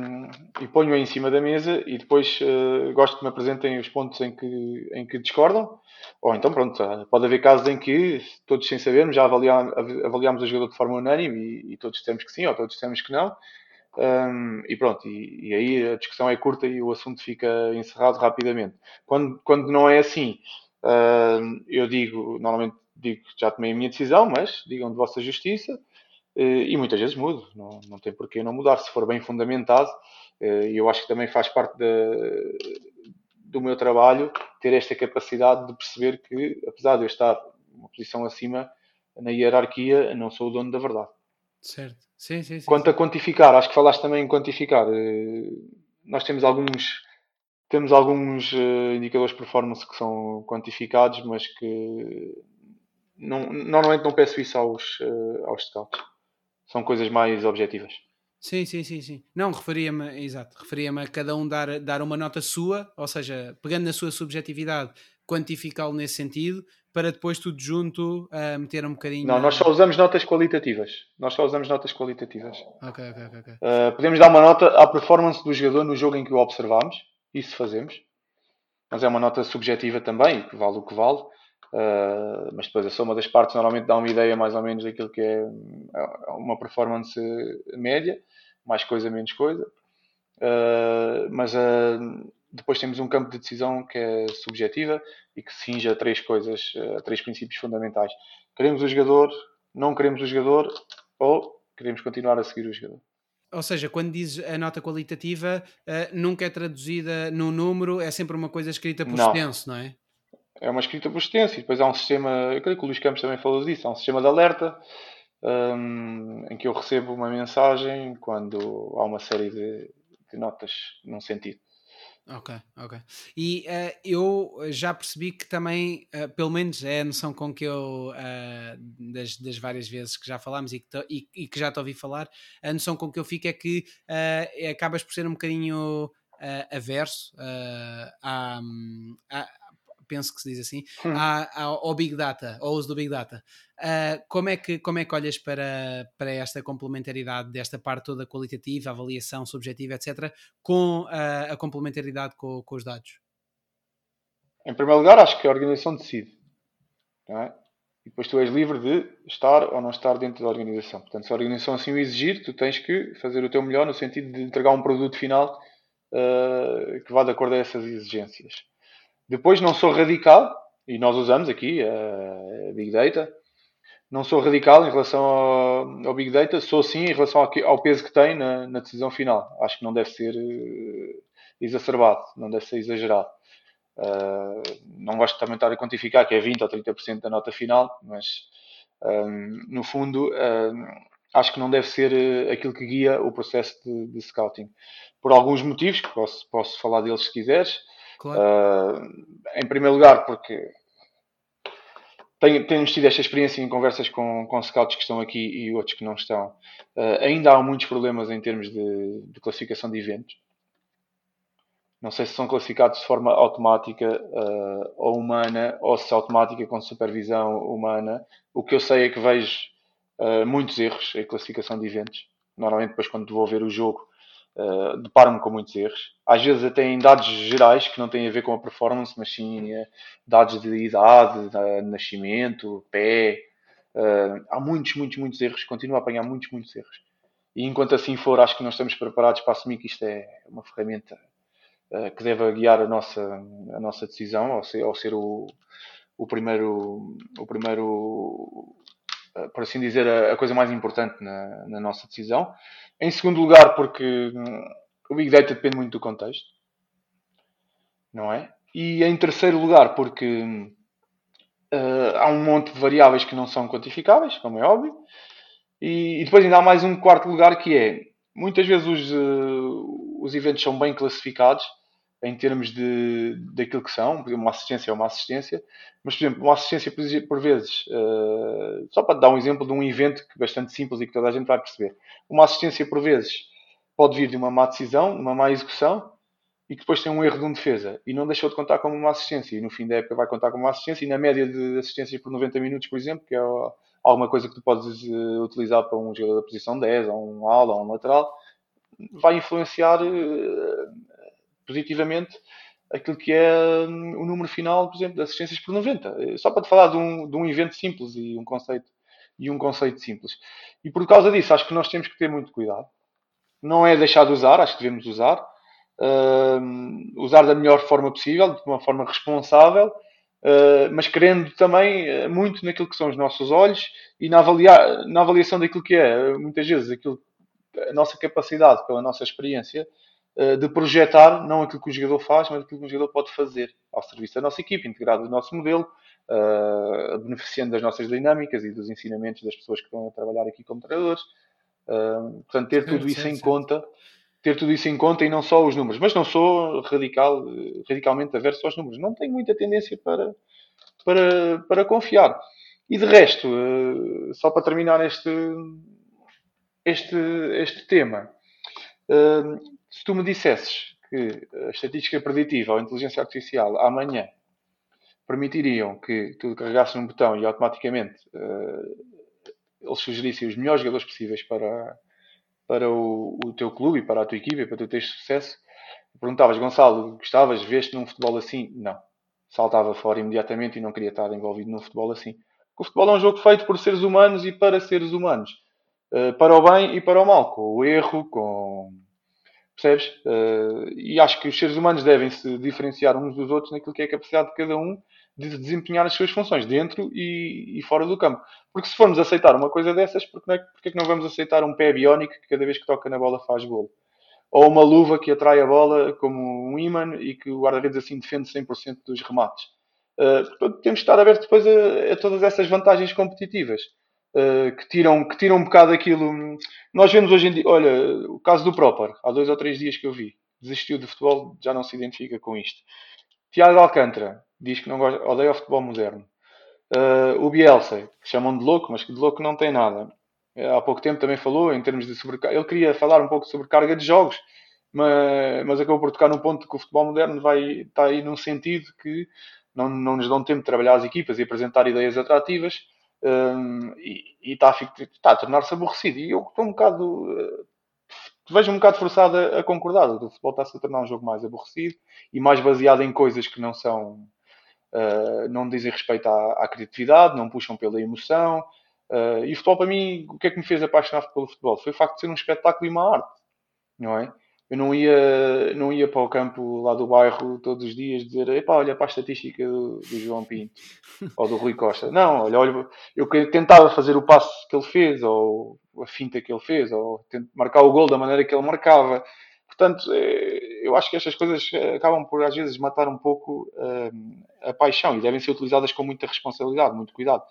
e ponho-a em cima da mesa e depois uh, gosto que me apresentem os pontos em que, em que discordam. Ou então, pronto, pode haver casos em que todos sem sabermos já avaliamos, avaliamos o jogador de forma unânime e, e todos dissemos que sim ou todos dissemos que não. Um, e pronto, e, e, aí a discussão é curta e o assunto fica encerrado rapidamente. Quando, quando não é assim, uh, eu digo, normalmente digo que já tomei a minha decisão, mas digam de vossa justiça eh, e muitas vezes mudo, não, não tem porquê não mudar, se for bem fundamentado, eh, e eu acho que também faz parte do meu trabalho ter esta capacidade de perceber que, apesar de eu estar numa posição acima na hierarquia, não sou o dono da verdade. Certo, sim, sim. sim Quanto sim. a quantificar, acho que falaste também em quantificar, eh, nós temos alguns temos alguns indicadores de performance que são quantificados, mas que não, normalmente não peço isso aos, aos scouts são coisas mais objetivas. Sim, sim, sim, sim. Não, referia-me, exato, referia-me a cada um dar, dar uma nota sua, ou seja, pegando na sua subjetividade, quantificá-lo nesse sentido, para depois tudo junto uh, meter um bocadinho. Não, nós só usamos notas qualitativas. Nós só usamos notas qualitativas. Ok, ok, ok. Uh, podemos dar uma nota à performance do jogador no jogo em que o observamos, isso fazemos. Mas é uma nota subjetiva também, que vale o que vale. Uh, mas depois a soma das partes normalmente dá uma ideia mais ou menos daquilo que é, é uma performance média, mais coisa, menos coisa. Uh, mas uh, depois temos um campo de decisão que é subjetiva e que cinge a três coisas, a três princípios fundamentais. Queremos o jogador, não queremos o jogador ou queremos continuar a seguir o jogador. Ou seja, quando dizes a nota qualitativa, nunca é traduzida no número, é sempre uma coisa escrita por extenso, não é? É uma escrita por extenso e depois há um sistema, eu creio que o Luís Campos também falou disso, há um sistema de alerta um, em que eu recebo uma mensagem quando há uma série de, de notas num sentido. Ok, ok. E uh, eu já percebi que também, uh, pelo menos é a noção com que eu, uh, das, das, várias vezes que já falámos e que, to, e, e que já te ouvi falar, a noção com que eu fico é que acabas por ser um bocadinho averso à, à, penso que se diz assim, hum. ao Big Data, ao uso do Big Data. Uh, como, é que, como é que olhas para, para esta complementaridade desta parte toda qualitativa, avaliação subjetiva, etc., com uh, a complementaridade com, com, os dados? Em primeiro lugar, acho que a organização decide. É? E depois tu és livre de estar ou não estar dentro da organização. Portanto, se a organização assim o exigir, tu tens que fazer o teu melhor no sentido de entregar um produto final uh, que vá de acordo a essas exigências. Depois não sou radical, e nós usamos aqui a Big Data. Não sou radical em relação ao, ao Big Data, sou sim em relação ao, ao peso que tem na, na, decisão final. Acho que não deve ser uh, exacerbado, não deve ser exagerado. Uh, não gosto também estar a quantificar que é 20 ou 30% da nota final, mas um, no fundo um, acho que não deve ser aquilo que guia o processo de, de scouting. Por alguns motivos, que posso, posso falar deles se quiseres. Claro. Uh, em primeiro lugar, porque tenho, temos tido esta experiência em conversas com, com scouts que estão aqui e outros que não estão. Uh, ainda há muitos problemas em termos de, de, classificação de eventos. Não sei se são classificados de forma automática uh, ou humana, ou se automática com supervisão humana. O que eu sei é que vejo uh, muitos erros em classificação de eventos. Normalmente, depois, quando vou ver o jogo, uh, deparo-me com muitos erros. Às vezes até em dados gerais que não têm a ver com a performance, mas sim uh, dados de idade, de nascimento, pé. Uh, há muitos, muitos, muitos erros. Continuo a apanhar muitos, muitos erros. E enquanto assim for, acho que nós estamos preparados para assumir que isto é uma ferramenta que deve guiar a nossa, a nossa decisão, ao ser, ao ser o, o primeiro, o primeiro por assim dizer, a, a coisa mais importante na, na, nossa decisão. Em segundo lugar, porque hum, o Big Data depende muito do contexto, não é? E em terceiro lugar, porque uh, há um monte de variáveis que não são quantificáveis, como é óbvio. E, e, depois ainda há mais um quarto lugar que é muitas vezes os, uh, os eventos são bem classificados em termos de, daquilo que são, por exemplo, uma assistência é uma assistência, mas, por exemplo, uma assistência por, vezes, uh, só para dar um exemplo de um evento que é bastante simples e que toda a gente vai perceber, uma assistência por vezes pode vir de uma má decisão, uma má execução, e que depois tem um erro de um defesa e não deixou de contar como uma assistência, e no fim da época vai contar como uma assistência, e na média de assistências por 90 minutos, por exemplo, que é alguma coisa que tu podes uh, utilizar para um jogador da posição 10, ou um ala, ou um lateral, vai influenciar uh, positivamente aquilo que é hum, o número final, por exemplo, de assistências por 90. Eh, só para te falar de um, de um evento simples e um conceito e um conceito simples. E por causa disso, acho que nós temos que ter muito cuidado. Não é deixar de usar, acho que devemos usar. Uh, usar da melhor forma possível, de uma forma responsável, uh, mas querendo também muito naquilo que são os nossos olhos e na, avaliar, na avaliação daquilo que é, muitas vezes, aquilo, a nossa capacidade, pela nossa experiência, de projetar não aquilo que o jogador faz, mas aquilo que o jogador pode fazer ao serviço da nossa equipe, integrado no nosso modelo, uh, beneficiando das nossas dinâmicas e dos ensinamentos das pessoas que estão a trabalhar aqui como treinadores. Uh, portanto, ter tudo isso em conta, ter tudo isso em conta e não só os números. Mas não sou radical, radicalmente averso aos números. Não tenho muita tendência para, para, para confiar. E de resto, uh, só para terminar este, este, este tema, se tu me dissesses que a estatística preditiva ou a inteligência artificial amanhã permitiriam que tu carregasses num botão e automaticamente uh, eles sugerissem os melhores jogadores possíveis para, para o, o teu clube e para a tua equipe, para tu teres sucesso, perguntavas, Gonçalo, gostavas, veste num futebol assim? Não. Saltava fora imediatamente e não queria estar envolvido num futebol assim. O futebol é um jogo feito por seres humanos e para seres humanos. Uh, para o bem e para o mal. Com o erro, com Percebes? Uh, e acho que os seres humanos devem se diferenciar uns dos outros naquilo que é a capacidade de cada um de desempenhar as suas funções dentro e, e fora do campo. Porque se formos aceitar uma coisa dessas, porque não, é, porque é que não vamos aceitar um pé biónico que cada vez que toca na bola faz golo? Ou uma luva que atrai a bola como um imã e que o guarda-redes assim defende 100% dos remates. Uh, temos de estar abertos depois a, a todas essas vantagens competitivas. Uh, que, tiram, que tiram um bocado aquilo. Nós vemos hoje em dia, olha, o caso do Proper, há dois ou três dias que eu vi, desistiu de futebol, já não se identifica com isto. Tiago Alcântara diz que não gosta, odeia o futebol moderno. Uh, o Bielsa, que chamam de louco, mas que de louco não tem nada. Uh, há pouco tempo também falou em termos de sobrecarga. Ele queria falar um pouco sobre carga de jogos, mas, mas acabou por tocar num ponto que o futebol moderno vai, está aí num sentido que não, não nos dão tempo de trabalhar as equipas e apresentar ideias atrativas um, e está a, tá a tornar-se aborrecido. E eu estou um bocado. Uh, vejo um bocado forçado a, a concordar. O futebol está-se a tornar um jogo mais aborrecido e mais baseado em coisas que não são. Uh, não dizem respeito à, à, criatividade, não puxam pela emoção. Uh, e o futebol, para mim, o que é que me fez apaixonar pelo futebol? Foi o facto de ser um espetáculo e uma arte, não é? Eu não ia, não ia para o campo lá do bairro todos os dias dizer epá, olha para a estatística do, do João Pinto <laughs> ou do Rui Costa. Não, olha, olha, eu tentava fazer o passo que ele fez ou a finta que ele fez ou marcar o gol da maneira que ele marcava. Portanto, eh, eu acho que estas coisas eh, acabam por às vezes matar um pouco uh, a paixão e devem ser utilizadas com muita responsabilidade, muito cuidado.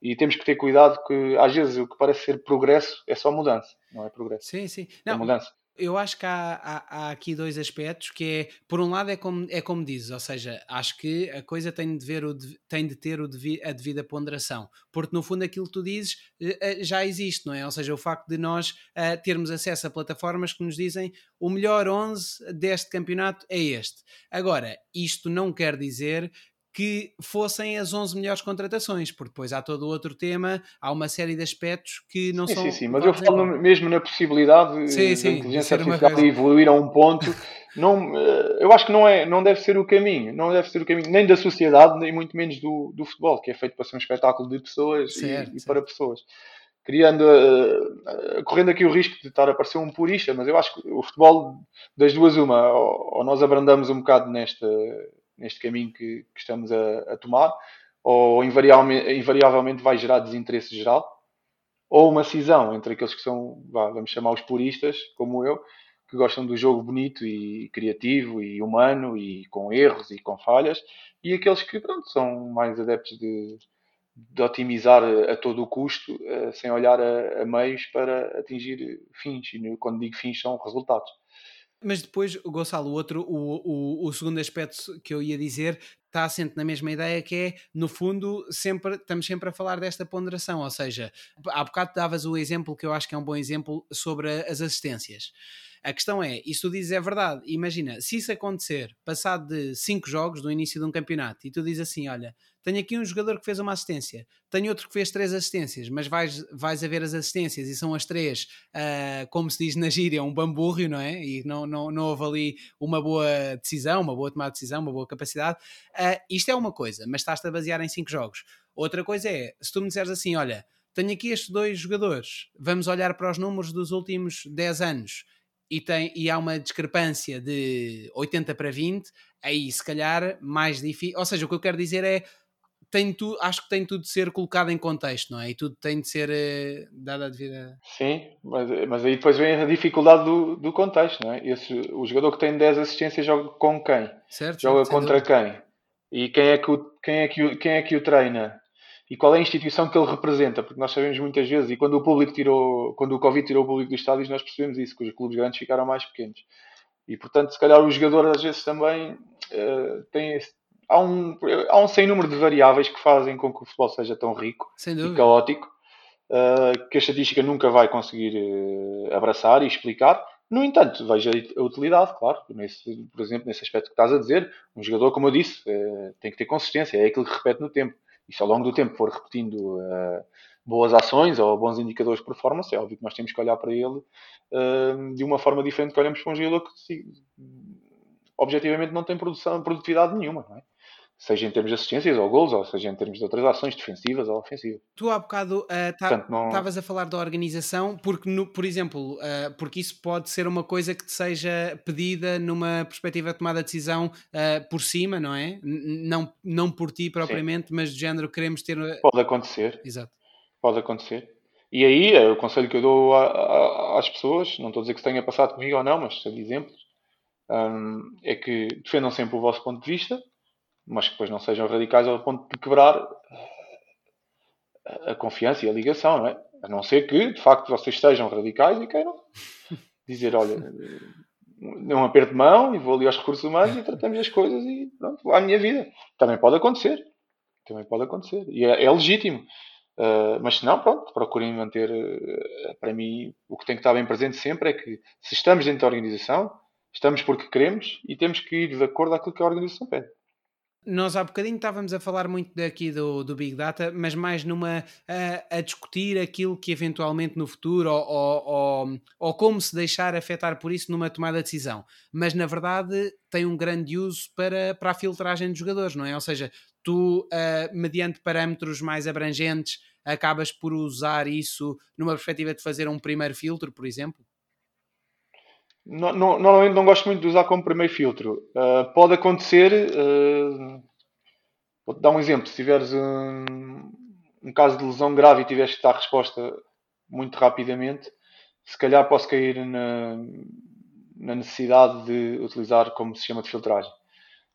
E temos que ter cuidado que às vezes o que parece ser progresso é só mudança, não é progresso. Sim, sim. É não, é mudança eu acho que há, há, há, aqui dois aspectos que é, por um lado é como, é como dizes, ou seja, acho que a coisa tem de, ver o, tem de ter o devi, a devida ponderação, porque no fundo aquilo que tu dizes eh, eh, já existe, não é? Ou seja, o facto de nós uh, termos acesso a plataformas que nos dizem o melhor 11 deste campeonato é este. Agora, isto não quer dizer que fossem as 11 melhores contratações, porque depois há todo outro tema, há uma série de aspectos que não sim, são. Sim, sim, mas eu falo mesmo na possibilidade sim, sim, da inteligência artificial de evoluir a um ponto. <laughs> Não, eh, eu acho que não, é, não deve ser o caminho, não deve ser o caminho nem da sociedade, nem muito menos do, do futebol, que é feito para ser um espetáculo de pessoas certo, e, e para pessoas. Criando, uh, correndo aqui o risco de estar a parecer um purista, mas eu acho que o futebol, das duas, uma, ou, ou nós abrandamos um bocado nesta neste caminho que, que estamos a, a, tomar, ou invariavelmente, invariavelmente vai gerar desinteresse geral, ou uma cisão entre aqueles que são, vamos chamar os puristas, como eu, que gostam do jogo bonito e criativo e humano e com erros e com falhas, e aqueles que pronto, são mais adeptos de, de otimizar a, todo o custo, uh, sem olhar a, a, meios para atingir fins. E quando digo fins, são resultados. Mas depois, Gonçalo, outro, o, o, o segundo aspecto que eu ia dizer está assente na mesma ideia que é, no fundo, sempre, estamos sempre a falar desta ponderação, ou seja, há bocado davas o exemplo que eu acho que é um bom exemplo sobre as assistências. A questão é, isso tu dizes é verdade, imagina, se isso acontecer passado de 5 jogos do início de um campeonato e tu dizes assim, olha, tenho aqui um jogador que fez uma assistência, tenho outro que fez três assistências, mas vais, vais a ver as assistências e são as três, uh, como se diz na gíria, um bamburro, não é? E não, não, não houve ali uma boa decisão, uma boa tomada de decisão, uma boa capacidade. Uh, isto é uma coisa, mas estás-te a basear em cinco jogos. Outra coisa é, se tu me disseres assim, olha, tenho aqui estes dois jogadores, vamos olhar para os números dos últimos 10 anos e, tem, e há uma discrepância de 80 para 20, aí se calhar mais difícil. Ou seja, o que eu quero dizer é tem tu, acho que tem tudo de ser colocado em contexto, não é? E tudo tem de ser uh, dado a devida. Sim, mas, mas aí depois vem a dificuldade do, do contexto, não é? Esse, o jogador que tem 10 assistências joga com quem? Certo, joga contra quem? E quem é, que o, quem, é que o, quem é que o treina? E qual é a instituição que ele representa? Porque nós sabemos muitas vezes, e quando o público tirou, quando o Covid tirou o público dos estádios, nós percebemos isso, que os clubes grandes ficaram mais pequenos. E portanto, se calhar o jogador às vezes também uh, tem esse há um, há um sem número de variáveis que fazem com que o futebol seja tão rico e caótico uh, que a estatística nunca vai conseguir uh, abraçar e explicar. No entanto, vejo a utilidade, claro, nesse, por exemplo, nesse aspecto que estás a dizer. Um jogador, como eu disse, tem que ter consistência, é aquilo que repete no tempo. E se ao longo do tempo for repetindo boas ações ou bons indicadores de performance, é óbvio que nós temos que olhar para ele de uma forma diferente que olhamos para um jogador que objetivamente não tem produção, produtividade nenhuma, não é? Seja em termos de assistências ou gols, ou seja em termos de outras ações defensivas ou ofensivas. Tu há bocado estavas uh, não... a falar da organização, porque, no, por exemplo, uh, porque isso pode ser uma coisa que te seja pedida numa perspectiva de tomada de decisão uh, por cima, não é? N não, não por ti propriamente, Sim. mas do género queremos ter. Pode acontecer. Exato. Pode acontecer. E aí, é o conselho que eu dou a, a, às pessoas, não estou a dizer que tenha passado comigo ou não, mas de exemplos, um, é que defendam sempre o vosso ponto de vista, mas que depois não sejam radicais ao ponto de quebrar a confiança e a ligação, não é? A não ser que, de facto, vocês sejam radicais e queiram dizer, olha, não aperto de mão e vou ali aos recursos humanos e tratamos as coisas e pronto, a minha vida. Também pode acontecer. Também pode acontecer. E é, é legítimo. Uh, mas se não, pronto, procurem manter. Uh, para mim, o que tem que estar bem presente sempre é que se estamos dentro da organização, estamos porque queremos e temos que ir de acordo com aquilo que a organização pede. Nós há bocadinho estávamos a falar muito daqui do, do Big Data, mas mais numa a, a discutir aquilo que eventualmente no futuro ou, ou, ou, como se deixar afetar por isso numa tomada de decisão. Mas na verdade tem um grande uso para, para a filtragem de jogadores, não é? Ou seja, tu, uh, mediante parâmetros mais abrangentes, acabas por usar isso numa perspectiva de fazer um primeiro filtro, por exemplo? No, no, normalmente não gosto muito de usar como primeiro filtro. Uh, pode acontecer. Uh, vou-te dar um exemplo. Se tiveres um, um, caso de lesão grave e tiveres que dar resposta muito rapidamente, se calhar posso cair na, na necessidade de utilizar como sistema de filtragem.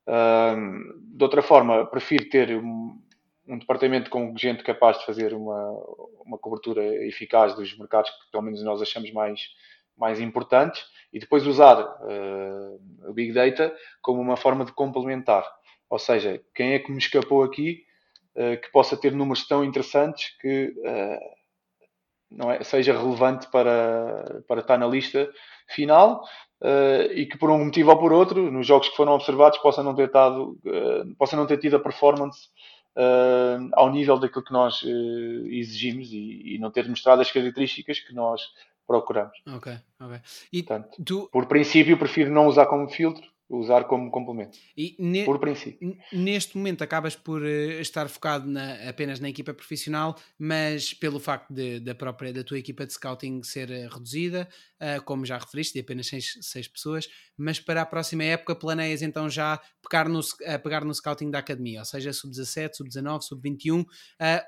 Uh, de outra forma, prefiro ter um, um, departamento com gente capaz de fazer uma, uma cobertura eficaz dos mercados que pelo menos nós achamos mais mais importantes e depois usar uh, o Big Data como uma forma de complementar. Ou seja, quem é que me escapou aqui uh, que possa ter números tão interessantes que uh, não é, seja relevante para, para estar na lista final e que por um motivo ou por outro, nos jogos que foram observados, possa não ter, tado, possa não ter tido a performance ao nível daquilo que nós exigimos e, e não ter mostrado as características que nós procuramos. Ok, ok. E Portanto, tu... por princípio, prefiro não usar como filtro, usar como complemento. Ne... por princípio. Neste momento acabas por uh, estar focado na, apenas na equipa profissional, mas pelo facto de, da própria da tua equipa de scouting ser uh, reduzida, uh, como já referiste, de apenas 6 pessoas, mas para a próxima época planeias então já pegar no, pegar no scouting da academia, ou seja, sub-17, sub-19, sub-21,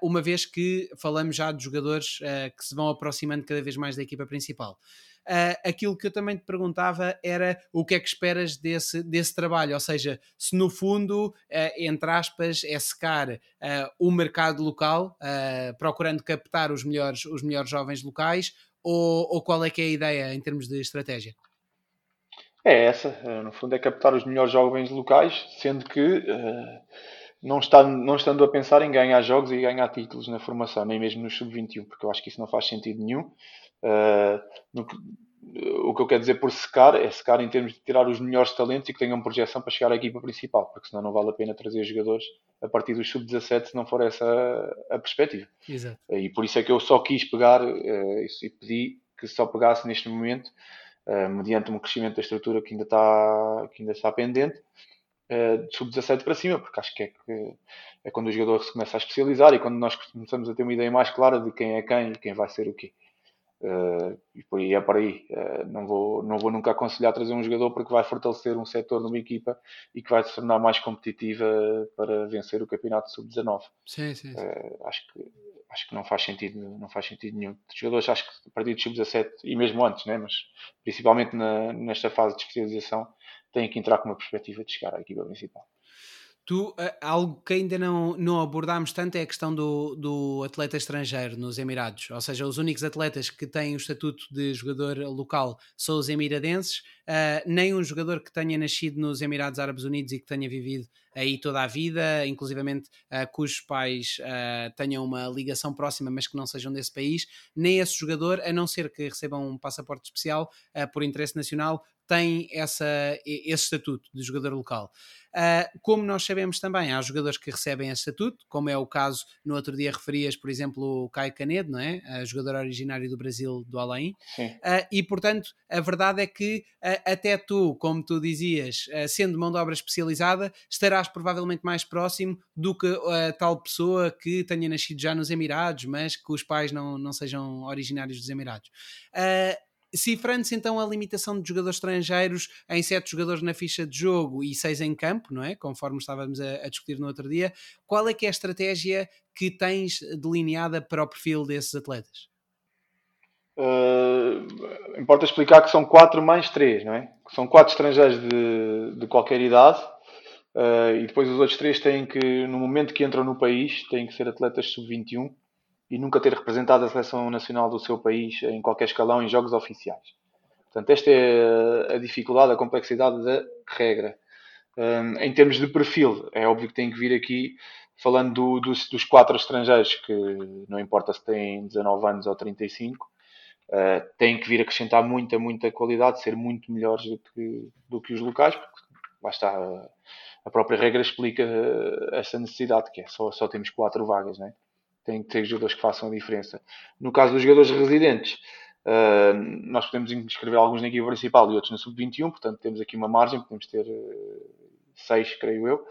uma vez que falamos já de jogadores que se vão aproximando cada vez mais da equipa principal. Uh, aquilo que eu também te perguntava era o que é que esperas desse, desse trabalho, ou seja, se no fundo, uh, entre aspas, é secar uh, o mercado local, procurando captar os melhores, os melhores jovens locais, ou, ou qual é que é a ideia em termos de estratégia? É essa, no fundo é captar os melhores jovens locais, sendo que não, está, não estando a pensar em ganhar jogos e ganhar títulos na formação, nem mesmo no sub-21, porque eu acho que isso não faz sentido nenhum. Uh, no, o que eu quero dizer por secar é secar em termos de tirar os melhores talentos e que tenham projeção para chegar à equipa principal, porque senão não vale a pena trazer jogadores a partir dos sub-17 se não for essa a, a perspectiva. Exato. E por isso é que eu só quis pegar uh, e pedi que só pegasse neste momento, uh, mediante um crescimento da estrutura que ainda está, que ainda está pendente, uh, de sub-17 para cima, porque acho que é, que é quando o jogador se começa a especializar e quando nós começamos a ter uma ideia mais clara de quem é quem e quem vai ser o quê. Uh, e por aí é para aí. Uh, não, vou, não vou nunca aconselhar trazer um jogador porque vai fortalecer um setor numa equipa e que vai se tornar mais competitiva para vencer o campeonato sub-19. Sim, sim. sim. Uh, acho que acho que não faz sentido, não faz sentido nenhum. Os jogadores acho que a partir do sub-17 e mesmo antes, né, mas principalmente na, nesta fase de especialização têm que entrar com uma perspectiva de chegar à equipa principal. Tu, algo que ainda não, não abordámos tanto é a questão do, do atleta estrangeiro nos Emirados. Ou seja, os únicos atletas que têm o estatuto de jogador local são os emiradenses. Uh, nem um jogador que tenha nascido nos Emirados Árabes Unidos e que tenha vivido aí toda a vida, inclusivamente uh, cujos pais uh, tenham uma ligação próxima, mas que não sejam desse país, nem esse jogador, a não ser que recebam um passaporte especial por interesse nacional, tem essa, esse estatuto de jogador local. Uh, como nós sabemos também, há jogadores que recebem esse estatuto, como é o caso, no outro dia referias, por exemplo, o Caio Canedo, não é? Uh, jogador originário do Brasil, do Alain. Uh, e, portanto, a verdade é que até tu, como tu dizias, sendo mão de obra especializada, estarás provavelmente mais próximo do que a tal pessoa que tenha nascido já nos Emirados, mas que os pais não, não sejam originários dos Emirados. Cifrando-se então a limitação de jogadores estrangeiros em sete jogadores na ficha de jogo e seis em campo, não é? Conforme estávamos a, a discutir no outro dia, qual é que é a estratégia que tens delineada para o perfil desses atletas? Uh, importa explicar que são quatro mais três, não é? São quatro estrangeiros de, de qualquer idade uh, e depois os outros três têm que, no momento que entram no país, têm que ser atletas sub-21 e nunca ter representado a seleção nacional do seu país em qualquer escalão em jogos oficiais. Portanto, esta é a dificuldade, a complexidade da regra. Um, em termos de perfil, é óbvio que tem que vir aqui falando do, dos, dos, quatro estrangeiros, que não importa se têm 19 anos ou 35, uh, têm que vir acrescentar muita, muita qualidade, ser muito melhores do que, do que os locais, porque lá está, a própria regra explica essa necessidade, que é só, só temos quatro vagas, não é? Tem que ter jogadores que façam a diferença. No caso dos jogadores residentes, uh, nós podemos inscrever alguns na equipa principal e outros no sub-21, portanto temos aqui uma margem, podemos ter uh, seis, creio eu,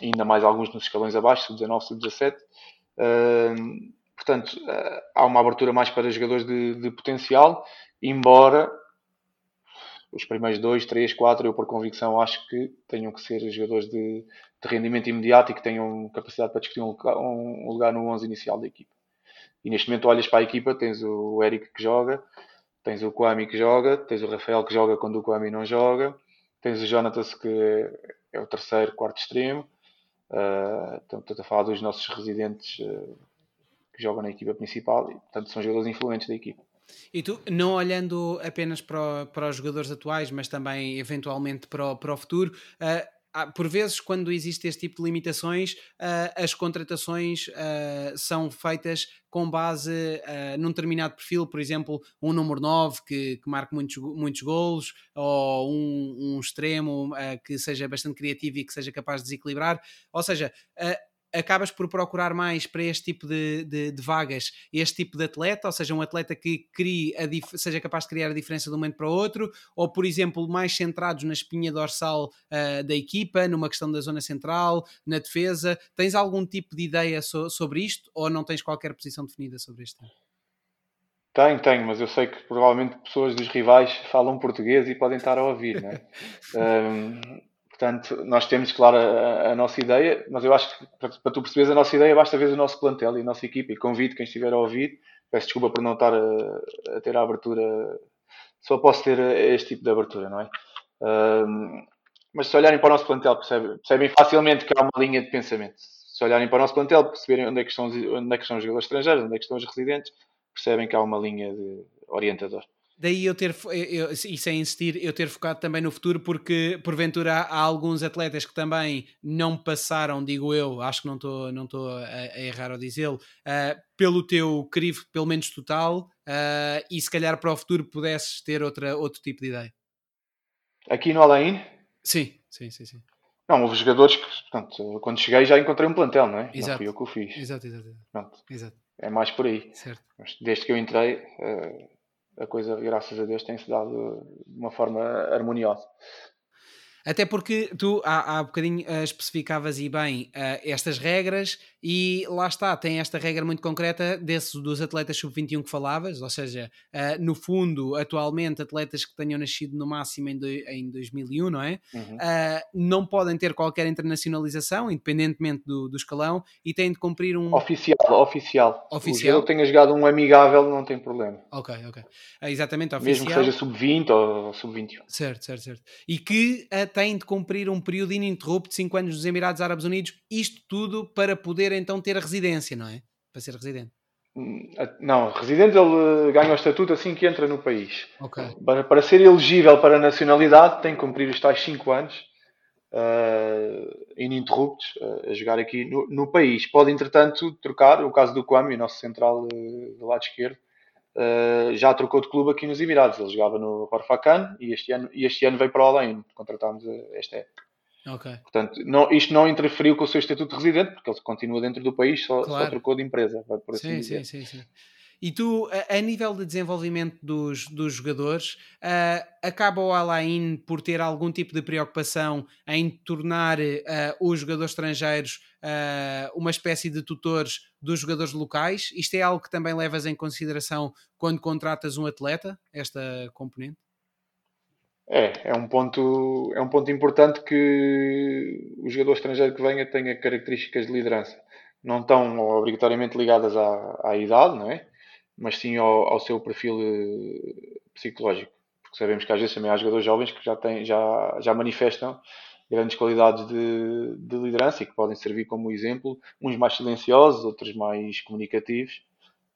e ainda mais alguns nos escalões abaixo, sub-19, sub-17. Uh, portanto, há uma abertura mais para jogadores de, de potencial, embora os primeiros dois, três, quatro, eu por convicção acho que tenham que ser jogadores de, de rendimento imediato e que tenham capacidade para discutir um, um, lugar no 11 inicial da equipa. E neste momento olhas para a equipa, tens o Eric que joga, tens o Kwame que joga, tens o Rafael que joga quando o Kwame não joga, tens o Jonatas que é o terceiro, quarto extremo. Uh, então, estou a falar dos nossos residentes uh, que jogam na equipa principal e, portanto, são jogadores influentes da equipa. E tu, não olhando apenas para, para os jogadores atuais, mas também eventualmente para o, para o futuro, uh, por vezes, quando existe este tipo de limitações, uh, as contratações uh, são feitas com base num determinado perfil, por exemplo, um número 9 que, que marque muitos, muitos golos, ou um, um extremo que seja bastante criativo e que seja capaz de desequilibrar. Ou seja, acabas por procurar mais para este tipo de, de, de, vagas, este tipo de atleta, ou seja, um atleta que crie a seja capaz de criar a diferença de um momento para o outro, ou por exemplo, mais centrados na espinha dorsal uh, da equipa, numa questão da zona central, na defesa. Tens algum tipo de ideia so sobre isto ou não tens qualquer posição definida sobre isto? Tenho, tenho, mas eu sei que provavelmente pessoas dos rivais falam português e podem estar a ouvir, né? um, <laughs> Portanto, nós temos, claro, a, a, nossa ideia, mas eu acho que para, para tu perceberes a nossa ideia, basta ver o nosso plantel e a nossa equipa. E convido quem estiver a ouvir peço desculpa por não estar a, a ter a abertura, só posso ter este tipo de abertura, não é? Mas se olharem para o nosso plantel, percebem, percebem facilmente que há uma linha de pensamento. Se olharem para o nosso plantel, perceberem onde é que estão, onde é que estão os jogadores estrangeiros, onde é que estão os residentes, percebem que há uma linha de orientador daí eu ter, eu, e sem insistir, eu ter focado também no futuro, porque porventura há, há alguns atletas que também não passaram, digo eu, acho que não estou não a, a errar ao dizê-lo, uh, pelo teu crivo, pelo menos total, uh, e se calhar para o futuro pudesses ter outra, outro tipo de ideia. Aqui no Alain? Sim, sim, sim, sim. Não, houve jogadores que, portanto, quando cheguei já encontrei um plantel, não é? Exato. Não fui eu que o fiz. Exato, exato. exato. exato. É mais por aí. Certo. Mas desde que eu entrei, uh, a coisa, graças a Deus, tem-se dado de uma forma harmoniosa. Até porque tu há, há bocadinho uh, especificavas e bem uh, estas regras e lá está, tem esta regra muito concreta desses dos atletas sub-21 que falavas, ou seja, uh, no fundo, atualmente, atletas que tenham nascido no máximo em, do, em 2001, não é? Uhum. Uh, não podem ter qualquer internacionalização, independentemente do, do, escalão, e têm de cumprir um. Oficial, oficial. Oficial. O tenha jogado um amigável, não tem problema. Ok, ok. Uh, exatamente, oficial. Mesmo que seja sub-20 ou sub-21. Certo, certo, certo. E que uh, têm de cumprir um período ininterrupto de 5 anos nos Emirados Árabes Unidos, isto tudo para poder poder então ter a residência, não é? Para ser residente. Hum, não, residente ele ganha o estatuto assim que entra no país. Okay. Para, para ser elegível para a nacionalidade tem que cumprir os tais 5 anos uh, ininterruptos uh, a jogar aqui no, no, país. Pode, entretanto, trocar, o caso do Kwame, o nosso central uh, do lado esquerdo, uh, já trocou de clube aqui nos Emirados. Ele jogava no Horfacan e este ano, e este ano veio para o Alain. Contratámos esta época. Okay. Portanto, não, isto não interferiu com o seu estatuto de residente, porque ele continua dentro do país, só, claro. só trocou de empresa, por assim sim, dizer. Sim, sim, sim. E tu, a, a nível de desenvolvimento dos, dos jogadores, uh, acaba o Alain por ter algum tipo de preocupação em tornar uh, os jogadores estrangeiros uh, uma espécie de tutores dos jogadores locais? Isto é algo que também levas em consideração quando contratas um atleta, esta componente? É, é um ponto, é um ponto importante que o jogador estrangeiro que venha tenha características de liderança. Não estão obrigatoriamente ligadas à, à idade, não é? Mas sim ao, ao seu perfil eh, psicológico. Porque sabemos que às vezes também há jogadores jovens que já, têm, já, já manifestam grandes qualidades de, de liderança e que podem servir como exemplo, uns mais silenciosos, outros mais comunicativos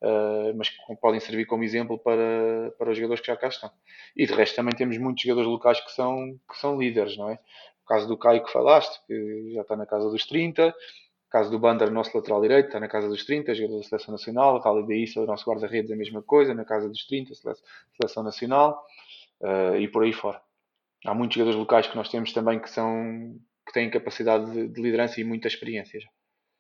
uh, mas que podem servir como exemplo para, para os jogadores que já cá estão. E de resto também temos muitos jogadores locais que são, que são líderes, não é? O caso do Caio que falaste, que já está na casa dos 30, o caso do Bander, nosso lateral direito, está na casa dos 30, jogador da Seleção Nacional, Khalid Issa, o nosso guarda-redes, a mesma coisa, na casa dos 30, Seleção Nacional, uh, e por aí fora. Há muitos jogadores locais que nós temos também que, são, que têm capacidade de, de liderança e muita experiência já.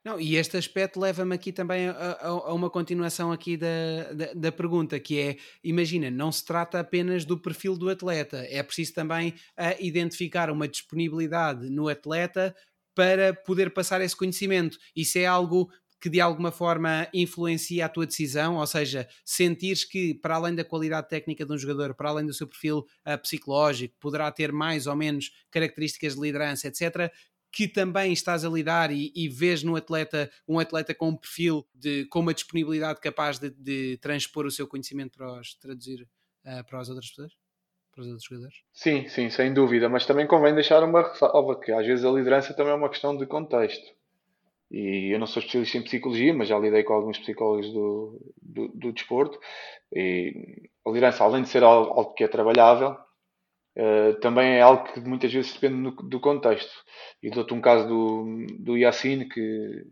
Não, e este aspecto leva-me aqui também a, a, a, uma continuação aqui da, da, da, pergunta, que é, imagina, não se trata apenas do perfil do atleta, é preciso também uh, identificar uma disponibilidade no atleta para poder passar esse conhecimento. Isso é algo que de alguma forma influencia a tua decisão, ou seja, sentires que para além da qualidade técnica de um jogador, para além do seu perfil uh, psicológico, poderá ter mais ou menos características de liderança, etc., que também estás a lidar e, e vês no atleta um atleta com um perfil de com uma disponibilidade capaz de, de transpor o seu conhecimento para os traduzir uh, para as outras pessoas? Para os outros jogadores? Sim, sim, sem dúvida, mas também convém deixar uma ressalva que às vezes a liderança também é uma questão de contexto. E eu não sou especialista em psicologia, mas já lidei com alguns psicólogos do, do, do desporto. E a liderança, além de ser algo, algo que é trabalhável, Uh, também é algo que muitas vezes depende no, do contexto. E dou-te um caso do, do Yassin, que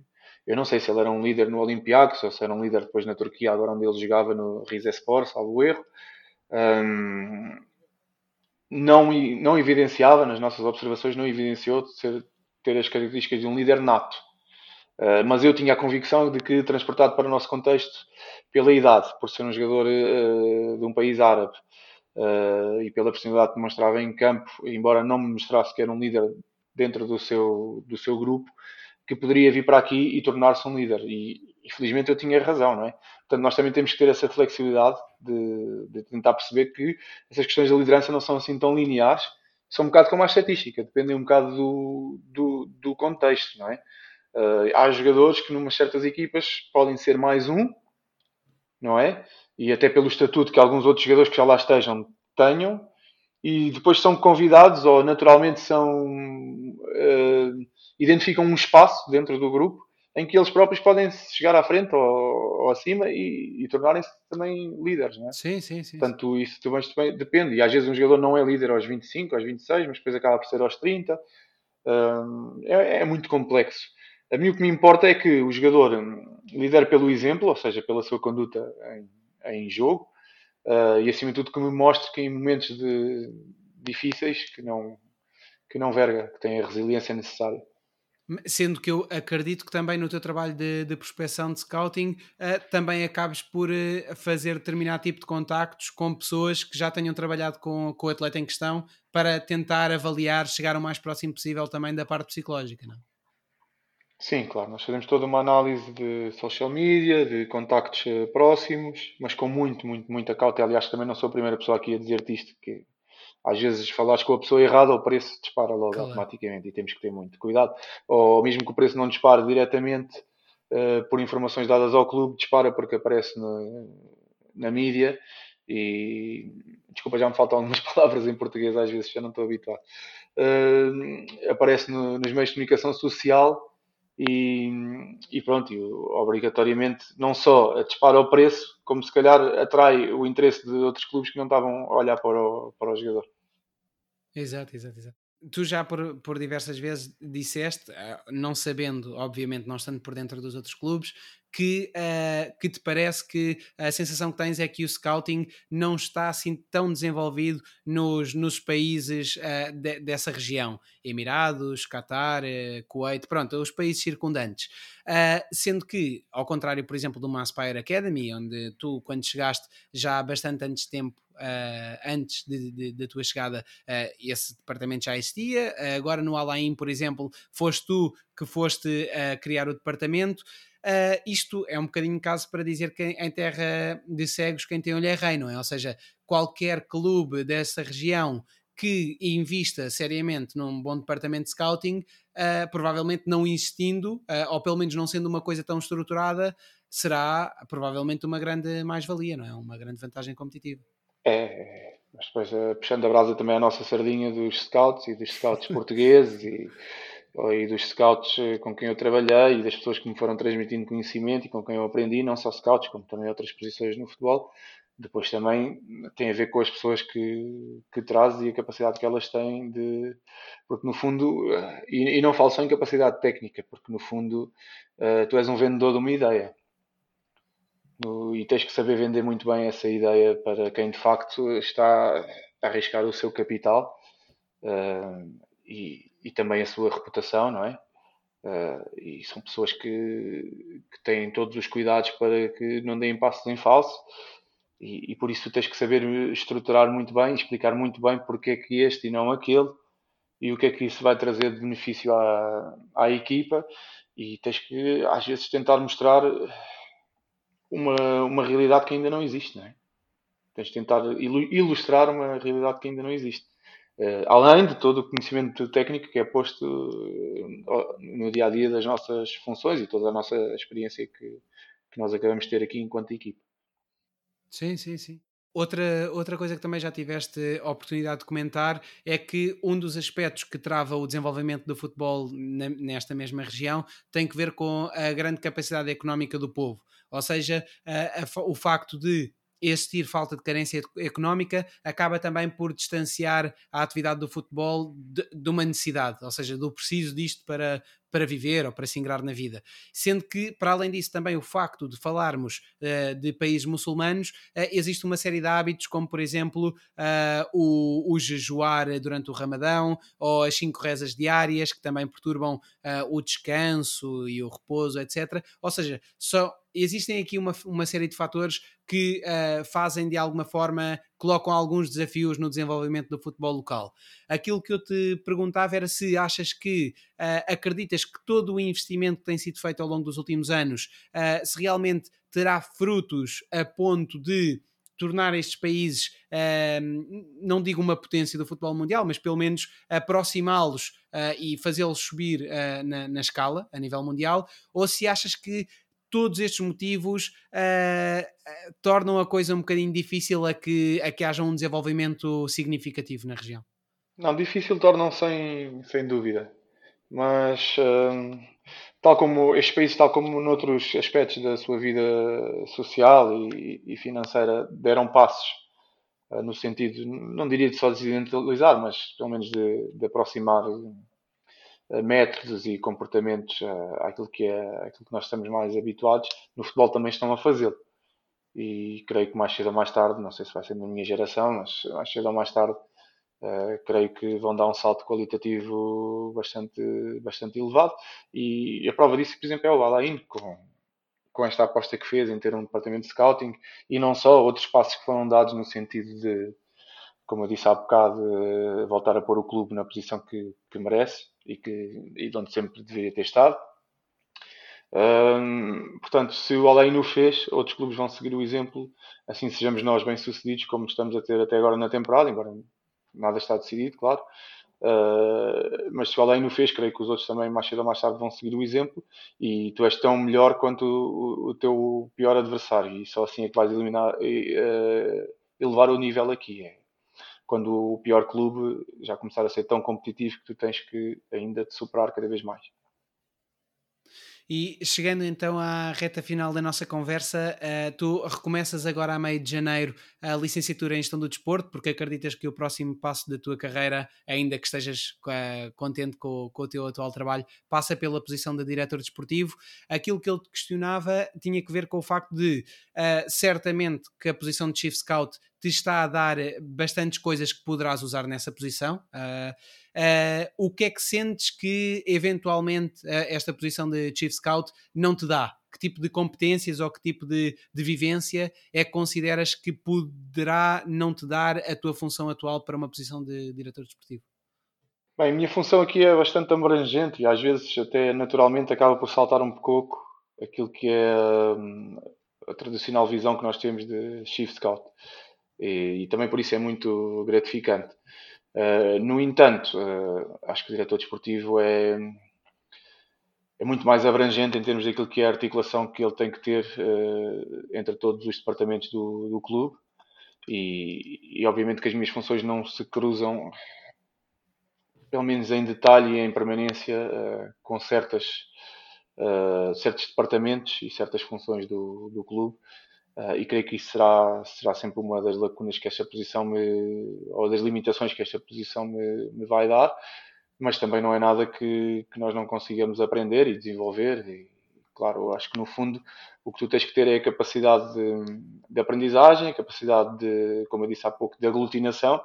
eu não sei se ele era um líder no Olympiacos ou se era um líder depois na Turquia, agora onde ele jogava no Rizespor, salvo erro. Um, não, não evidenciava, nas nossas observações, não evidenciou ser, ter as características de um líder nato. Uh, mas eu tinha a convicção de que, transportado para o nosso contexto, pela idade, por ser um jogador uh, de um país árabe, uh, e pela personalidade que demonstrava em campo, embora não me mostrasse que era um líder dentro do seu, do seu grupo, que poderia vir para aqui e tornar-se um líder. E infelizmente eu tinha razão, não é? Portanto, nós também temos que ter essa flexibilidade de, de tentar perceber que essas questões da liderança não são assim tão lineares, são um bocado como a estatística, dependem um bocado do, do, do contexto, não é? Uh, há jogadores que, numas certas equipas, podem ser mais um, não é? E até pelo estatuto que alguns outros jogadores que já lá estejam tenham, e depois são convidados ou naturalmente são uh, identificam um espaço dentro do grupo em que eles próprios podem chegar à frente ou, ou acima e, e tornarem-se também líderes, não é? Sim, sim, sim. Portanto, isso também, também, depende. E às vezes um jogador não é líder aos 25, aos 26, mas depois acaba por ser aos 30. Um, é, é, muito complexo. A mim o que me importa é que o jogador lidere pelo exemplo, ou seja, pela sua conduta em, em jogo, uh, e acima de tudo que me mostre que em momentos de, difíceis que não, que não verga, que tem a resiliência necessária. Sendo que eu acredito que também no teu trabalho de, de prospecção de scouting uh, também acabes por uh, fazer determinado tipo de contactos com pessoas que já tenham trabalhado com, com o atleta em questão para tentar avaliar, chegar o mais próximo possível também da parte psicológica, não? Sim, claro, nós fazemos toda uma análise de social media, de contactos uh, próximos, mas com muito, muito, muita cautela. Aliás, também não sou a primeira pessoa aqui a dizer-te isto, que às vezes falares com a pessoa errada, o preço dispara logo claro. automaticamente e temos que ter muito cuidado. Ou mesmo que o preço não dispare diretamente uh, por informações dadas ao clube, dispara porque aparece na, na mídia e desculpa, já me faltam algumas <laughs> palavras em português, às vezes já não estou habituado. Uh, aparece no, nos meios de comunicação social e, e pronto, obrigatoriamente não só dispara o preço, como se calhar atrai o interesse de outros clubes que não estavam a olhar para o, para o jogador. Exato, exato, exato. Tu já por, por diversas vezes disseste, ah, não sabendo, obviamente, não estando por dentro dos outros clubes, que, uh, que te parece que a sensação que tens é que o scouting não está assim tão desenvolvido nos, nos países uh, de, dessa região, Emirados, Qatar, uh, Kuwait, pronto, os países circundantes. sendo que, ao contrário, por exemplo, do Aspire Academy, onde tu, quando chegaste já há bastante antes de tempo, Uh, antes da tua chegada, uh, esse departamento já existia. Uh, agora no Alain, por exemplo, foste tu que foste criar o departamento. Uh, isto é um bocadinho caso para dizer que em terra de cegos quem tem olho é rei, não é? Ou seja, qualquer clube dessa região que invista seriamente num bom departamento de scouting, uh, provavelmente não existindo, uh, ou pelo menos não sendo uma coisa tão estruturada, será provavelmente uma grande mais-valia, não é? Uma grande vantagem competitiva. É, mas depois puxando a brasa também a nossa sardinha dos scouts e dos scouts <laughs> portugueses e e dos scouts eh, com quem eu trabalhei e das pessoas que me foram transmitindo conhecimento e com quem eu aprendi, não só scouts, como também outras posições no futebol. Depois também tem a ver com as pessoas que, que trazes e a capacidade que elas têm de. Porque no fundo, eh, e, e não falo só em capacidade técnica, porque no fundo uh, tu és um vendedor de uma ideia. No, e tens que saber vender muito bem essa ideia para quem de facto está a arriscar o seu capital. Uh, e, e também a sua reputação, não é? Uh, e são pessoas que, que, têm todos os cuidados para que não deem passos em falso e, e, por isso tens que saber estruturar muito bem, explicar muito bem porque é que este e não aquele e o que é que isso vai trazer de benefício à, à equipa e tens que às vezes tentar mostrar uma, uma realidade que ainda não existe, não é? Tens de tentar ilustrar uma realidade que ainda não existe. Uh, além de todo o conhecimento técnico que é posto uh, no dia a dia das nossas funções e toda a nossa experiência que, que nós acabamos de ter aqui enquanto equipe. Sim, sim, sim. Outra, outra coisa que também já tiveste a oportunidade de comentar é que um dos aspectos que trava o desenvolvimento do futebol nesta mesma região tem que ver com a grande capacidade económica do povo. Ou seja, a, a, o facto de existir falta de carência económica acaba também por distanciar a atividade do futebol de, de, uma necessidade, ou seja, do preciso disto para, para viver ou para se ingrar na vida. Sendo que, para além disso, também o facto de falarmos uh, de países muçulmanos, uh, existe uma série de hábitos, como por exemplo uh, o, o jejuar durante o Ramadão ou as cinco rezas diárias, que também perturbam o descanso e o repouso, etc. Ou seja, só existem aqui uma, uma série de fatores que uh, fazem de alguma forma, colocam alguns desafios no desenvolvimento do futebol local. Aquilo que eu te perguntava era se achas que uh, acreditas que todo o investimento que tem sido feito ao longo dos últimos anos uh, se realmente terá frutos a ponto de tornar estes países, não digo uma potência do futebol mundial, mas pelo menos aproximá-los e fazê-los subir na, na, escala a nível mundial, ou se achas que todos estes motivos uh, tornam a coisa um bocadinho difícil a que, a que haja um desenvolvimento significativo na região. Não, difícil tornam sem, sem dúvida. Mas uh, tal como este país, tal como noutros aspectos da sua vida social e, e financeira, deram passos uh, no sentido, não diria de só desidentalizar, mas pelo menos de, de aproximar métodos e comportamentos uh, àquilo, que é, àquilo que nós estamos mais habituados, no futebol também estão a fazê-lo. E creio que mais cedo ou mais tarde, não sei se vai ser na minha geração, mas mais cedo ou mais tarde, uh, creio que vão dar um salto qualitativo bastante, bastante elevado. E a prova disso, por exemplo, é o Alain, com, com esta aposta que fez em ter um departamento de scouting e não só, outros passos que foram dados no sentido de como eu disse há bocado, eh, voltar a pôr o clube na posição que, que merece e, que, e de onde sempre deveria ter estado. portanto, se o Além o fez, outros clubes vão seguir o exemplo, assim sejamos nós bem-sucedidos, como estamos a ter até agora na temporada, embora nada está decidido, claro. Uh, mas se o Além o fez, creio que os outros também, mais cedo ou mais tarde, vão seguir o exemplo. E tu és tão melhor quanto o, o teu pior adversário, e só assim é que vais eliminar, uh, elevar o nível aqui. É quando o pior clube já começar a ser tão competitivo que tu tens que ainda te superar cada vez mais. E chegando então à reta final da nossa conversa, uh, tu recomeças agora a meio de janeiro a licenciatura em Gestão do Desporto, porque acreditas que o próximo passo da tua carreira, ainda que estejas uh, contente com, com, o teu atual trabalho, passa pela posição de diretor desportivo. Aquilo que ele te questionava tinha que ver com o facto de, uh, certamente, que a posição de Chief Scout te está a dar bastantes coisas que poderás usar nessa posição. Uh, Uh, o que é que sentes que eventualmente uh, esta posição de Chief Scout não te dá? Que tipo de competências ou que tipo de, de vivência é que consideras que poderá não te dar a tua função atual para uma posição de diretor desportivo? Bem, a minha função aqui é bastante abrangente e às vezes até naturalmente acaba por saltar um pouco aquilo que é hum, a tradicional visão que nós temos de Chief Scout. E, e também por isso é muito gratificante. Uh, no entanto, uh, acho que o diretor desportivo é, é muito mais abrangente em termos daquilo que é a articulação que ele tem que ter uh, entre todos os departamentos do, do clube. E, e, obviamente que as minhas funções não se cruzam pelo menos em detalhe e em permanência com certas certos departamentos e certas funções do, do clube Uh, e creio que isso será, será sempre uma das lacunas que esta posição me, ou das limitações que esta posição me, me vai dar, mas também não é nada que, que nós não consigamos aprender e desenvolver. E, claro, acho que no fundo o que tu tens que ter é a capacidade de, de aprendizagem, a capacidade de, como eu disse há pouco, de aglutinação,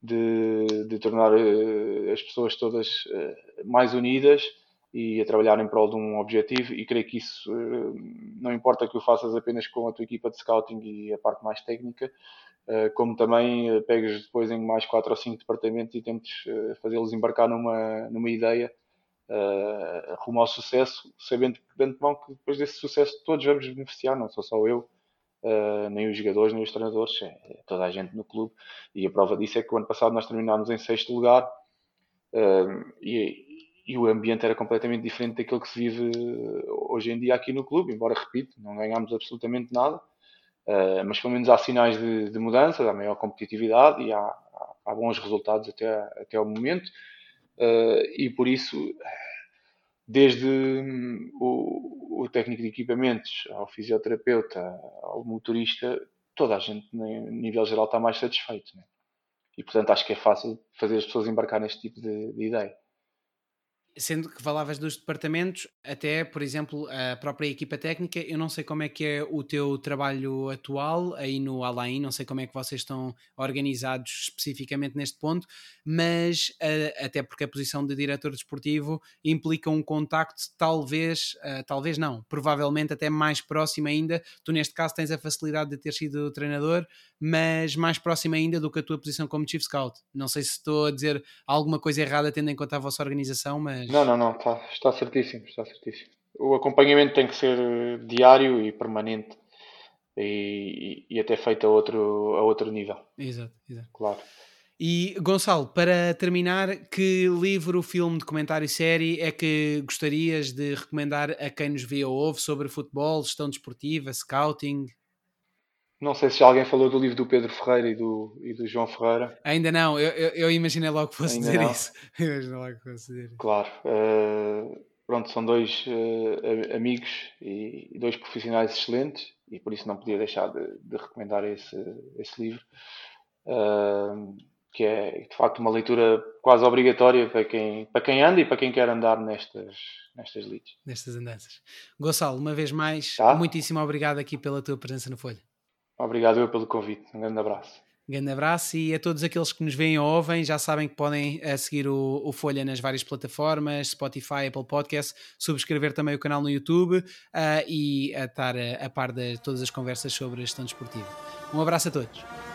de, de tornar uh, as pessoas todas uh, mais unidas e a trabalhar em prol de um objetivo e creio que isso eh, não importa que o faças apenas com a tua equipa de scouting e a parte mais técnica, eh, como também eh, pegues depois em mais quatro ou cinco departamentos e tentes fazê-los embarcar numa, numa ideia rumo ao sucesso, sabendo de antemão que depois desse sucesso todos vamos beneficiar, não sou só eu, nem os jogadores, nem os treinadores, é toda a gente no clube. E a prova disso é que o ano passado nós terminámos em sexto lugar e, e o ambiente era completamente diferente daquilo que se vive eh, hoje em dia aqui no clube, embora, repito, não ganhámos absolutamente nada, uh, mas pelo menos há sinais de, de mudança, há maior competitividade e há, há, bons resultados até, até ao momento, uh, e por isso, desde hum, o, o, técnico de equipamentos ao fisioterapeuta, ao motorista, toda a gente, no nível geral, está mais satisfeito. Né? E portanto acho que é fácil fazer as pessoas embarcar neste tipo de, de ideia. Sendo que falavas dos departamentos, até, por exemplo, a própria equipa técnica, eu não sei como é que é o teu trabalho atual aí no Alain, não sei como é que vocês estão organizados especificamente neste ponto, mas até porque a posição de diretor desportivo implica um contacto talvez, talvez não, provavelmente até mais próximo ainda. Tu neste caso tens a facilidade de ter sido treinador, mas mais próximo ainda do que a tua posição como Chief Scout. Não sei se estou a dizer alguma coisa errada tendo em conta a vossa organização, mas mas... Não, não, não, está, está certíssimo, está certíssimo. O acompanhamento tem que ser eh, diário e permanente e, e, e até feito a outro, a outro nível. Exato, exato. Claro. E Gonçalo, para terminar, que livro, filme, documentário e série é que gostarias de recomendar a quem nos vê ou ouve sobre futebol, gestão desportiva, scouting? Não sei se alguém falou do livro do Pedro Ferreira e do, e do João Ferreira. Ainda não, eu, eu, eu imaginei logo que fosse Ainda dizer não. isso. <laughs> Eu imaginei logo que fosse dizer isso. Claro. Uh, pronto, são dois uh, amigos e dois profissionais excelentes e por isso não podia deixar de, de recomendar esse, esse livro. Uh, que é de facto uma leitura quase obrigatória para quem, para quem anda e para quem quer andar nestas, nestas leads. Nestas andanças. Gonçalo, uma vez mais, tá? muitíssimo obrigado aqui pela tua presença no Folha. Obrigado eu pelo convite. Um grande abraço. Um grande abraço e a todos aqueles que nos veem ou ouvem, já sabem que podem uh, seguir o, o, Folha nas várias plataformas, Spotify, Apple Podcast, subscrever também o canal no YouTube uh, e a estar a, a par de todas as conversas sobre a gestão desportiva. Um abraço a todos.